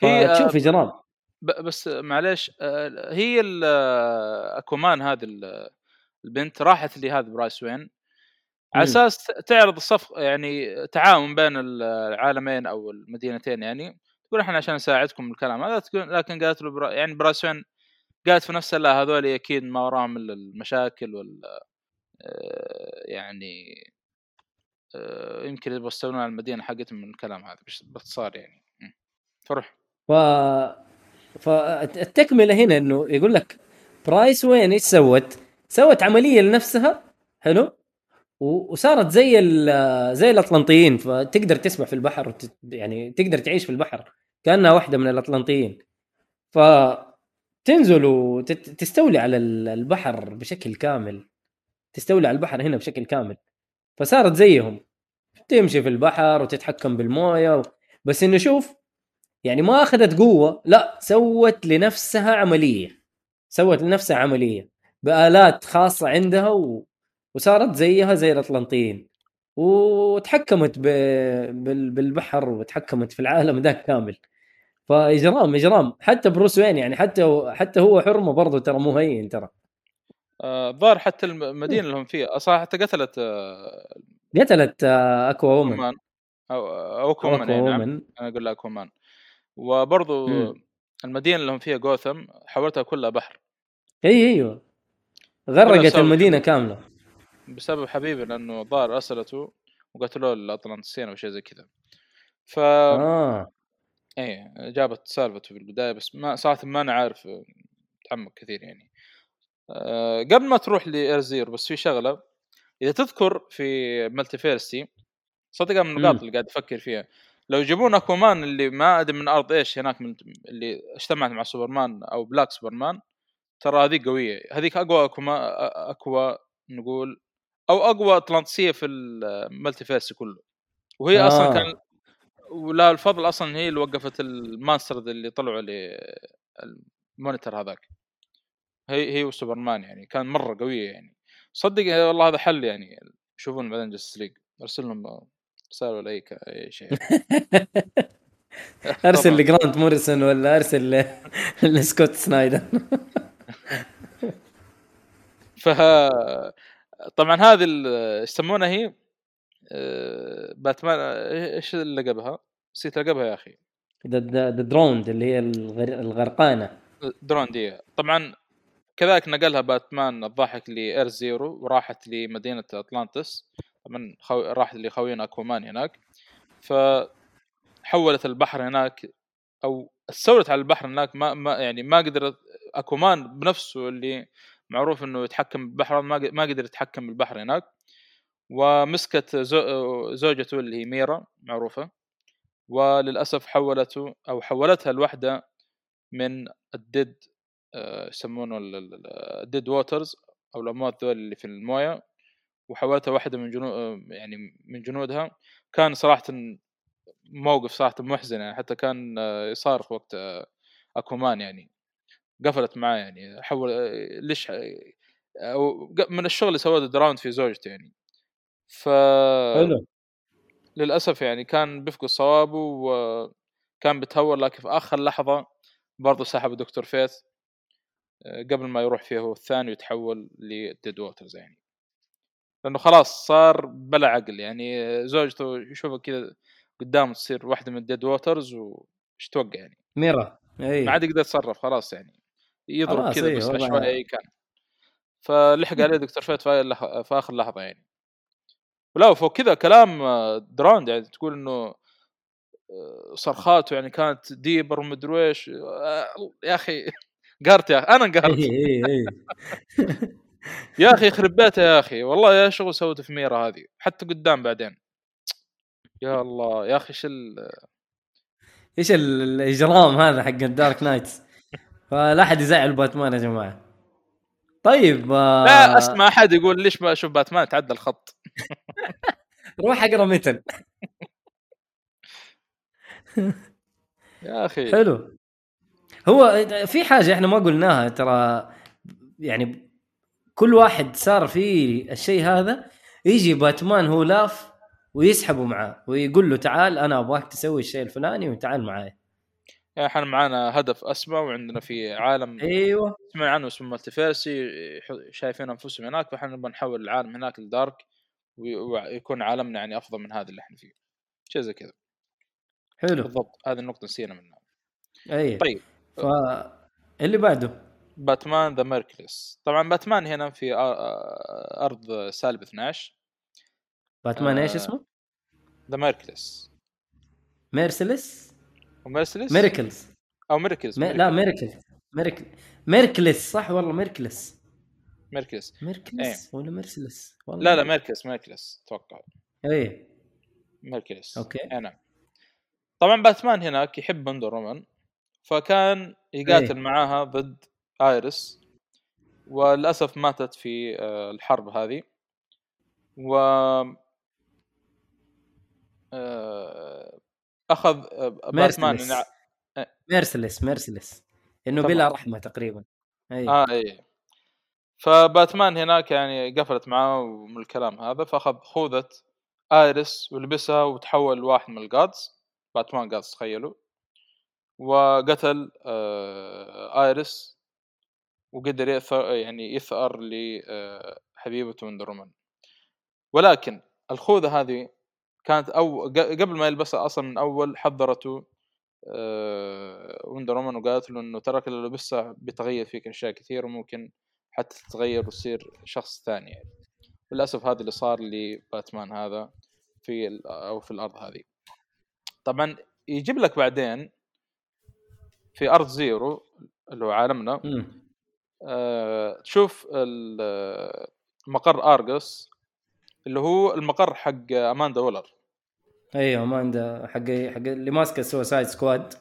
هي، آه، فتشوف اجرام ب- بس معليش آه، هي آه، Aquawoman هذه ال- البنت راحت لهذا Bryce Wayne. على. أساس تعرض الصفق يعني تعاون بين العالمين أو المدينتين يعني. تقول إحنا عشان نساعدكم الكلام هذا لكن قالت له برا يعني Bryce Wayne؟ قالت في نفسها لا هذول أكيد ما وراهم إلا المشاكل وال آه، يعني آه، يمكن يبغوا على المدينة حقتهم من الكلام هذا باختصار يعني. فروح ف فالتكمله هنا إنه يقول لك برايس وين إيش سوت؟ سوت عملية لنفسها حلو؟ وصارت زي ال- زي الأطلنطيين فتقدر تسبح في البحر وتت يعني تقدر تعيش في البحر كأنها واحدة من الأطلنطيين ف تنزل وتستولي على ال- البحر بشكل كامل تستولي على البحر هنا بشكل كامل. فصارت زيهم. تمشي في البحر وتتحكم بالموية و... بس إنه شوف يعني ما أخذت قوة لا سوت لنفسها عملية. سوت لنفسها عملية. بآلات خاصة عندها و... وصارت زيها زي الاطلنطيين وتحكمت ب... بال... بالبحر وتحكمت في العالم ذاك كامل. فإجرام إجرام. حتى بروس وين يعني؟ حتى حتى هو حرمة برضه ترى مو هين ترى. آه، الظاهر حتى الم- المدينة اللي هم فيها. صراحة حتى قتلت آه، قتلت آه، Aquawoman. أو كومان Aqua يعني نعم. Woman أنا أقول لها Aquawoman وبرضو مم. المدينة اللي هم فيها جوثم حولتها كلها بحر. إي أيوه. غرقت المدينة. كاملة. بسبب حبيبي لأنه الظاهر أرسلته وقتلوه الاطلنطيين أو شيء زي كذا. ف آه. إيه جابت سالفته في البداية بس ما صراحة ما أنا عارف آه، متعمق كثير يعني. أه قبل ما تروح لايرزير بس في شغلة إذا تذكر في مالتيفيرستي صدق من النقاط. اللي قاعد أفكر فيها لو يجيبون أكوامان اللي ما أدري من أرض إيش هناك من اللي اجتمعت مع سوبرمان أو بلاك سوبرمان ترى هذيك قوية هذيك أقوى اكوا أقوى نقول أو أقوى اطلنطسيه في المالتيفيرس كله وهي آه. أصلا آه. كان ولا الفضل أصلا هي اللي وقفت المانستر اللي طلعوا لل Monitor هذاك هي هي وسوبرمان يعني كان مرة قوية يعني. صدق والله هذا حل يعني يشوفون بعدين Justice League أرسل لهم رسالة ولا أي شيء أرسل طبعاً. ل Grant Morrison ولا أرسل ل Scott Snyder. ف طبعا هذه يسمونها هي؟ آه، باتمان إيش لقبها؟ نسيت لقبها يا أخي. The Drowned اللي هي الغر- الغرقانة. Drowned طبعا كذلك نقلها باتمان الضاحك ل Earth Zero وراحت لمدينة أطلانتس. طبعا خو... راحت لخوينا أكوامان هناك. فحولت البحر هناك أو استولت على البحر هناك ما, ما يعني ما قدرت أكوامان بنفسه اللي معروف إنه يتحكم بالبحر ما ما قدر يتحكم بالبحر هناك. ومسكت زو... زوجته اللي هي ميرا معروفة. وللأسف حولته أو حولتها لوحده من ال Dead يسمونه ال Dead Waters أو الاموات ذول اللي في الموية وحولتها واحدة من جنود يعني من جنودها. كان صراحة موقف صراحة محزن يعني حتى كان آه، يصارخ وقت آه، اكومان يعني. قفلت معاه يعني حول آه، ليش آه، ق- من الشغل اللي سواه Drowned في زوجته يعني. ف حلو. للأسف يعني كان بيفقد صوابه وكان بيتهور لكن في آخر لحظة برضه سحب Doctor Fate. آه، قبل ما يروح فيه هو الثاني ويتحول ل Dead Waters يعني. لأنه خلاص صار بلا عقل يعني زوجته يشوفها كذا قدامه تصير واحدة من Dead Waters وش توقع يعني. ميرا اي ما عاد يقدر يتصرف خلاص يعني. يضرب كذا إيه، بس عشوائي أي كان. فلحق عليه Doctor Fate في, آخر لحظة يعني. ولا وفوق كذا كلام Drowned يعني تقول إنه آه، صرخاته يعني كانت deeper ومدري إيش آه، يا أخي. قهرت يا أخي. أنا انقهرت اي اي اي يا أخي يخرب بيته يا أخي. والله يا شغل سوته في ميرا هذه. حتى قدام بعدين. يا الله. يا أخي إيش ال- إيش ال- الإجرام هذا حق ال Dark Knights فلا أحد يزعل باتمان يا جماعة. طيب آه، لا أسمع أحد يقول ليش ما أشوف باتمان؟ تعدى الخط. روح أقرأ Metal يا أخي. حلو. هو في حاجة إحنا ما قلناها ترى يعني كل واحد صار فيه الشيء هذا يجي باتمان هو لاف ويسحبه معاه ويقول له تعال أنا أبغاك تسوي الشيء الفلاني وتعال معاي. يعني إحنا معانا هدف أسمى وعندنا في عالم أيوه. سمع عنه اسمه Multiverse شايفين أنفسهم هناك فاحنا نبغى نحول العالم هناك ل dark وي- ويكون عالمنا يعني أفضل من هذا اللي إحنا فيه. شيء زي كذا. حلو. بالضبط هذه النقطة نسينا منها. أي. طيب. ف اللي بعده؟ باتمان The Merciless طبعا باتمان هنا في آ- آ- أرض سالب 12 باتمان إيش آه، اسمه؟ ذا ميركلس ميرسلس وميرسلس ميركلز. أو ميركلس مي... لا ميركل ميركل ميركلس صح والله ميركلس ميركلس ميركلس ولا ميرسلس والله لا لا ميركلس ميركلس أتوقع اي ميركلس أوكي. إيه نعم. طبعا باتمان هناك يحب وندر وومن. فكان يقاتل إيه. معاها ضد آيرس وللأسف ماتت في آه، الحرب هذه. و آه، أخذ آه، باتمان ميرسلس ميرسلس ميرسلس إنه. بلا رحمة تقريبا. اي آه اي فباتمان هناك يعني قفلت معاه من الكلام هذا فأخذ خوذة آريس ولبسها وتحول لواحد من ال gods باتمان gods تخيلوا. وقتل آه آريس وقدر يثأر يعني يثأر لحبيبته وندر وومن. ولكن الخوذة هذه كانت أو قبل ما يلبسها أصلا من أول حذرته آه، وندر وومن وقالت له إنه تراك لو لبسها بيتغير فيك أشياء كثير وممكن حتى تتغير وتصير شخص ثاني يعني. للأسف هذا اللي صار لباتمان هذا في أو في الأرض هذه. طبعا يجيب لك بعدين في أرض زيرو اللي هو عالمنا. مم. آه، تشوف ال- مقر ارجوس اللي هو المقر حق أماندا وولر. أيوه ما عنده حق حق اللي ماسكه Suicide Squad.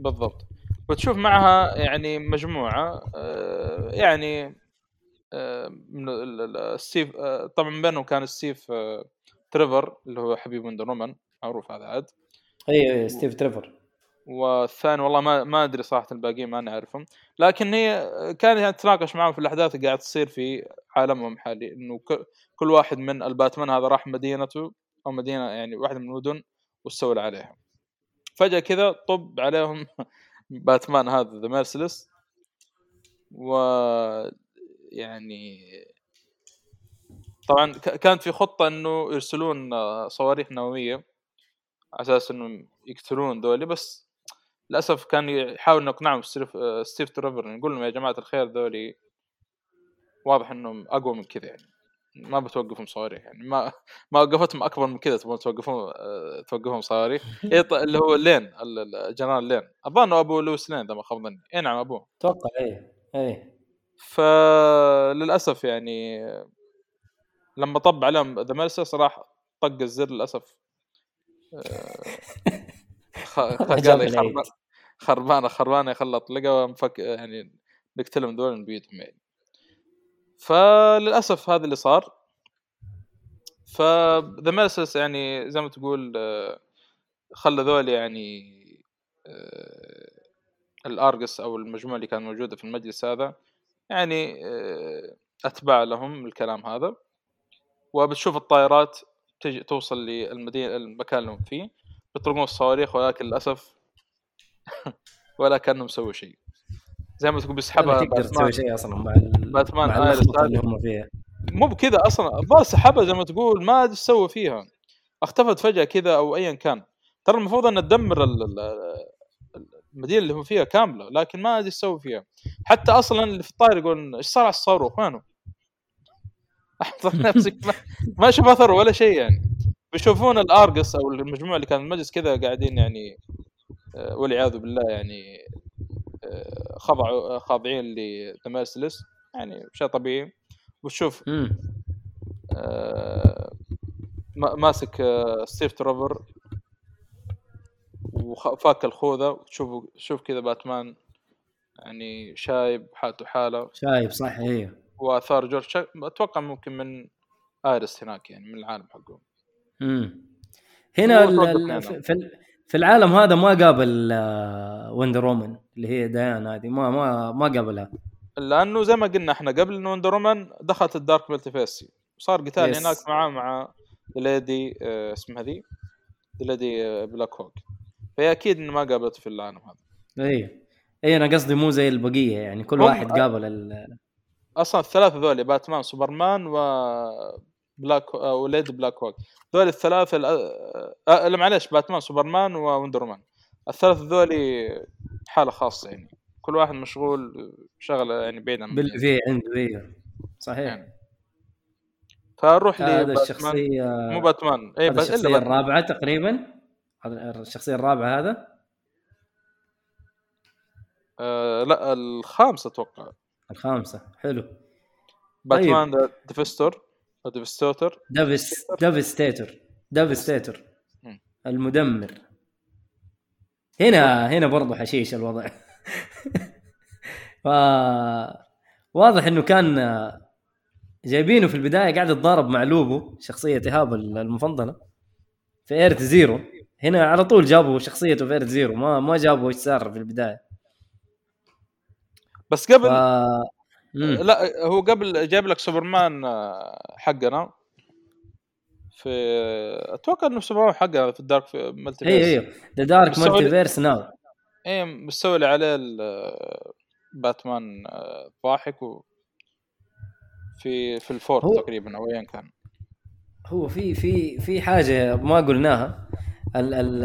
بالضبط. وتشوف معها يعني مجموعة آه، يعني آه، من ال- ال- ستيف آه، طبعا بينهم كان ستيف آه، تريفر اللي هو حبيب وندر وومن معروف هذا عاد. أيوه أيوه ستيف تريفر. والثاني والله ما ما أدري صراحة الباقيين ما نعرفهم. لكن هي كان يعني تناقش معاهم في الأحداث اللي قاعد تصير في عالمهم الحالي إنه كل واحد من الباتمان هذا راح مدينته أو مدينة يعني واحدة من المدن واستولى عليها فجأة كذا طب عليهم باتمان هذا the merciless و يعني طبعا كانت في خطة إنه يرسلون صواريخ نووية على أساس إنهم يقتلون ذولي بس للأسف كان يحاول نقنعهم ستيف, آه، ستيف تريفر نقول لهم يا جماعة الخير ذولي واضح إنهم أقوى من كذا يعني. ما بتوقفهم صواريخ يعني. ما ما وقفتهم أكبر من كذا تبغون توقفون آه، توقفهم صواريخ. إيه ط- اللي هو لين ال- ال- جنرال لين. أظن أبو لويس لين إذا ما خاب ظني. اي نعم أبوه. أتوقع اي اي فللاسف يعني لما طب عليهم ذا ميرسس راح طق الزر للأسف. آه، قال. خربانه خربانة خربانة يخلط لقى مفك يعني نقتلهم ذول بيدهم يعني. فللأسف هذا اللي صار. فذا ميرسس يعني زي ما تقول آه، خلى ذول يعني آه، الارجس أو المجموعة اللي كانت موجودة في المجلس هذا يعني آه، أتباع لهم الكلام هذا. وبتشوف الطائرات تجي توصل للمدينه المكان اللي هم فيه. بيطلقون الصواريخ ولكن للأسف ولا كأنهم سووا شيء زي ما تقول بيسحبها تقدر تسوي شيء أصلا مع. باتمان مع. اللي هم فيها مو بكذا أصلا الظاهر سحبها زي ما تقول ما ادري سوى فيها اختفت فجأة كذا أو ايا كان ترى المفروض أن تدمر ال- ال- المدينة اللي هو فيها كاملة لكن ما ادري إيش سوى فيها حتى أصلا اللي في الطائرة يقول إيش صار على الصاروخ وينه؟ احضر نفسك ما, ما أشوف اثر ولا شيء يعني بيشوفون الارجس أو المجموعة اللي كان المجلس كذا قاعدين يعني آه، والعياذ بالله يعني آه، خضعوا خاضعين لدمارسلس يعني شيء طبيعي. وتشوف آه، ما- ماسك آه، ستيف ترافر وفاك الخوذة. وتشوف شوف كذا باتمان يعني شايب حالته حاله شايب صح أيوه وآثار جورج أتوقع ممكن من آيرس هناك يعني من العالم حقهم. امم هنا. في في ال- في العالم هذا ما قابل آه، وندر وومن اللي هي ديان هذه. ما ما ما قابلها. لأنه زي ما قلنا إحنا قبل انه وندر وومن دخلت ال dark multiverse صار قتال yes. هناك معاه مع ليدي آه، اسمها ذي؟ ليدي بلاك هوك فهي أكيد إنه ما قابلته في العالم هذا. اي اي أنا قصدي مو زي البقية يعني. كل واحد قابل ال... أصلا الثلاثة ذولي باتمان سوبرمان و بلاك وليدي بلاك هوك ذولي الثلاثة ال- آه، لا معلش باتمان سوبرمان ووندر وومن الثلاثة ذولي حالة خاصة يعني. كل واحد مشغول شغلة يعني بعيد عن باللي فيه عنده أيوه صحيح. يعني. فنروح هذا لباتمان. الشخصيه مو باتمان. اي بس الشخصية. الرابعة تقريبا. الشخصية الرابعة هذا. آه لا الخامس أتوقع. الخامسة. حلو. باتمان ذا ديفستور ديفستوتر دافس دافستيتر دافستيتر مم. المدمر. هنا هنا برضه حشيش الوضع. ف واضح إنه كان جايبينه في البداية قاعد يتضارب مع لوبو شخصية إيهاب المفضلة في ايرت زيرو هنا على طول جابوا شخصيته في ايرت زيرو ما ما جابوا إيش صار في البداية. بس ف... مم. لا هو قبل جايب لك سوبرمان آه، حقنا. في أتوقع إنه سوبرمان حقنا في الدارك في ملتي أيوه أيوه ذا دارك مالتي فيرس ناو إيه مستوي لي عليه ال- باتمان آه، ضاحك و في في الفورت هو- تقريبا أو ايا كان. هو في في في حاجة ما قلناها. ال ال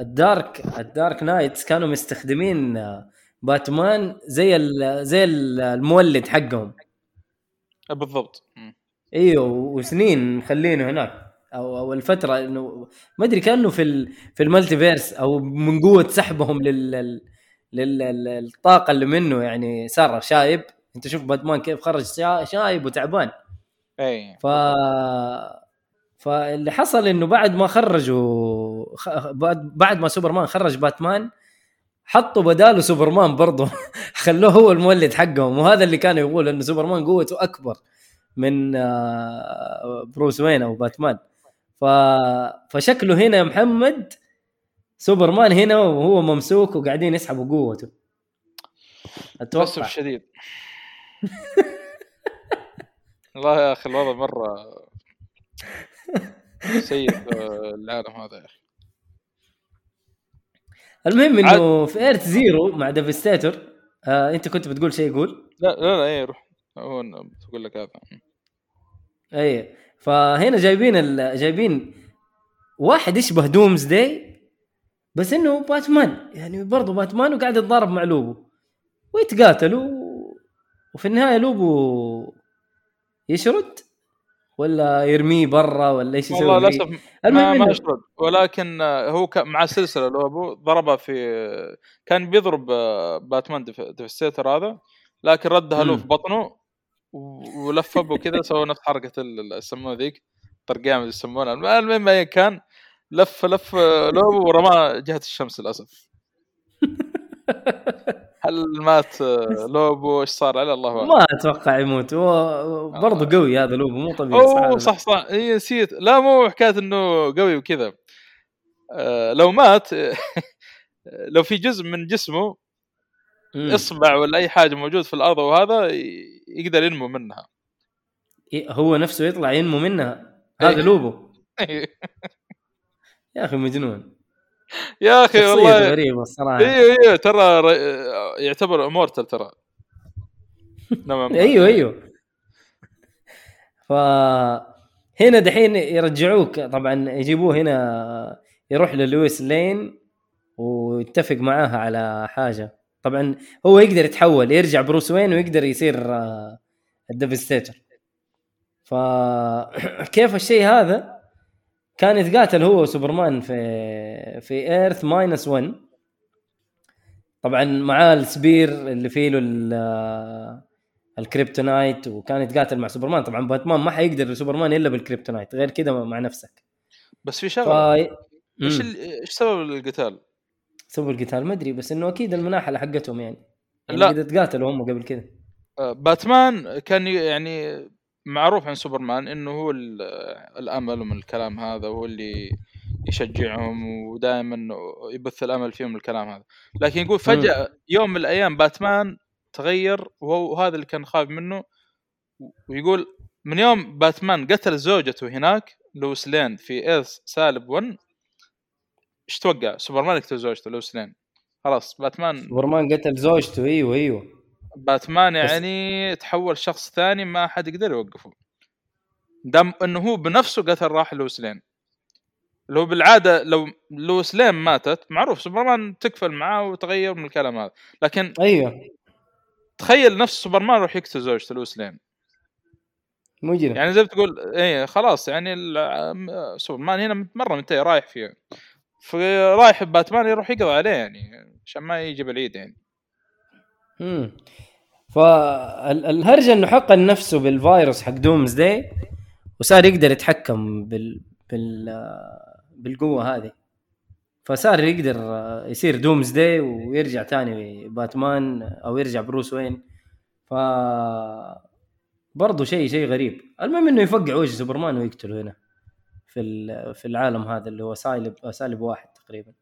الدارك الدارك نايتس كانوا مستخدمين باتمان زي ال زي ال- المولد حقهم. آه، بالضبط. إيوه وسنين مخلينه هناك. أو أو الفترة إنه ما أدري كأنه في في المالتيفيرس أو من قوة سحبهم لل لل- لل- للطاقه اللي منه يعني صار شايب. أنت شوف باتمان كيف خرج شا- شايب وتعبان. أي. ف فاللي حصل إنه بعد ما خرجوا بعد ما سوبرمان خرج باتمان حطوا بداله سوبرمان برضه خلوه هو المولد حقهم. وهذا اللي كانوا يقول انه سوبرمان قوته أكبر من آه، بروس وين أو باتمان. ف... فشكله هنا يا محمد سوبرمان هنا وهو ممسوك وقاعدين يسحبوا قوته. للاسف أتوقع الشديد والله يا أخي الوضع مرة سيء العالم هذا يا أخي. المهم إنه في Earth Zero مع Devastator آه أنت كنت بتقول شيء قول لا لا لا إيه روح. هو بقول لك هذا. اي فهنا جايبين ال... جايبين واحد يشبه دومز داي بس إنه باتمان يعني برضه باتمان وقاعد يتضارب مع لوبو. ويتقاتلوا وفي النهاية لوبو يشرد. ولا يرميه برا ولا إيش يسوي والله؟ للأسف ما ما أشرد ولكن هو ك- مع سلسله لوبو ضربها في كان بيضرب آه، باتمان ديف- ديفستيتر هذا لكن ردها له. في بطنه و- ولف ابه كذا سوى نفس حركة يسموها ذيك ترقيع يسمونها الم- المهم ايا كان لف لف آه، لوبو ورماه جهة الشمس للأسف هل مات آه، لوبو؟ إيش صار؟ عليه الله اعلم ما أتوقع يموت. هو برضه قوي هذا لوبو مو طبيعي أوه؟ صح صح. اي نسيت. لا مو حكاية إنه قوي وكذا. آه لو مات لو في جزء من جسمه مم. إصبع ولا أي حاجة موجود في الأرض وهذا يقدر ينمو منها. إيه، هو نفسه يطلع ينمو منها. هذا إيه. لوبو يا أخي مجنون. يا أخي والله غريبة الصراحة. أيوه أيوه ترى يعتبر immortal ترى. نعم. أيوه أيوه. ف هنا دحين يرجعوك طبعا يجيبوه هنا يروح للويس لين ويتفق معاها على حاجة. طبعا هو يقدر يتحول يرجع بروس وين ويقدر يصير آه، ال Devastator. فكيف الشيء هذا؟ كان يتقاتل هو وسوبرمان في في Earth minus 1 طبعا معاه ال spear اللي فيه له ال- ال kryptonite وكان يتقاتل مع سوبرمان. طبعا باتمان ما حيقدر سوبرمان إلا بال kryptonite غير كذا مع نفسك. بس في ف... شغله إيش إيش سبب القتال؟ سووا القتال ما أدري بس إنه أكيد المناحله حقتهم يعني, يعني لا. تقاتلوا هم قبل كذا آه، باتمان كان يعني معروف عن سوبرمان إنه هو ال- الأمل ومن الكلام هذا هو اللي يشجعهم ودائما يبث الأمل فيهم الكلام هذا. لكن يقول فجأة يوم من الأيام باتمان تغير وهو وهذا اللي كان خايف منه ويقول من يوم باتمان قتل زوجته هناك لويس لين في Earth سالب 1 إيش توقع؟ سوبرمان يقتل زوجته لويس لين. خلاص باتمان سوبرمان قتل زوجته أيوه أيوه. باتمان بس- يعني تحول شخص ثاني ما حد يقدر يوقفه. دام إنه هو بنفسه قتل راح لويس لين. لو بالعادة لو لويس لين ماتت معروف سوبرمان تكفل معاه وتغير من الكلام هذا. لكن أيوه. تخيل نفس سوبرمان يروح يقتل زوجته لويس لين. مجرم يعني زي بتقول إيه خلاص يعني سوبرمان هنا مره منتهي رايح فيه. فرايح باتمان يروح يقضي عليه يعني عشان ما يجي بالعيد يعني. فالهرجه إنه حقن نفسه بالفيروس حق دومز داي وصار يقدر يتحكم بال بال بالقوة هذه. فصار يقدر يصير دومز داي ويرجع تاني باتمان أو يرجع بروس وين. ف برضه شيء شيء غريب. المهم إنه يفقع وجه سوبرمان ويقتله هنا في في العالم هذا اللي هو سالب سالب واحد تقريبا.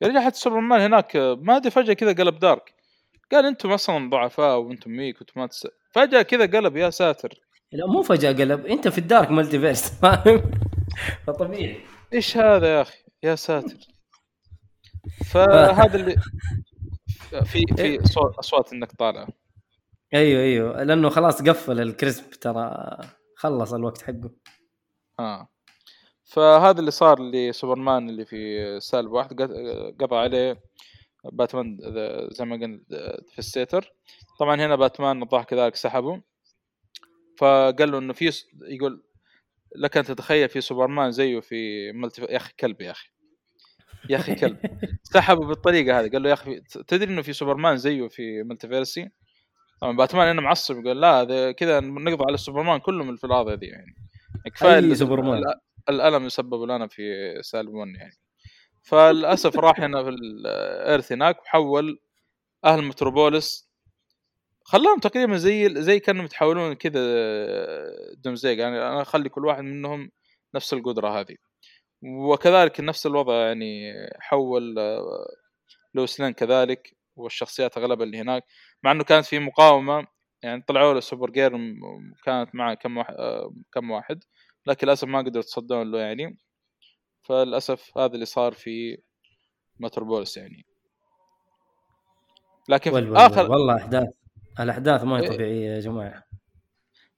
يعني حتى سوبرمان هناك ما أدري فجأة كذا قلب دارك. قال أنتم أصلا ضعفاء وأنتم weak وأنتم ما تس... فجأة كذا قلب يا ساتر. لا مو فجأة قلب انت في ال dark مالتيفيرس فاهم؟ فطبيعي. إيش هذا يا أخي؟ يا ساتر. فهذا اللي في في صوت أصوات إنك طالع. أيوه أيوه. لأنه خلاص قفل الكريسب ترى خلص الوقت حقه. آه. فهذا اللي صار لسوبرمان اللي في سالب واحد قضى عليه. باتمان ذا- زي ما قلنا في السيتر. طبعا هنا باتمان الظاهر كذلك سحبه. فقال له إنه في يقول لك أن تتخيل في سوبرمان زيه في ملتي يا أخي كلب يا أخي. يا أخي كلب. سحبه بالطريقة هذه. قال له يا أخي تدري إنه في سوبرمان زيه في ملتيفيرسي؟ طبعا باتمان هنا معصب. قال لا هذا كذا نقضي على سوبرمان كلهم في الأرض هذه يعني. كفاية أي ال- سوبرمان. ال- الألم يسبب لنا في سالب 1 يعني. فللأسف راح هنا في الارث هناك وحول أهل متروبوليس خلاهم تقريبا زي زي كأنهم يتحولون كذا دمزيق يعني أنا أخلي كل واحد منهم نفس القدرة هذه. وكذلك نفس الوضع يعني حول آه، لويس لين كذلك والشخصيات اغلبها اللي هناك. مع إنه كانت في مقاومة يعني طلعوا له سوبر جير كانت معه كم واحد آه، كم واحد. لكن للأسف ما قدروا يتصدون له يعني. فللأسف هذا اللي صار في متروبوليس يعني لكن ول في ول آخر. والله أحداث الأحداث ما هي إيه. طبيعية يا جماعة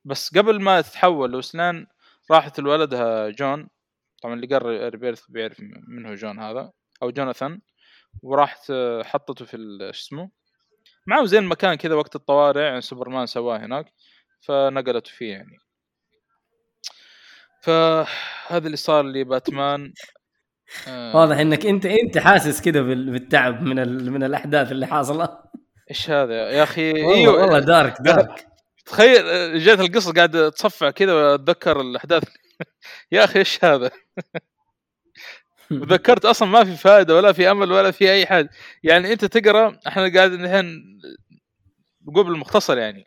بس قبل ما تتحول لويس لين راحت لولدها جون طبعا اللي قرا Rebirth بيعرف من هو جون هذا أو جوناثان وراحت آه، حطته في شو اسمه معه زي المكان كذا وقت الطوارئ يعني سوبرمان سواه هناك فنقلته فيه يعني فهذا اللي صار لباتمان آه، واضح إنك انت أنت حاسس كذا بال- بالتعب من ال... من الأحداث اللي حاصلة. إيش هذا يا أخي؟ والله, إيوه. والله دارك دارك تخيل جات القصة قاعد تصفع كذا وأتذكر الأحداث. يا أخي إيش هذا؟ وذكرت أصلا ما في فائده ولا في أمل ولا في أي حاجة. يعني أنت تقرأ إحنا قاعد الحين نقول بالمختصر يعني.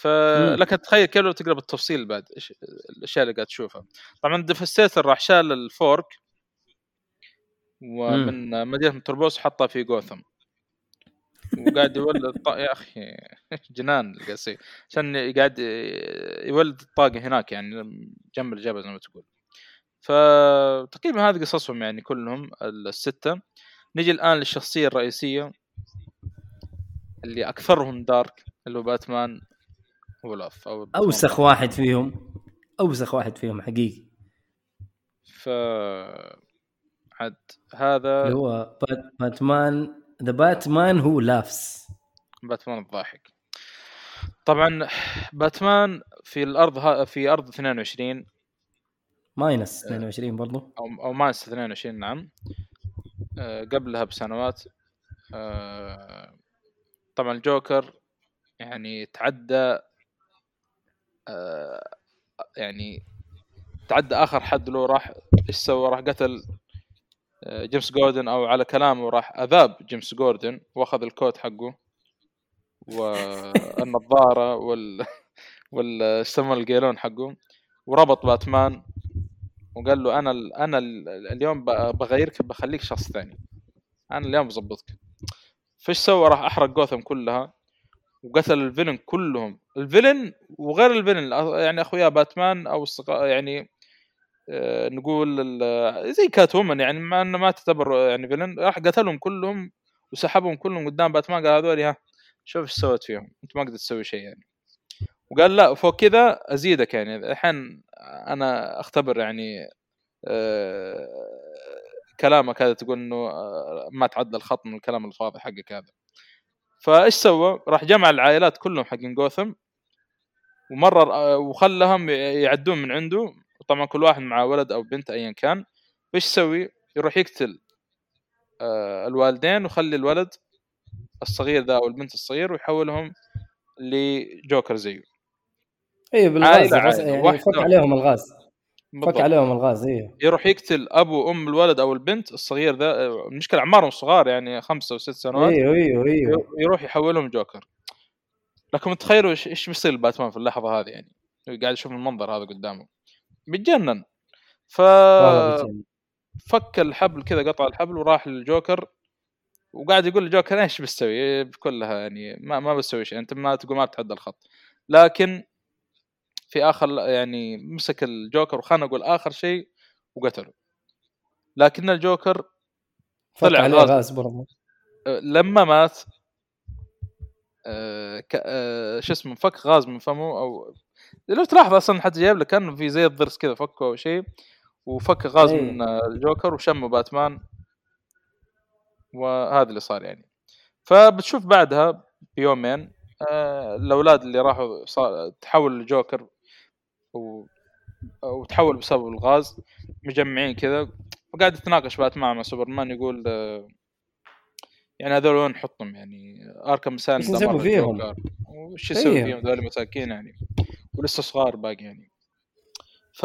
فلك تخيل كيف لو تقرا بالتفصيل بعد إيش الأشياء اللي قاعد تشوفها. طبعا ديفستيتر راح شال الفورك ومن مدينة متروبوس حطها في جوثم. وقاعد يولد ط... يا أخي جنان القصي عشان قاعد يولد الطاقة هناك يعني جنب الجبل زي ما تقول. فتقريبا هذه قصصهم يعني كلهم الستة. نجي الآن للشخصية الرئيسية اللي أكثرهم دارك اللي هو باتمان. ولاف أو أوسخ واحد فيهم أوسخ واحد فيهم حقيقي. ف عاد هذا اللي هو بات- باتمان ذا باتمان هو لافس باتمان الضاحك. طبعا باتمان في الأرض ها في أرض 22 minus 22 برضو. أو أو minus 22 نعم. آه، قبلها بسنوات. آه، طبعا الجوكر يعني تعدى آه، يعني تعدى آخر حد له راح إيش سوى؟ راح قتل آه، جيمس جوردن أو على كلامه راح أذاب جيمس جوردن وأخذ الكوت حقه والنظاره وال وال يسمونه القيلون حقه وربط باتمان وقال له أنا ال- أنا ال- اليوم بغيرك بخليك شخص ثاني. أنا اليوم بظبطك. فإيش سوى؟ راح أحرق جوثم كلها وقتل الفيلن كلهم. الفيلن وغير الفيلن يعني أخويا باتمان أو الصغار يعني آه، نقول زي كات وومن يعني ما إنه ما تعتبر يعني فيلن راح قتلهم كلهم وسحبهم كلهم قدام باتمان قال هذول ها شوف إيش سويت فيهم أنت ما قدرت تسوي شيء يعني. وقال لا فوق كذا أزيدك يعني الحين أنا أختبر يعني آه، كلامك هذا تقول إنه آه، ما تعدى الخط من الكلام الفاضي حقك هذا. فايش سوى؟ راح جمع العائلات كلهم حقين جوثم ومرر وخلهم يعدون من عنده. طبعا كل واحد مع ولد أو بنت ايا كان. إيش يسوي؟ يروح يقتل آه، الوالدين ويخلي الولد الصغير ذا أو البنت الصغير ويحولهم لجوكر زيه. اي بالغاز يعني عليهم الغاز. فك. عليهم الغاز أيوه يروح يقتل أبو وأم الولد أو البنت الصغير ذا المشكلة اعمارهم صغار يعني خمسة وست سنوات. أيوه أيوه أيوه يروح يحولهم جوكر. لكن تخيلوا إيش بيصير لباتمان في اللحظة هذه يعني؟ قاعد يشوف المنظر هذا قدامه. بيتجنن ف. فك الحبل كذا قطع الحبل وراح للجوكر وقاعد يقول للجوكر إيش بتسوي كلها يعني ما ما بسوي شيء أنت ما تقول ما تتعدى الخط. لكن في آخر يعني مسك الجوكر وخنقه الآخر شيء وقتله لكن الجوكر طلع غاز. غاز برضه آه، لما مات آه، آه، شو اسمه فك غاز من فمه أو لو تلاحظ أصلا حتى جايب لك كانه في زي الضرس كذا فكه أو شيء وفك غاز أي. من آه، الجوكر وشمه باتمان وهذا اللي صار يعني فبتشوف بعدها بيومين آه، الأولاد اللي راحوا تحول الجوكر و... وتحول بسبب الغاز مجمعين كذا وقاعد يتناقش باتمان مع سوبرمان يقول يعني هذول وين نحطهم؟ يعني آركم سان نسوي فيهم؟ وش يسوي أيه. فيهم هذول مساكين يعني؟ ولسه صغار باقي يعني. ف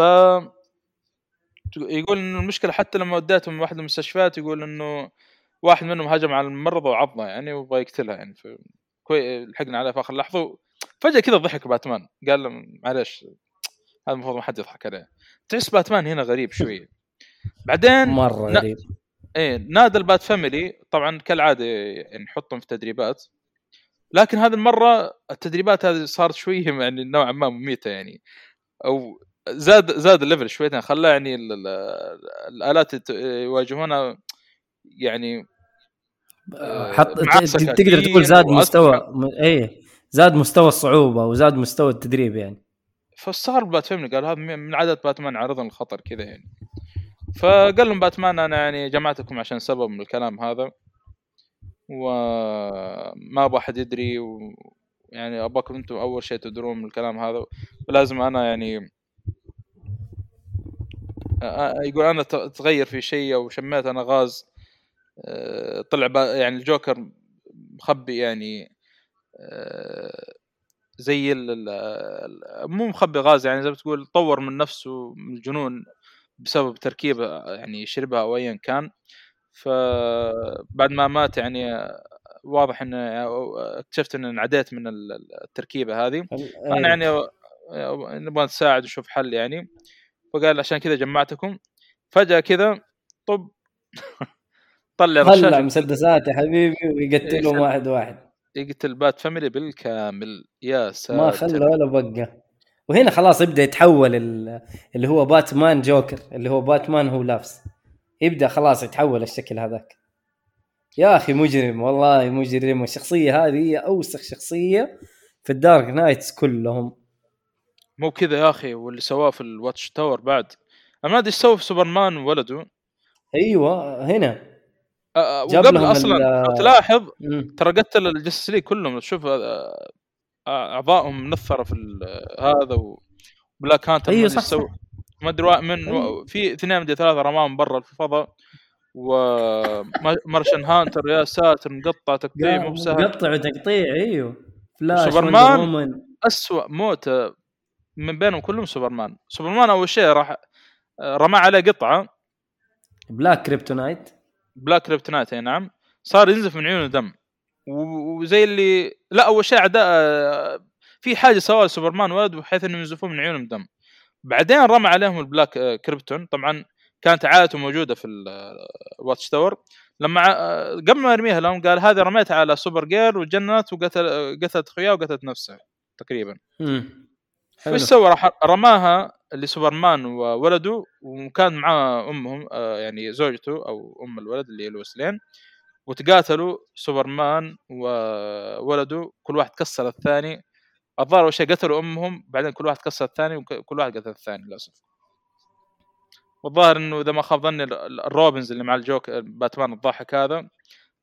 يقول إنه المشكلة حتى لما وديتهم واحد المستشفيات يقول إنه واحد منهم هجم على الممرضه وعضها يعني وبغى يقتلها يعني. ف... كوي لحقنا عليه في آخر لحظة. فجاه كذا ضحك باتمان. قال له معلش هذا المفروض ما حد يضحك عليه. تحس باتمان هنا غريب شوية بعدين مرة لا. غريب. إيه نادى ال Bat Family طبعا كالعادة يعني نحطهم في تدريبات. لكن هذه المرة التدريبات هذه صارت شوية يعني نوعا ما مميتة يعني. أو زاد زاد ال level شويتين خلاه يعني ال- ال- الآلات يواجهونها يعني آه، حط تقدر تقول زاد. مستوى إيه زاد مستوى الصعوبة وزاد مستوى التدريب يعني. فاستغرب Bat Family قال هذا من عادة باتمان عرضهم الخطر كذا يعني. فقال لهم باتمان أنا يعني جمعتكم عشان سبب من الكلام هذا وما أبغى أحد يدري ويعني أبغاكم أنتم أول شيء تدرون من الكلام هذا ولازم أنا يعني يقول أنا تغير في شيء أو شميت أنا غاز آه، طلع يعني الجوكر مخبي يعني آه، زي ال مو مخبي غاز يعني زي ما تقول طور من نفسه من الجنون بسبب تركيبه يعني شربها أو ايا كان. فبعد ما مات يعني واضح ان اكتشفت ان انعديت من ال- التركيبة هذه. فانا يعني نبغى نساعد ونشوف حل يعني. فقال عشان كذا جمعتكم. فجأة كذا طب طلع طلع مسدسات يا حبيبي ويقتلهم إيه، واحد واحد. يقتل Bat Family بالكامل. يا ساتر. ما خلى ولا بقه وهنا خلاص يبدأ يتحول ال- اللي هو باتمان جوكر اللي هو باتمان who laughs. يبدأ خلاص يتحول الشكل هذاك. يا أخي مجرم والله مجرم. الشخصيه هذه هي أوسخ شخصية في ال Dark Knights كلهم. مو كذا يا أخي واللي سواه في ال Watchtower بعد. أنا ما أدري إيش سوى في سوبرمان وولده أيوه هنا. وقبل لهم أصلا لو تلاحظ مم. ترى قتل الجستس ليج كلهم. تشوف آه، أعضائهم منثره في هذا وبلاك هانتر ما صح، سوى ما أدري من أيوة. في اثنين مدري ثلاثة رماهم برا في الفضاء. ومارشن هانتر يا ساتر مقطع تقطيع مو بسهل. قطع وتقطيع أيوه. فلاش وومن. أسوأ موتة من بينهم كلهم سوبرمان. سوبرمان أول شيء راح رمى عليه قطعة. black kryptonite. black kryptonite اي نعم. صار ينزف من عيونه دم. وزي اللي لا أول شيء اعداء في حاجة سواها سوبرمان ولد بحيث إنهم ينزفون من عيونهم دم. بعدين رمى عليهم ال black آه، krypton طبعا كانت عائلته موجودة في ال Watchtower لما قبل ما يرميها لهم قال هذه رميتها على Supergirl وجنت وقتل قتلت أخوياه وقتلت نفسها تقريبا. حلو. فايش سوى؟ راح رماها لسوبرمان وولده وكان معاه أمهم آه، يعني زوجته أو أم الولد اللي هي لويس لين وتقاتلوا سوبرمان وولده كل واحد كسر الثاني. الظاهر أول شيء قتلوا أمهم بعدين كل واحد كسر الثاني وكل واحد قتل الثاني للأسف. والظاهر إنه إذا ما خاب ظني ال- ال Robins اللي مع الجوك باتمان الضاحك هذا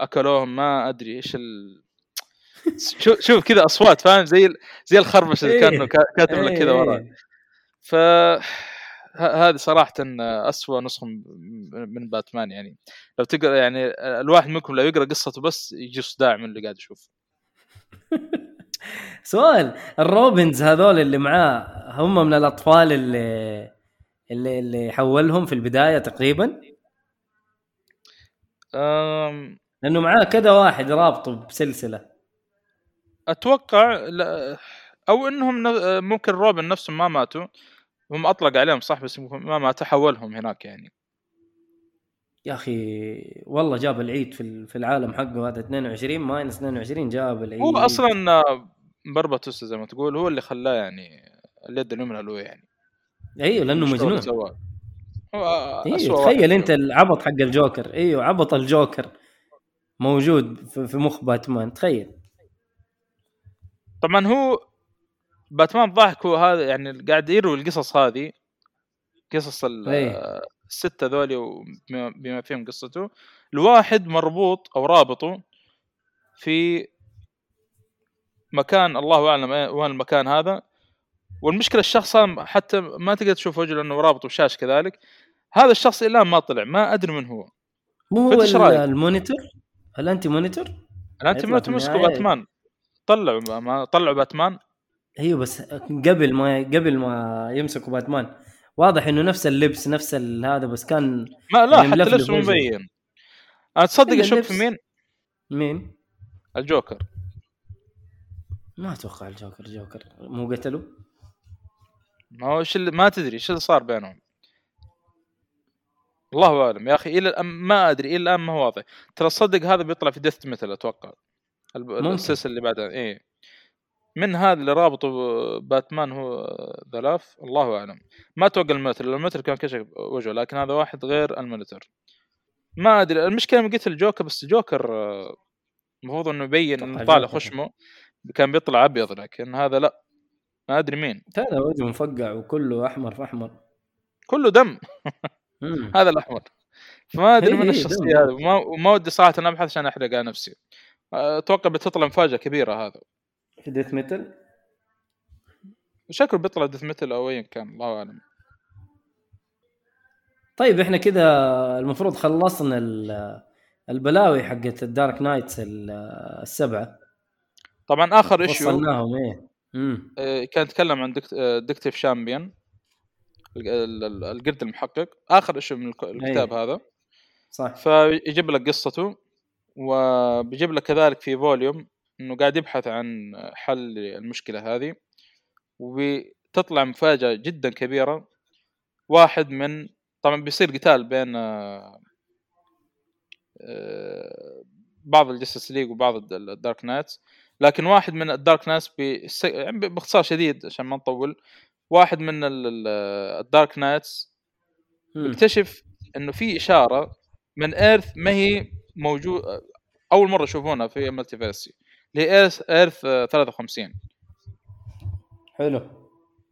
أكلوهم ما أدري إيش ال... شوف شوف كذا أصوات فاهم؟ زي زي الخربش اللي إيه. كأنه كا- كاتب لك كذا إيه، ورا. ف هذه صراحة أسوأ نسخة من باتمان يعني. لو تقرأ يعني الواحد منكم لو يقرأ قصته بس يجي صداع من اللي قاعد يشوف. سؤال الروبنز هذول اللي معاه هم من الأطفال اللي اللي اللي حولهم في البداية تقريبا؟ أم، لأنه معاه كذا واحد رابطه بسلسلة. أتوقع لا أو إنهم ممكن روبن نفسهم ما ماتوا هم أطلق عليهم صح بس ما ماتوا حولهم هناك يعني. يا أخي والله جاب العيد في ال- في العالم حقه هذا 22 minus 22 جاب العيد. هو أصلا برباتوس زي ما تقول هو اللي خلاه يعني اليد اليمنى له يعني. أيوه لأنه مجنون. واحد تخيل أنت. العبط حق الجوكر. أيوه عبط الجوكر. موجود في مخ باتمان تخيل. طبعا هو باتمان ضحك هو هذا يعني قاعد يروي القصص هذه قصص إيه. الستة ذولي وبما بما فيهم قصته. الواحد مربوط أو رابطه في مكان الله أعلم إيه- وين المكان هذا. والمشكلة الشخص حتى ما تقدر تشوف وجهه لأنه رابط وشاش كذلك. هذا الشخص الآن ما طلع ما أدري من هو. مو هو؟ المونيتور؟ الأنتي مونيتور؟ الان يطلع انت في مسكوا النهاية. باتمان. طلعوا ما طلعوا باتمان. أيوه بس قبل ما قبل ما يمسكوا باتمان. واضح إنه نفس اللبس نفس هذا بس كان ما لا يعني حتى لبسه. مبين. أنا تصدق اشك اللبس. في مين؟ مين؟ الجوكر. ما أتوقع الجوكر جوكر. مو قتلوا؟ ما هو إيش اللي ما تدري إيش اللي صار بينهم. الله أعلم يا أخي إلى الآن ما أدري إلى الآن ما هو واضح. ترى صدق هذا بيطلع في ديث ميتال أتوقع. السلسلة اللي بعدها إيه. من هذا اللي رابطه باتمان هو ذا لاف الله أعلم. ما أتوقع المتر المتر كان كشف وجهه لكن هذا واحد غير المونيتور ما أدري المشكلة من قلت الجوكر بس الجوكر آه، المفروض إنه يبين إنه طالع. خشمه كان بيطلع أبيض لكن هذا لا. ما أدري مين. هذا وجهه مفقع وكله أحمر في أحمر. كله دم. هذا الأحمر. فما أدري إيه من إيه الشخصية. هذه. وما, وما ودي صراحة أبحث عشان أحرق على نفسي. أتوقع بتطلع مفاجأة كبيرة هذا. في ديث ميتل شكله بيطلع ديث ميتل أو ايا كان الله أعلم. طيب إحنا كذا المفروض خلصنا ال- البلاوي حقت ال Dark Knights ال- السبعة. طبعا آخر issue وصلناهم إيه. امم آه، كان يتكلم عن Detect... آه، Detective Chimp ال- القرد المحقق. آخر issue من الك- الكتاب هذا. صح. فيجيب لك قصته. وبيجيب لك كذلك في volume إنه قاعد يبحث عن حل المشكلة هذه وتطلع مفاجأة جدا كبيرة واحد من طبعا بيصير قتال بين آه، آه، بعض ال Justice League وبعض ال D- ال Dark Knights لكن واحد من ال Dark Knights بيس- يعني باختصار شديد عشان ما نطول واحد من ال- ال- ال Dark Knights. اكتشف إنه في إشارة من Earth ما هي موجود أول مرة يشوفونها في multiverse اللي هي Earth Earth آه، 53 حلو.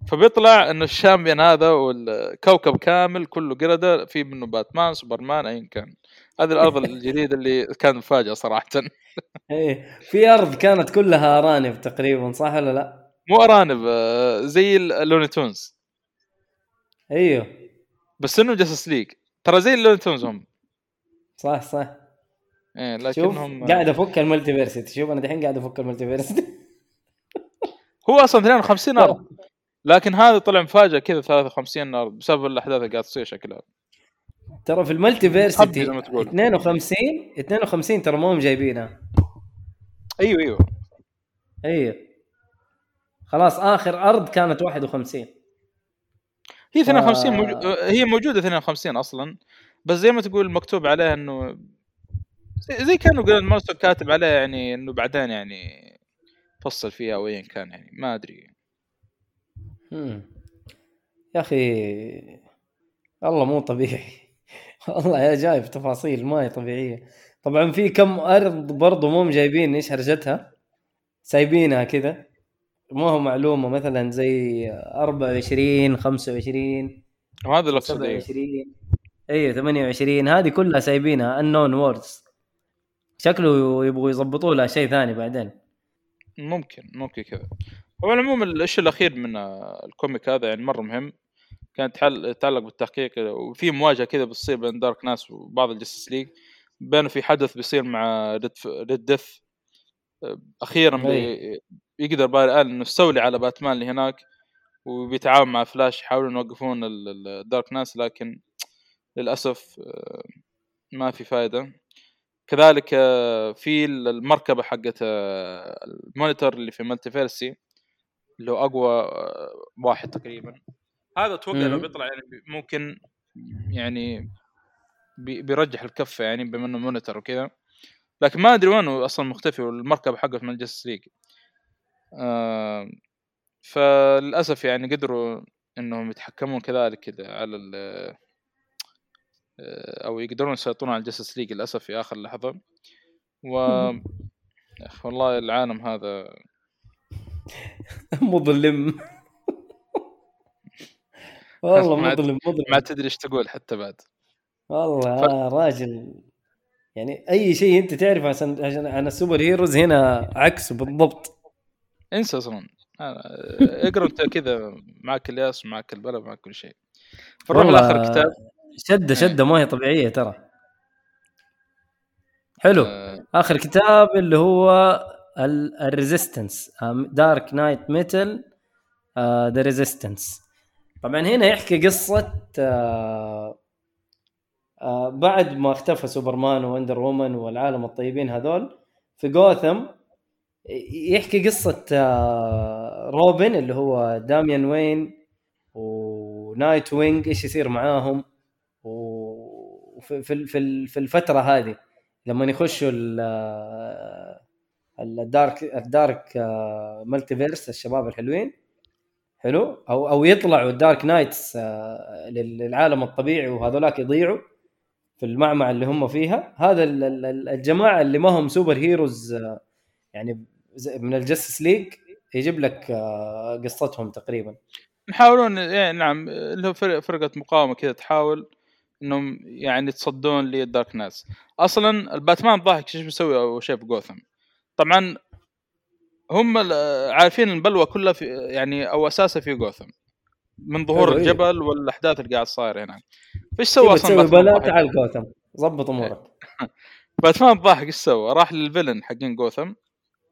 فبيطلع إنه ال chimp يعني هذا والكوكب كامل كله قرده في منه باتمان سوبرمان ايا كان. هذه الأرض الجديدة اللي كان مفاجأة صراحة. إيه في أرض كانت كلها أرانب تقريبا صح ولا لا؟ مو أرانب آه، زي ال Looney Tunes أيوه. بس إنه Justice League. ترى زي ال Looney Tunes هم. صح صح. إيه شوف لكنهم قاعد أفك ال Multiversity شوف أنا دحين قاعد أفك ال Multiversity هو أصلا 52 أرض. لكن هذا طلع مفاجأة كذا 53 أرض بسبب الأحداث اللي قاعد تصير شكلها. ترى في ال Multiversity زي ما تقول. 52 52 ترى ما هم جايبينها أيوه أيوه. أيوه خلاص آخر أرض كانت 51 هي 52 آه. موجو... هي موجودة 52 أصلا. بس زي ما تقول مكتوب عليها إنه زي, كانوا قال مارسو كاتب عليها يعني إنه بعدين يعني فصل فيها أو ايا كان يعني ما أدري. مم. يا أخي والله مو طبيعي. والله يا جايب تفاصيل ما هي طبيعية. طبعا في كم أرض برضو مو جايبين إيش هرجتها؟ سايبينها كذا. ما هو معلومة مثلا زي 24 25 وهذا اللي اقصده إيه. 27 أيوه 28 هذه كلها سايبينها unknown worlds شكله يبغوا يضبطوا لها شيء ثاني بعدين. ممكن ممكن كذا. هو العموم الشيء الأخير من آه، الكوميك هذا يعني مرة مهم. كان يتحل- يتعلق بالتحقيق وفي مواجهة كذا بتصير بين Dark Knights وبعض ال Justice League بينه في حدث بيصير مع Red, Red Death أخيرا بي أي. يقدر باري الن إنه يستولي على باتمان اللي هناك وبيتعاون مع فلاش يحاولون يوقفون ال Dark Knights لكن للأسف آه، ما في فائده كذلك آه، في المركبة حقت آه، ال Monitor اللي في Multiverse اللي هو أقوى آه، واحد تقريبا. هذا أتوقع لو. بيطلع يعني ممكن يعني بي- بيرجح الكفه يعني بما إنه Monitor وكذا. لكن ما أدري وينه أصلا مختفي والمركبة حقته من ال Justice League آه فللأسف يعني قدروا إنهم يتحكمون كذلك كذا على ال أو يقدرون يسيطرون على ال Justice League للأسف في آخر لحظة. و والله العالم هذا مظلم. والله مظلم مظلم. ما تدري إيش تقول حتى بعد. والله يا راجل. يعني أي شيء أنت تعرف عشان عشان عن ال super heroes هنا عكسه بالضبط. انسى أصلا. آه، اقرأ أنت كذا معك اليأس معك البلا معك كل شيء. فنروح لآخر كتاب. شده شده ما هي طبيعية ترى. حلو. آه، آخر كتاب اللي هو ال Resistance Dark Knights Metal The Resistance طبعا هنا يحكي قصة آه، آه، بعد ما اختفى سوبرمان Wonder Woman والعالم الطيبين هذول في جوثم يحكي قصة آه، روبن اللي هو Damian Wayne و Nightwing إيش يصير معاهم؟ في في في الفترة هذه لما يخشوا ال- ال Dark ال Dark Multiverse الشباب الحلوين حلو؟ أو أو يطلعوا ال Dark Knights آه، لل- للعالم الطبيعي وهذولاك يضيعوا في المعمعة اللي هم فيها. هذا ال- ال- ال- الجماعة اللي ما هم super heroes آه، يعني من ال Justice League يجيب لك آه، قصتهم تقريبا. يحاولون يعني نعم اللي هو فرق- فرقة مقاومة كذا تحاول إنهم يعني يتصدون لل Dark Knights أصلا الباتمان ضاحك إيش بيسوي اول شيء في جوثم طبعا هم عارفين البلوى كلها في يعني أو أساسها في جوثم من ظهور إيه. الجبل والأحداث اللي قاعد صايرة هناك. فايش سوى أصلا تسوي بلا؟ تعال جوثم ضبط أمورك. باتمان ضاحك إيش سوى؟ راح لل villain حقين جوثم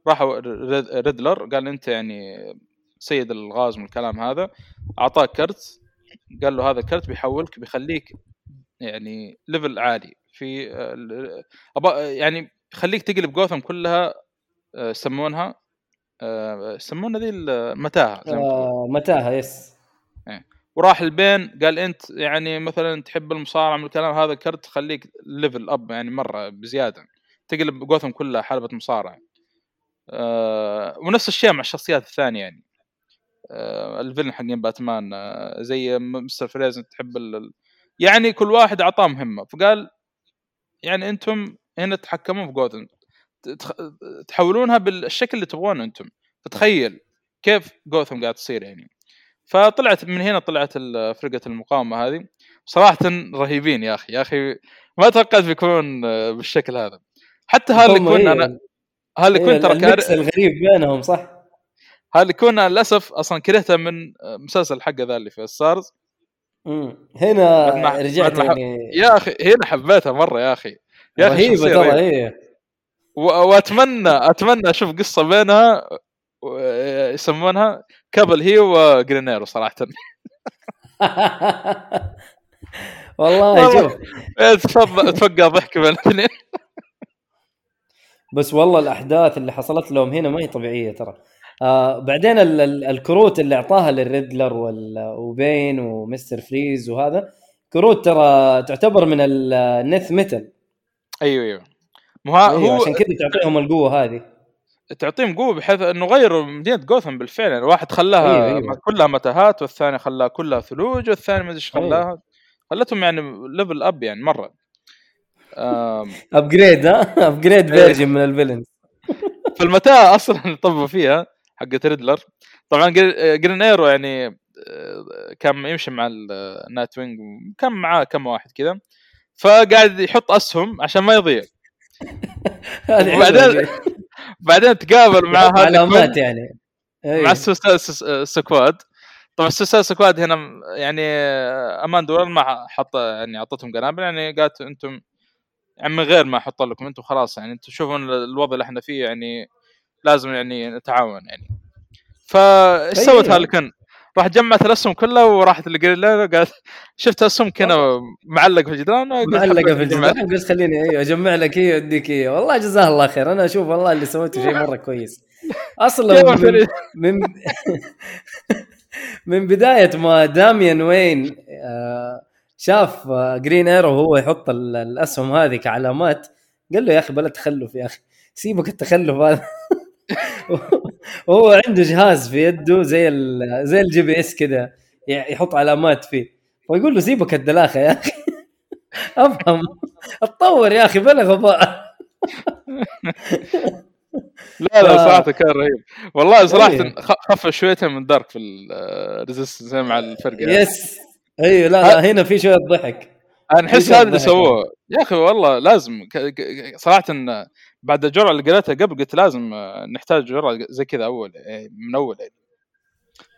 راحوا Rid- Riddler قال أنت يعني سيد الغاز من الكلام هذا. اعطاك كرت. قال له هذا الكرت بيحولك بيخليك يعني level عالي. في آه، يعني يخليك تقلب جوثم كلها آه، يسمونها آه، يسمونها ذي المتاهه. آه، متاهة yes وراح ال Bane قال أنت يعني مثلا تحب المصارعة من الكلام هذا كرت تخليك level up يعني مرة بزيادة. تقلب جوثم كلها حلبة مصارعة. آه ونفس الشيء مع الشخصيات الثانية يعني. آه ال villain حقين باتمان آه زي Mr. Freeze تحب يعني كل واحد اعطاه مهمه فقال يعني أنتم هنا تتحكمون في جوثم. تحولونها بالشكل اللي تبغونه أنتم. فتخيل كيف جوثم قاعد تصير يعني. فطلعت من هنا طلعت فرقة المقاومة هذه. صراحة رهيبين يا أخي. يا أخي ما توقعت بيكونون بالشكل هذا. حتى Harley هم Quinn إيه، أنا Harley إيه، Quinn ترى كار... الغريب بينهم صح؟ Harley Quinn أنا للأسف أصلا كرهته من مسلسل حقه ذا اللي في ستارز. هنا رجعت يعني. يا أخي هنا حبيتها مرة يا أخي. يا أخي رهيبة ترى. إيه. و- واتمنى أتمنى أشوف قصة بينها و- يسمونها couple هي و Green Arrow صراحة. والله والله. شوف. إيه، تفضل تفقع ضحك بين الاثنين. بس والله الأحداث اللي حصلت لهم هنا ما هي طبيعية ترى. آه بعدين ال- ال- الكروت اللي أعطاها لل Riddler وبين ومستر فريز وهذا كروت ترى تعتبر من ال- ال Nth metal. أيوه أيوه. مو ها أيوة هو عشان كذا تعطيهم القوة هذه. تعطيهم قوة بحيث إنه غيروا مدينة جوثم بالفعل. يعني واحد خلاها أيوة، أيوة. كلها متاهات والثاني خلاها كلها ثلوج والثاني ما أدري إيش أيوة. خلاها. خلتهم يعني level up يعني مرة. upgrade ها؟ upgrade. version من ال villains فالمتاهة أصلا اللي طبوا فيها. حقت ريدلر طبعا جرين ايرو يعني آه، كان يمشي مع النايت وينج كان معاه كم واحد كذا. فقاعد يحط أسهم عشان ما يضيع. وبعدين بعدين تقابل مع هذا علامات يعني. أيوة. مع السوسايد سكواد. طبعا السوسايد سكواد هنا يعني أماندا والر ما حط يعني أعطتهم قنابل يعني قالت أنتم يعني من غير ما أحط لكم أنتم خلاص يعني أنتم شوفون الوضع اللي إحنا فيه يعني لازم يعني نتعاون يعني فايش أيوة. سوت هالكن؟ راح جمعت الأسهم كلها وراحت لقريلا قالت شفت أسهم كذا معلق في الجدران معلقه في. الجدار قلت خليني أيوه أجمع لك هي وأديك هي والله جزاه الله خير أنا أشوف والله اللي سويته شيء مرة كويس أصلا من؟ من من بداية ما داميان وين آه، شاف آه، جرين ايرو وهو يحط ال- الأسهم هذه كعلامات قال له يا أخي بلا تخلف يا أخي سيبك التخلف هذا وهو عنده جهاز في يده زي ال- زي ال GPS كذا يحط علامات فيه. فيقول له سيبك الدلاخة يا أخي. أفهم. اتطور يا أخي بلا غباء لا لا صراحة كان رهيب. والله صراحة. خ- خفف شويتين من dark في ال resistance مع الفرق يعني. yes أيوه لا لا هنا في شوية ضحك. أنا أحس هذا اللي. سووه. يا أخي والله لازم. صراحة بعد الجرعه اللي قريتها قبل قلت لازم آه، نحتاج جرعة زي كذا أول يعني من أول يعني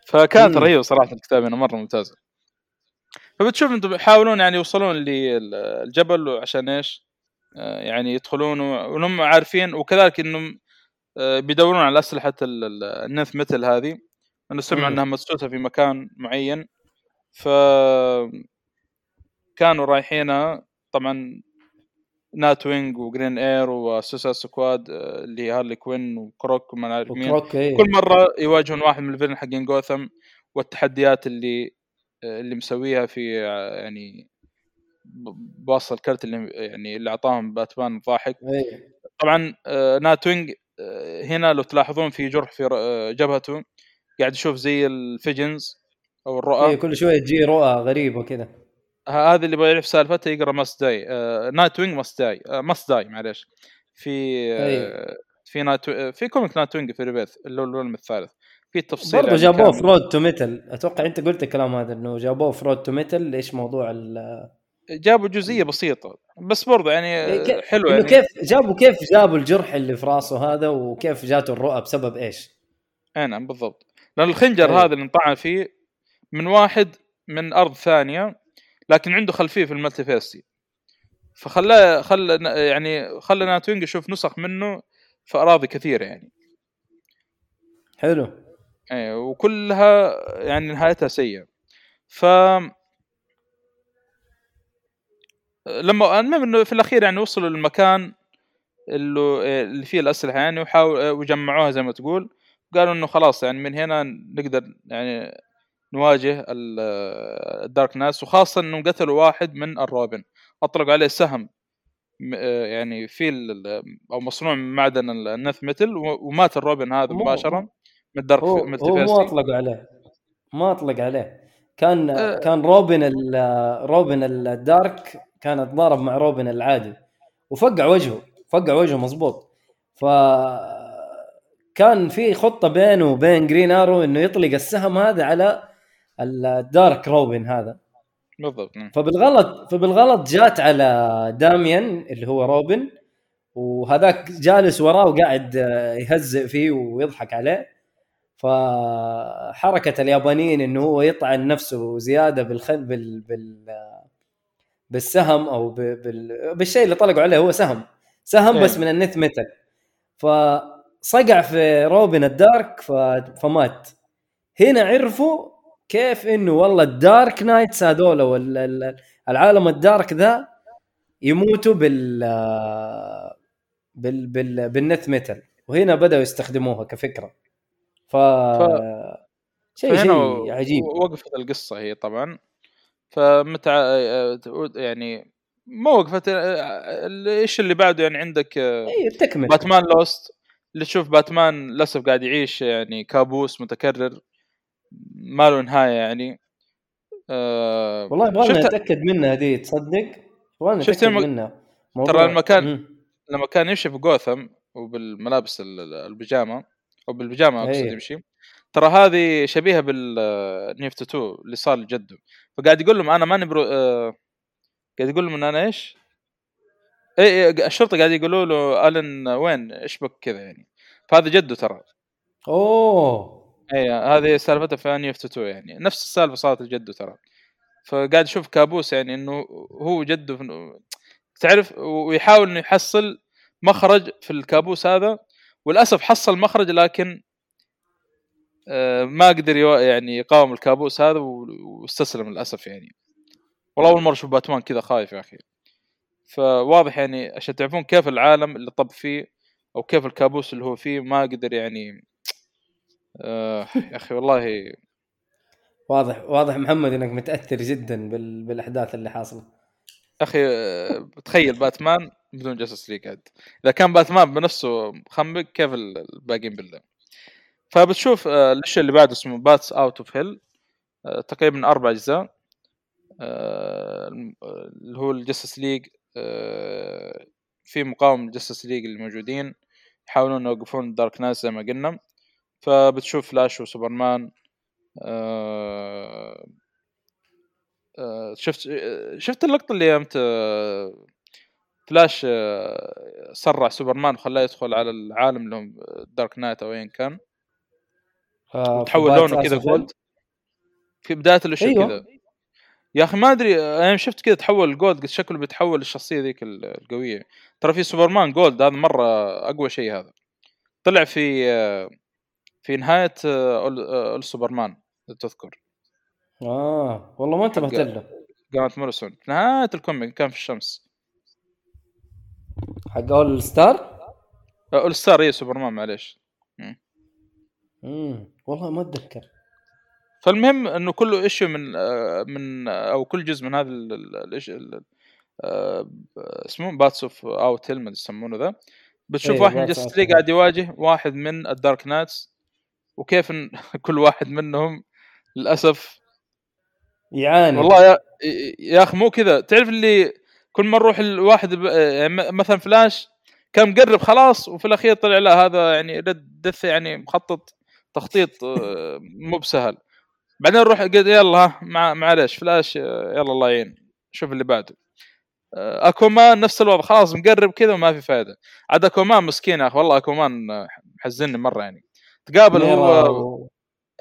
فكانت. رهيبة صراحة الكتاب هنا مرة ممتازة فبتشوف أنتم يحاولون يعني يوصلون للجبل عشان إيش؟ آه، يعني يدخلون وهم عارفين وكذلك إنهم آه، بيدورون على أسلحة ال- ال- النث مثل هذه انه سمعوا. إنها مسوسه في مكان معين ف كانوا رايحينها طبعا نايت وينج وجرين إيرو وسوسايد سكواد آه، اللي هارلي كوين وكروك وما نعرف مين. إيه. كل مرة يواجهون واحد من ال villain حقين جوثم والتحديات اللي آه، اللي مسويها في آه، يعني ب- بوصل الكرت اللي يعني اللي أعطاهم باتمان ضاحك. إيه. طبعا نايت وينج هنا لو تلاحظون في جرح في جبهته قاعد يشوف زي ال visions أو الرؤى. إيه كل شوية تجي رؤى غريبة كذا هذا اللي يبغى يعرف سالفته يقرأ must die آه نايت وينج must die آه must die معليش في آه أيوه. في نايت آه، في comic نايت وينج في Rebirth اللي هو ال volume الثالث في تفصيل برضه جابوه. في Road to Metal أتوقع أنت قلت الكلام هذا إنه جابوه في Road to Metal إيش موضوع ال جابوا جزئية بسيطة بس برضه يعني إيه، آه، كيف- حلو إنه يعني كيف جابوا كيف جابوا الجرح اللي في راسه هذا وكيف جاته الرؤى بسبب إيش؟ أي نعم بالضبط لأن الخنجر أيوه. هذا اللي انطعن فيه من واحد من أرض ثانية لكن عنده خلفية في ال multiverse فخلاه خلى يعني خلى نايت وينج يشوف نسخ منه في أراضي كثيرة يعني. حلو. إيه وكلها يعني نهايتها سيئة. ف لما المهم إنه في الأخير يعني وصلوا للمكان اللي اللي فيه الأسلحة يعني وحاول وجمعوها زي ما تقول. قالوا إنه خلاص يعني من هنا نقدر يعني نواجه ال- الدارك ناس وخاصة انهم قتلوا واحد من الروبن اطلقوا عليه سهم يعني في أو مصنوع من معدن النث ميتل ومات الروبن هذا مباشرة من الدارك هو. ما أطلق عليه ما أطلق عليه كان أه. كان روبن ال- روبن ال dark كان اتضارب مع روبن العادي وفقع وجهه فقع وجهه مزبوط ف كان في خطة بينه وبين جرين ارو إنه يطلق السهم هذا على ال dark روبن هذا. بالضبط نعم. فبالغلط فبالغلط جات على داميان اللي هو روبن وهذاك جالس وراه وقاعد آه، يهزئ فيه ويضحك عليه. فحركة اليابانيين إنه هو يطعن نفسه زيادة بالخل بال, بال بالسهم أو بال... بالشيء اللي طلقوا عليه هو سهم. سهم بس إيه. من ال Nth metal. فصقع في روبن ال dark ف... فمات. هنا عرفوا كيف إنه والله ال Dark Knights هذول العالم ال dark ذا يموتوا بال بال, بال... بال Nth metal. وهنا بدأوا يستخدموها كفكرة. ف, شيء فهنا شيء عجيب. وقفت القصة هي طبعا. فمتى آه، يعني ما وقفت إيش اللي بعده يعني عندك اي تكمل باتمان Lost. اللي تشوف باتمان للأسف قاعد يعيش يعني كابوس متكرر. ما له نهاية يعني. آه والله يبغى لنا شفت- نتأكد منها دي تصدق؟ يبغى لنا شفت نتأكد لما- منها ترى المكان- مم. لما كان يمشي في جوثم وبالملابس ال- ال- البيجامة أو بالبيجامة أقصد أيه. يمشي ترى هذه شبيهة بالنيفت 2 اللي صار لجده. فقاعد يقول لهم أنا ماني برو آه قاعد يقول لهم إن أنا إيش؟ اي إيه الشرطة قاعد يقولوا له ألن وين؟ إيش بك كذا يعني. فهذا جده ترى. أوه. اي هذه سالفتها في نيفت 2 يعني. نفس السالفة صارت لجده ترى. فقاعد يشوف كابوس يعني إنه هو جده في تعرف ويحاول إنه يحصل مخرج في الكابوس هذا. وللأسف حصل مخرج لكن آه، ما قدر يعني يقاوم الكابوس هذا واستسلم للأسف يعني. والله أول مرة أشوف باتمان كذا خايف يا أخي. فواضح يعني عشان تعرفون كيف العالم اللي طب فيه أو كيف الكابوس اللي هو فيه ما قدر يعني آه يا أخي والله. واضح واضح محمد إنك متأثر جدا بال... بالأحداث اللي حاصلة. أخي آه، تخيل باتمان بدون جاستس ليج عاد. إذا كان باتمان بنفسه مخمق كيف ال- الباقيين بالله؟ فبتشوف آه، الشيء اللي بعده اسمه Bats Out of Hell تقريبا أربع أجزاء. اللي هو الجاستس ليج. في مقاومه الجاستس ليج اللي موجودين يحاولون يوقفون ال dark knight زي ما قلنا. فبتشوف فلاش وسوبرمان آه، آه، شفت آه، شفت اللقطة اللي يوم ت- فلاش آه، سرع سوبرمان وخلاه يدخل على العالم اللي هم dark knight أو ايا كان. آه، تحول لونه كذا. gold في بداية الاشياء أيوة. كذا. يا أخي ما أدري أنا شفت كذا تحول gold قلت شكله بيتحول للشخصية ذيك ال- القوية. ترى في سوبرمان gold هذا مرة أقوى شيء هذا. طلع في آه، في نهاية آه، أول- آه، أول سوبرمان إذا تذكر. آه والله ما انتبهت له جرانت موريسون. في نهاية ال comic كان في الشمس. حق All-Star؟ All-Star اي سوبرمان معليش. امم والله ما أتذكر. فالمهم إنه كله ايشو من آه، من آه، أو كل جزء من هذا ال- ال- الإيش- ال- آه، اسمه Bats Out of Hell يسمونه ذا. بتشوف إيه، واحد من Justice League. قاعد يواجه واحد من ال dark knights وكيف إن كل واحد منهم للأسف يعاني. والله يا يا أخي مو كذا. تعرف اللي كل ما نروح الواحد ب- يعني مثلا فلاش كان مقرب خلاص وفي الأخير طلع لا هذا يعني Red Death يعني مخطط تخطيط آه، مو بسهل. بعدين نروح قد يلا مع معلش فلاش آه، يلا الله يعين. شوف اللي بعده. آه، أكومان نفس الوضع خلاص مقرب كذا وما في فائده عاد أكومان مسكين يا أخي والله أكومان محزنني مرة يعني. تقابل هو و-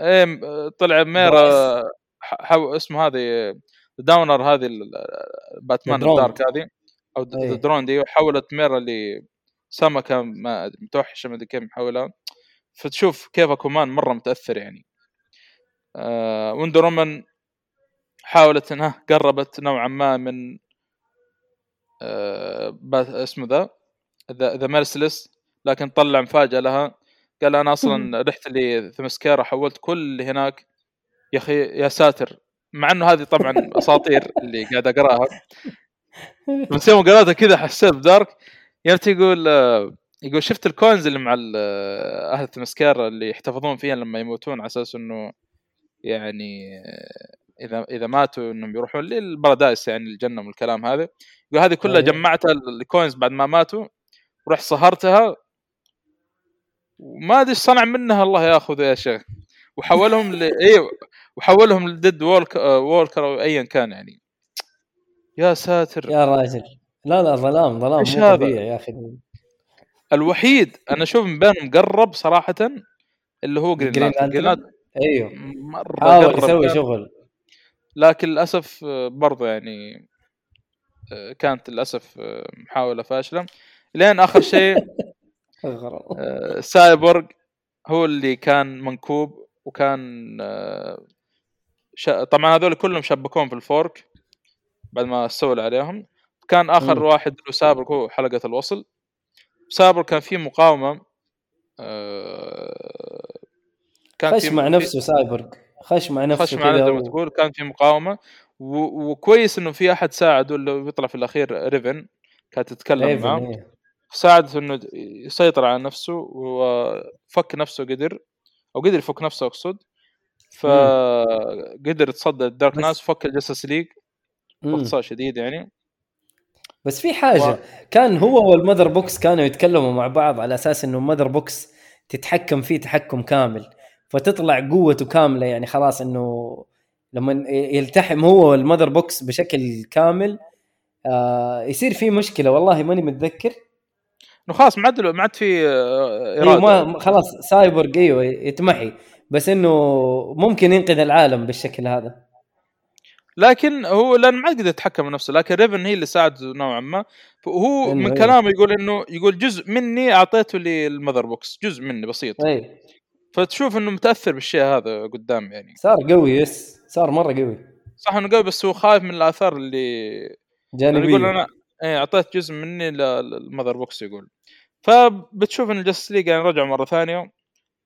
إيه طلع ميرا حو اسمه هذه داونر هذه باتمان. الدارك هذه أو أيه. درون دي حولت ميرا اللي سمكة ما متوحشة ما أدري كيف محولها فتشوف كيف أكومان مرة متأثر يعني آه وندر وومن حاولت إنها قربت نوعا ما من آه اسمه the the the Merciless لكن طلع مفاجأة لها قال أنا أصلا رحت لثمسكيرا حولت كل اللي هناك. يا أخي يا ساتر. مع إنه هذه طبعا أساطير اللي قاعد أقراها. بس يوم قرأتها كذا حسيت ب dark. يرت يقول آه، يقول شفت ال coins اللي مع آه، أهل تمسكير اللي يحتفظون فيها لما يموتون على أساس إنه يعني آه، إذا إذا ماتوا إنهم يروحون لل paradise يعني الجنة والكلام هذا. يقول هذه كلها أيه. جمعتها ال coins بعد ما ماتوا. ورحت صهرتها. وما أدري إيش صنع منها الله ياخذ يا شيخ وحولهم ل أيوه وحولهم ل dead walk walker أو ايا كان يعني يا ساتر يا راجل لا لا ظلام ظلام مو هذا؟ طبيعي يا أخي الوحيد أنا أشوف من بينهم قرب صراحة اللي هو جرين جرين لانترن جرين لانترن؟ أيوه مرة حاول يسوي كان. شغل لكن للأسف آه، برضه يعني آه، كانت للأسف آه، محاولة فاشلة لين آخر شيء. آه، سايبورغ هو اللي كان منكوب وكان آه،. طبعا هذول كلهم شبكون في الفورك بعد ما استولى عليهم كان آخر مم. واحد له سابق هو حلقة الوصل سابق كان في مقاومة آه، كان خش مع نفسه سايبورغ خش مع نفسه خش كذا زي ما. تقول كان في مقاومة و... وكويس إنه في أحد ساعده اللي بيطلع في الأخير Raven كانت تتكلم معاه إيه. ساعدته إنه يسيطر على نفسه وفك نفسه قدر أو قدر يفك نفسه أقصد. فقدر يتصدى ال dark knights وفك ال Justice League. باختصار شديد يعني. بس في حاجة و- كان هو وال mother box كانوا يتكلموا مع بعض على أساس إنه ال mother box تتحكم فيه تحكم كامل. فتطلع قوته كاملة يعني خلاص إنه لما يلتحم هو وال mother box بشكل كامل آه يصير في مشكلة. والله ماني متذكر. إنه خلاص ما عاد ما عاد في آه، إيه إرادة. ما خلاص سايبورغ إيوه يتمحي. بس إنه ممكن ينقذ العالم بالشكل هذا. لكن هو لأن ما قدر يتحكم بنفسه لكن Raven هي اللي ساعده نوعا ما. إنه من إيه. كلامه يقول إنه يقول جزء مني أعطيته لل mother box جزء مني بسيط. اي فتشوف إنه متأثر بالشيء هذا قدام يعني. صار قوي yes. صار مرة قوي. صح إنه قوي بس هو خايف من الآثار اللي لأنه يقول جانبيه أنا إيه أعطيت جزء مني لل- لل mother box يقول. فبتشوف ان ال Justice League يعني رجعوا مرة ثانية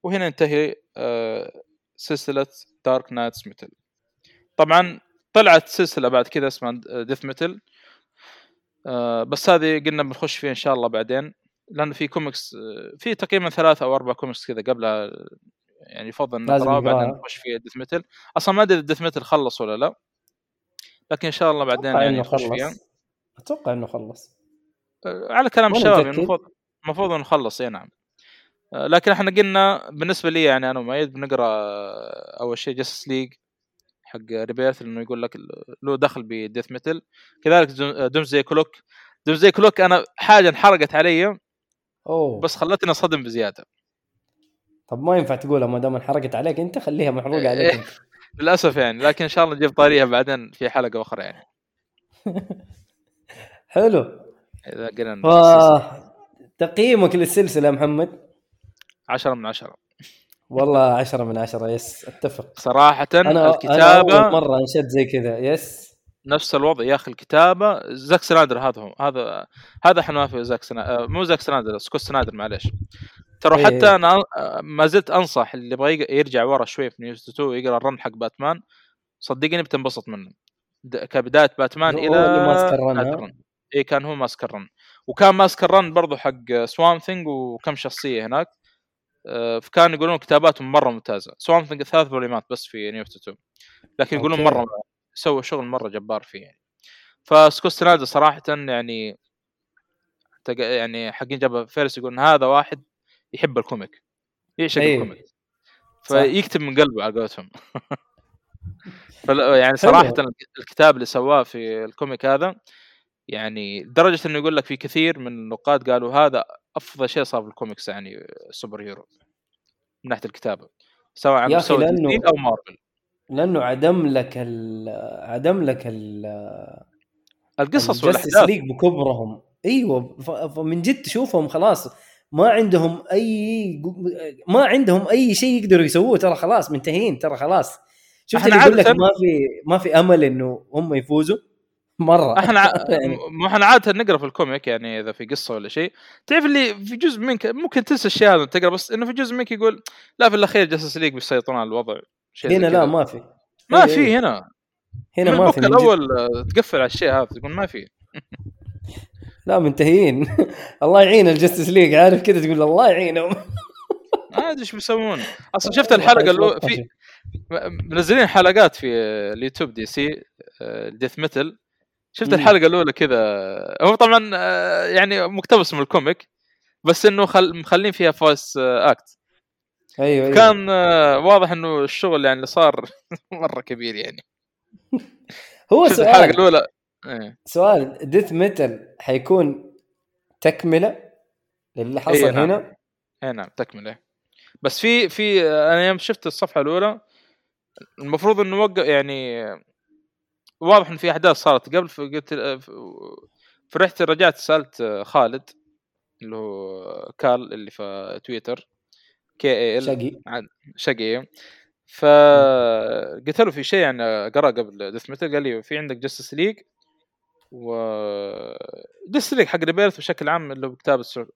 وهنا ينتهي آه، سلسلة Dark Nights Metal طبعا طلعت سلسلة بعد كذا اسمها Death Metal بس هذه قلنا بنخش فيها إن شاء الله بعدين لأنه في كوميكس آه، في تقريبا ثلاثة أو أربع كوميكس كذا قبلها يعني يفضل لازم نقراه بعدين نقراها. نخش في Death Metal أصلا ما أدري Death Metal خلص ولا لا لكن إن شاء الله بعدين يعني نخش فيها. أتوقع إنه خلص. آه، على كلام الشباب متأكد. المفروض المفروض إنه نخلص إي نعم. آه، لكن إحنا قلنا بالنسبة لي يعني أنا ومؤيد بنقرأ أول شيء Justice League حق Rebirth انه يقول لك له دخل ب Death Metal كذلك Doomsday Clock Doomsday Clock أنا حاجة انحرقت علي أوه. بس خلتني اصدم بزيادة. طب ما ينفع تقولها ما دام انحرقت عليك أنت خليها محروقة عليك إيه. أنت. للأسف يعني لكن إن شاء الله نجيب طاريها بعدين في حلقة أخرى يعني. حلو. إذا قلنا ف... تقييمك للسلسلة محمد؟ 10 من 10 والله عشرة من عشرة yes أتفق. صراحة أنا الكتابه أول مرة أنشد زي كذا yes. نفس الوضع يا أخي الكتابة زاك سنايدر هذا هو هذا هذا إحنا في زاك سنايدر مو زاك سنايدر سكوت سنايدر معلش ترى إيه. حتى أنا آه، ما زلت أنصح اللي يبغى يرجع ورا شوي في New 52 يقرأ ال run حق باتمان. صدقني بتنبسط منه. كبداية باتمان إلى اي كان هو ماسك ال run وكان ماسك ال run برضو حق Swamp Thing وكم شخصية هناك آه، فكان يقولون كتاباتهم مرة ممتازة Swamp Thing ثلاث volume ات بس في New 52 لكن يقولون. مرة سوى شغل مرة جبار فيه يعني فسكوت صراحة يعني يعني حقين جابها فيرس يقول إن هذا واحد يحب ال comic يعشق إيه. ال comic. فيكتب من قلبه على قولتهم يعني. صراحة الكتاب اللي سواه في ال comic هذا يعني لدرجه إنه يقول لك في كثير من النقاد قالوا هذا أفضل شيء صار في الكوميكس يعني super hero من ناحية الكتابة سواء على مستوى لأنه- أو مارفل. لأنه عدم لك ال عدم لك ال القصص والأحداث. League بكبرهم. أيوه فمن جد تشوفهم خلاص ما عندهم أي ما عندهم أي شيء يقدروا يسووه ترى خلاص منتهين ترى خلاص. شفت اللي يقول لك ما في ما في أمل إنه هم يفوزوا؟ مرة. إحنا ع- يعني. مو إحنا عادة نقرأ في ال comic يعني إذا في قصة ولا شيء. تعرف اللي في جزء منك ممكن تنسى الشيء هذا تقرا بس إنه في جزء منك يقول لا في الأخير Justice League بيسيطرون على الوضع. شيء هنا. لا ما في. ما إيه، في إيه. هنا. هنا ما في. الأول آه، تقفل على الشيء هذا تقول ما في. لا منتهيين الله يعين ال Justice League عارف كذا تقول الله يعينهم. ما أدري إيش بيسوون. أصلا شفت الحلقة اللي في منزلين حلقات في اليوتيوب DC Death Metal شفت مم. الحلقة الأولى كذا. هو طبعا آه، يعني مقتبس من ال comic بس إنه خل... مخلين فيها voice act. أيوه أيوه. كان آه، واضح إنه الشغل يعني اللي صار مرة كبير يعني. هو شفت الحلقة سؤال الأولى؟ إيه. سؤال. Death Metal حيكون تكملة للي حصل إيه، نعم. هنا؟ اي نعم تكملة. بس في في أنا يوم شفت الصفحة الأولى المفروض إنه وقع يعني واضح إن في أحداث صارت. قبل فقلت فرحت رجعت سألت خالد اللي هو كارل اللي في تويتر K A L شقي. شقي. فقلت له في شيء يعني اقرا قبل Death Metal قال لي في عندك Justice League و Justice League حق Rebirth بشكل عام اللي هو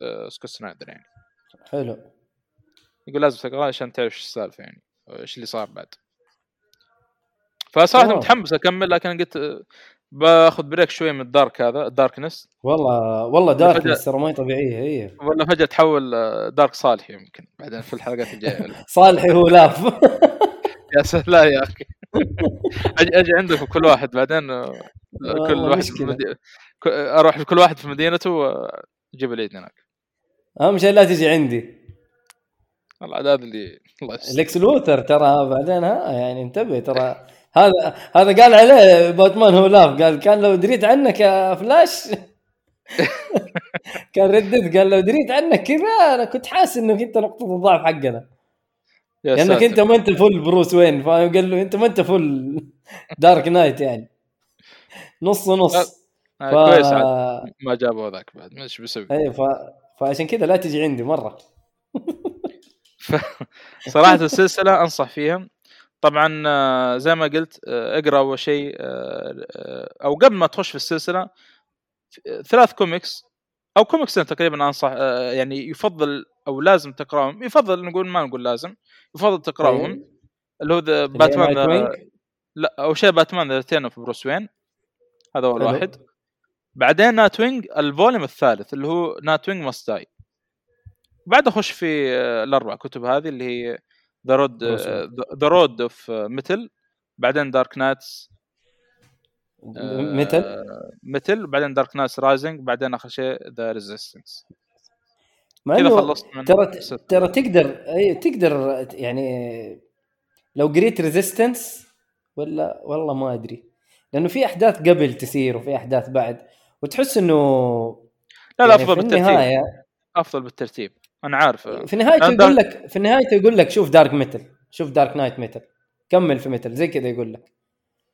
آه، سكوت سنايدر يعني. حلو. يقول لازم تقرأه عشان تعرف إيش السالفة يعني إيش اللي صار بعد. فصراحة. متحمس أكمل لكن قلت آه، باخذ break شوية من ال dark هذا ال darkness. والله والله dark فجأة- ترى ما هي طبيعية هي. ولا فجأة تحول آه، dark صالح يمكن بعدين في الحلقات الجاية. صالحي Who لاف. يا سلام يا أخي. أجي أجي عندكم كل واحد بعدين آه، كل والله واحد. مدي... أروح لكل واحد في مدينته وأجيب العيد هناك. أهم شيء لا تجي عندي. والله هذا اللي الله يستر. لوثر ترى بعدين ها يعني انتبه ترى هذا هذا قال عليه Batman Who Laughs قال كان لو دريت عنك يا فلاش. كان ردد قال لو دريت عنك كذا أنا كنت حاسس إنك أنت نقطة الضعف حقنا. يا لأنك. أنت ما أنت full Bruce Wayne فاهم قال له أنت ما أنت full Dark Knight يعني. نص نص. آه، ف... كويس ما جابوا ذاك بعد إيش بيسوي اي ف... فعشان كذا لا تجي عندي مرة. صراحة السلسلة أنصح فيها. طبعا آه، زي ما قلت آه، اقرأ أول شيء آه، أو قبل ما تخش في السلسلة ثلاث كوميكس أو كوميكسين تقريبا أنصح يعني يفضل أو لازم تقرأهم يفضل نقول ما نقول لازم يفضل تقرأهم طيب. اللي هو The Batman؟ لا أول شيء Batman The Return of Bruce Wayne هذا اول. واحد بعدين Nightwing ال volume الثالث اللي هو Nightwing Must Die بعد أخش في الأربع كتب هذه اللي هي The Road. The Road of Metal بعدين Dark Nights Metal Metal بعدين Dark Nights Rising بعدين آخر شيء The Resistance كذا خلصت من ترى. ترى تقدر أي تقدر يعني لو قريت Resistance ولا والله ما أدري. لأنه في أحداث قبل تصير وفي أحداث بعد وتحس إنه لا لا يعني افضل بالترتيب. أفضل بالترتيب. أنا عارف في نهايته يقول لك في نهايته يقول لك شوف Dark Metal شوف Dark Nights Metal كمل في Metal زي كذا يقول لك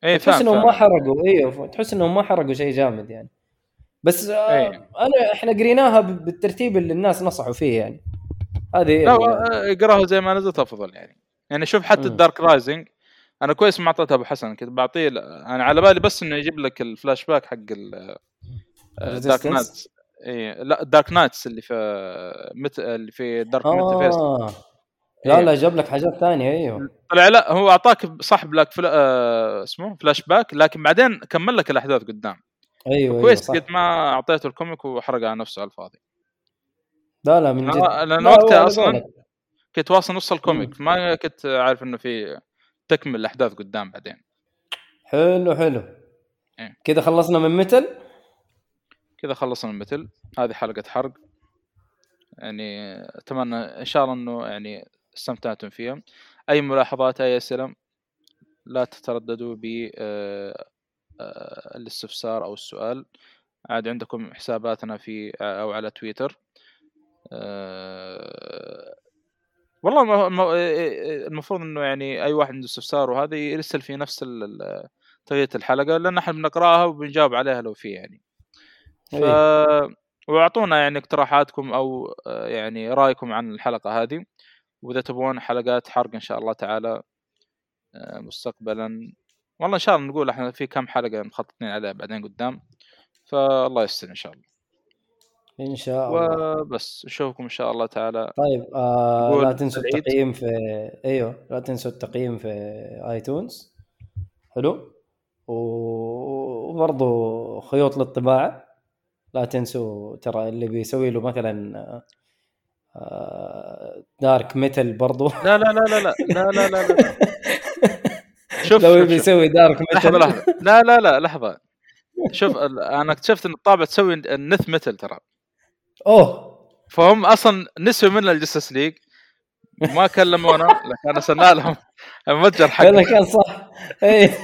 اي تحس إنهم. ما حرقوا أيوه تحس إنهم ما حرقوا شيء جامد يعني بس آه إيه. أنا إحنا قريناها بالترتيب اللي الناس نصحوا فيه يعني هذه لا ال- آه، اقراها زي ما نزلت أفضل يعني يعني شوف حتى. ال Dark Rising أنا كويس ما أعطيتها أبو حسن كنت بعطيه أنا على بالي بس إنه يجيب لك الفلاش باك حق ال Dark Resistance؟ اي لا Dark Nights اللي في Met... اللي في Dark Multiverse آه. لا إيه. لا جاب لك حاجات ثانية أيوه. طلع لا هو أعطاك صح black fla... آه اسمه فلاش باك لكن بعدين كمل لك الأحداث قدام. أيوه أيوه كويس صح. قد ما أعطيته ال comic وحرق على نفسه على الفاضي. لا لا من جد. لأن وقتها أصلا. كنت واصل نص ال comic ما كنت عارف إنه في تكمل الأحداث قدام بعدين. حلو حلو. إيه. كذا خلصنا من Metal؟ كذا خلصنا ال Metal. هذه حلقة حرق. يعني أتمنى إن شاء الله إنه يعني استمتعتم فيها. أي ملاحظات أي أسئلة لا تترددوا ب آه، آه، الاستفسار أو السؤال. عاد عندكم حساباتنا في أو على تويتر. آه، والله الم- الم- المفروض إنه يعني أي واحد عنده استفسار وهذا يرسل في نفس طريقة الحلقة لأن إحنا بنقرأها وبنجاوب عليها لو في يعني. ف إيه. وأعطونا يعني اقتراحاتكم أو آه، يعني رأيكم عن الحلقة هذه. وإذا تبغون حلقات حرق إن شاء الله تعالى آه، مستقبلا. والله إن شاء الله نقول إحنا في كم حلقة مخططين عليها بعدين قدام. فالله يستر إن شاء الله. إن شاء الله. وبس نشوفكم إن شاء الله تعالى. طيب آه لا تنسوا. التقييم في أيوه لا تنسوا التقييم في آيتونز. حلو. و- وبرضو خيوط للطباعة. لا تنسوا ترى اللي بيسوي له مثلا آه، دارك ميتال برضو. لا لا لا لا لا لا لا لا, لا. شوف لو شوف, يبي شوف. يسوي دارك لحظة ميتال لحظة. لا لا لا لحظة. شوف أنا اكتشفت إن الطابع تسوي النث متل ترى. أوه. فهم أصلا نسوا منا الجستس ليج. ما كلمونا لكن ارسلنا لهم المتجر هذا حق كان صح. إيه.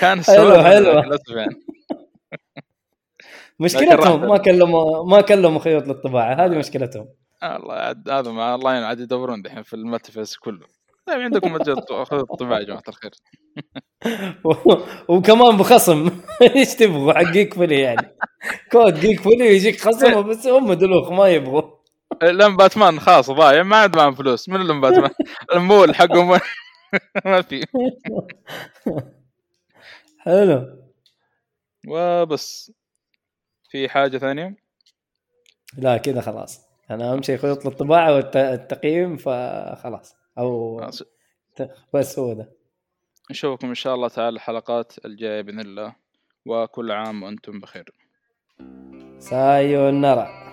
كان حلو، حلو. يعني. مشكلتهم ما كلموا ما كلموا خيوط للطباعة هذه مشكلتهم. آه، الله عاد هذا مع الله يعين عاد يدورون دحين في المتفس كله. طيب عندكم متجر خيوط الطباعة يا جماعة الخير. وكمان بخصم. إيش تبغوا؟ حق جيك فولي يعني. كود جيك فولي يجيك خصم إيه. بس هم دلوخ ما يبغوا. إيه، لم باتمان خلاص ضايع ما عاد معهم فلوس. من لم باتمان؟ المول حقهم. ما في. حلو. وبس. في حاجة ثانية؟ لا كذا خلاص. أنا أهم شيء خطوط الطباعة والتقييم فخلاص. أو بس هو ده. نشوفكم إن شاء الله تعالى الحلقات الجاية بإذن الله وكل عام وأنتم بخير. سايونارا.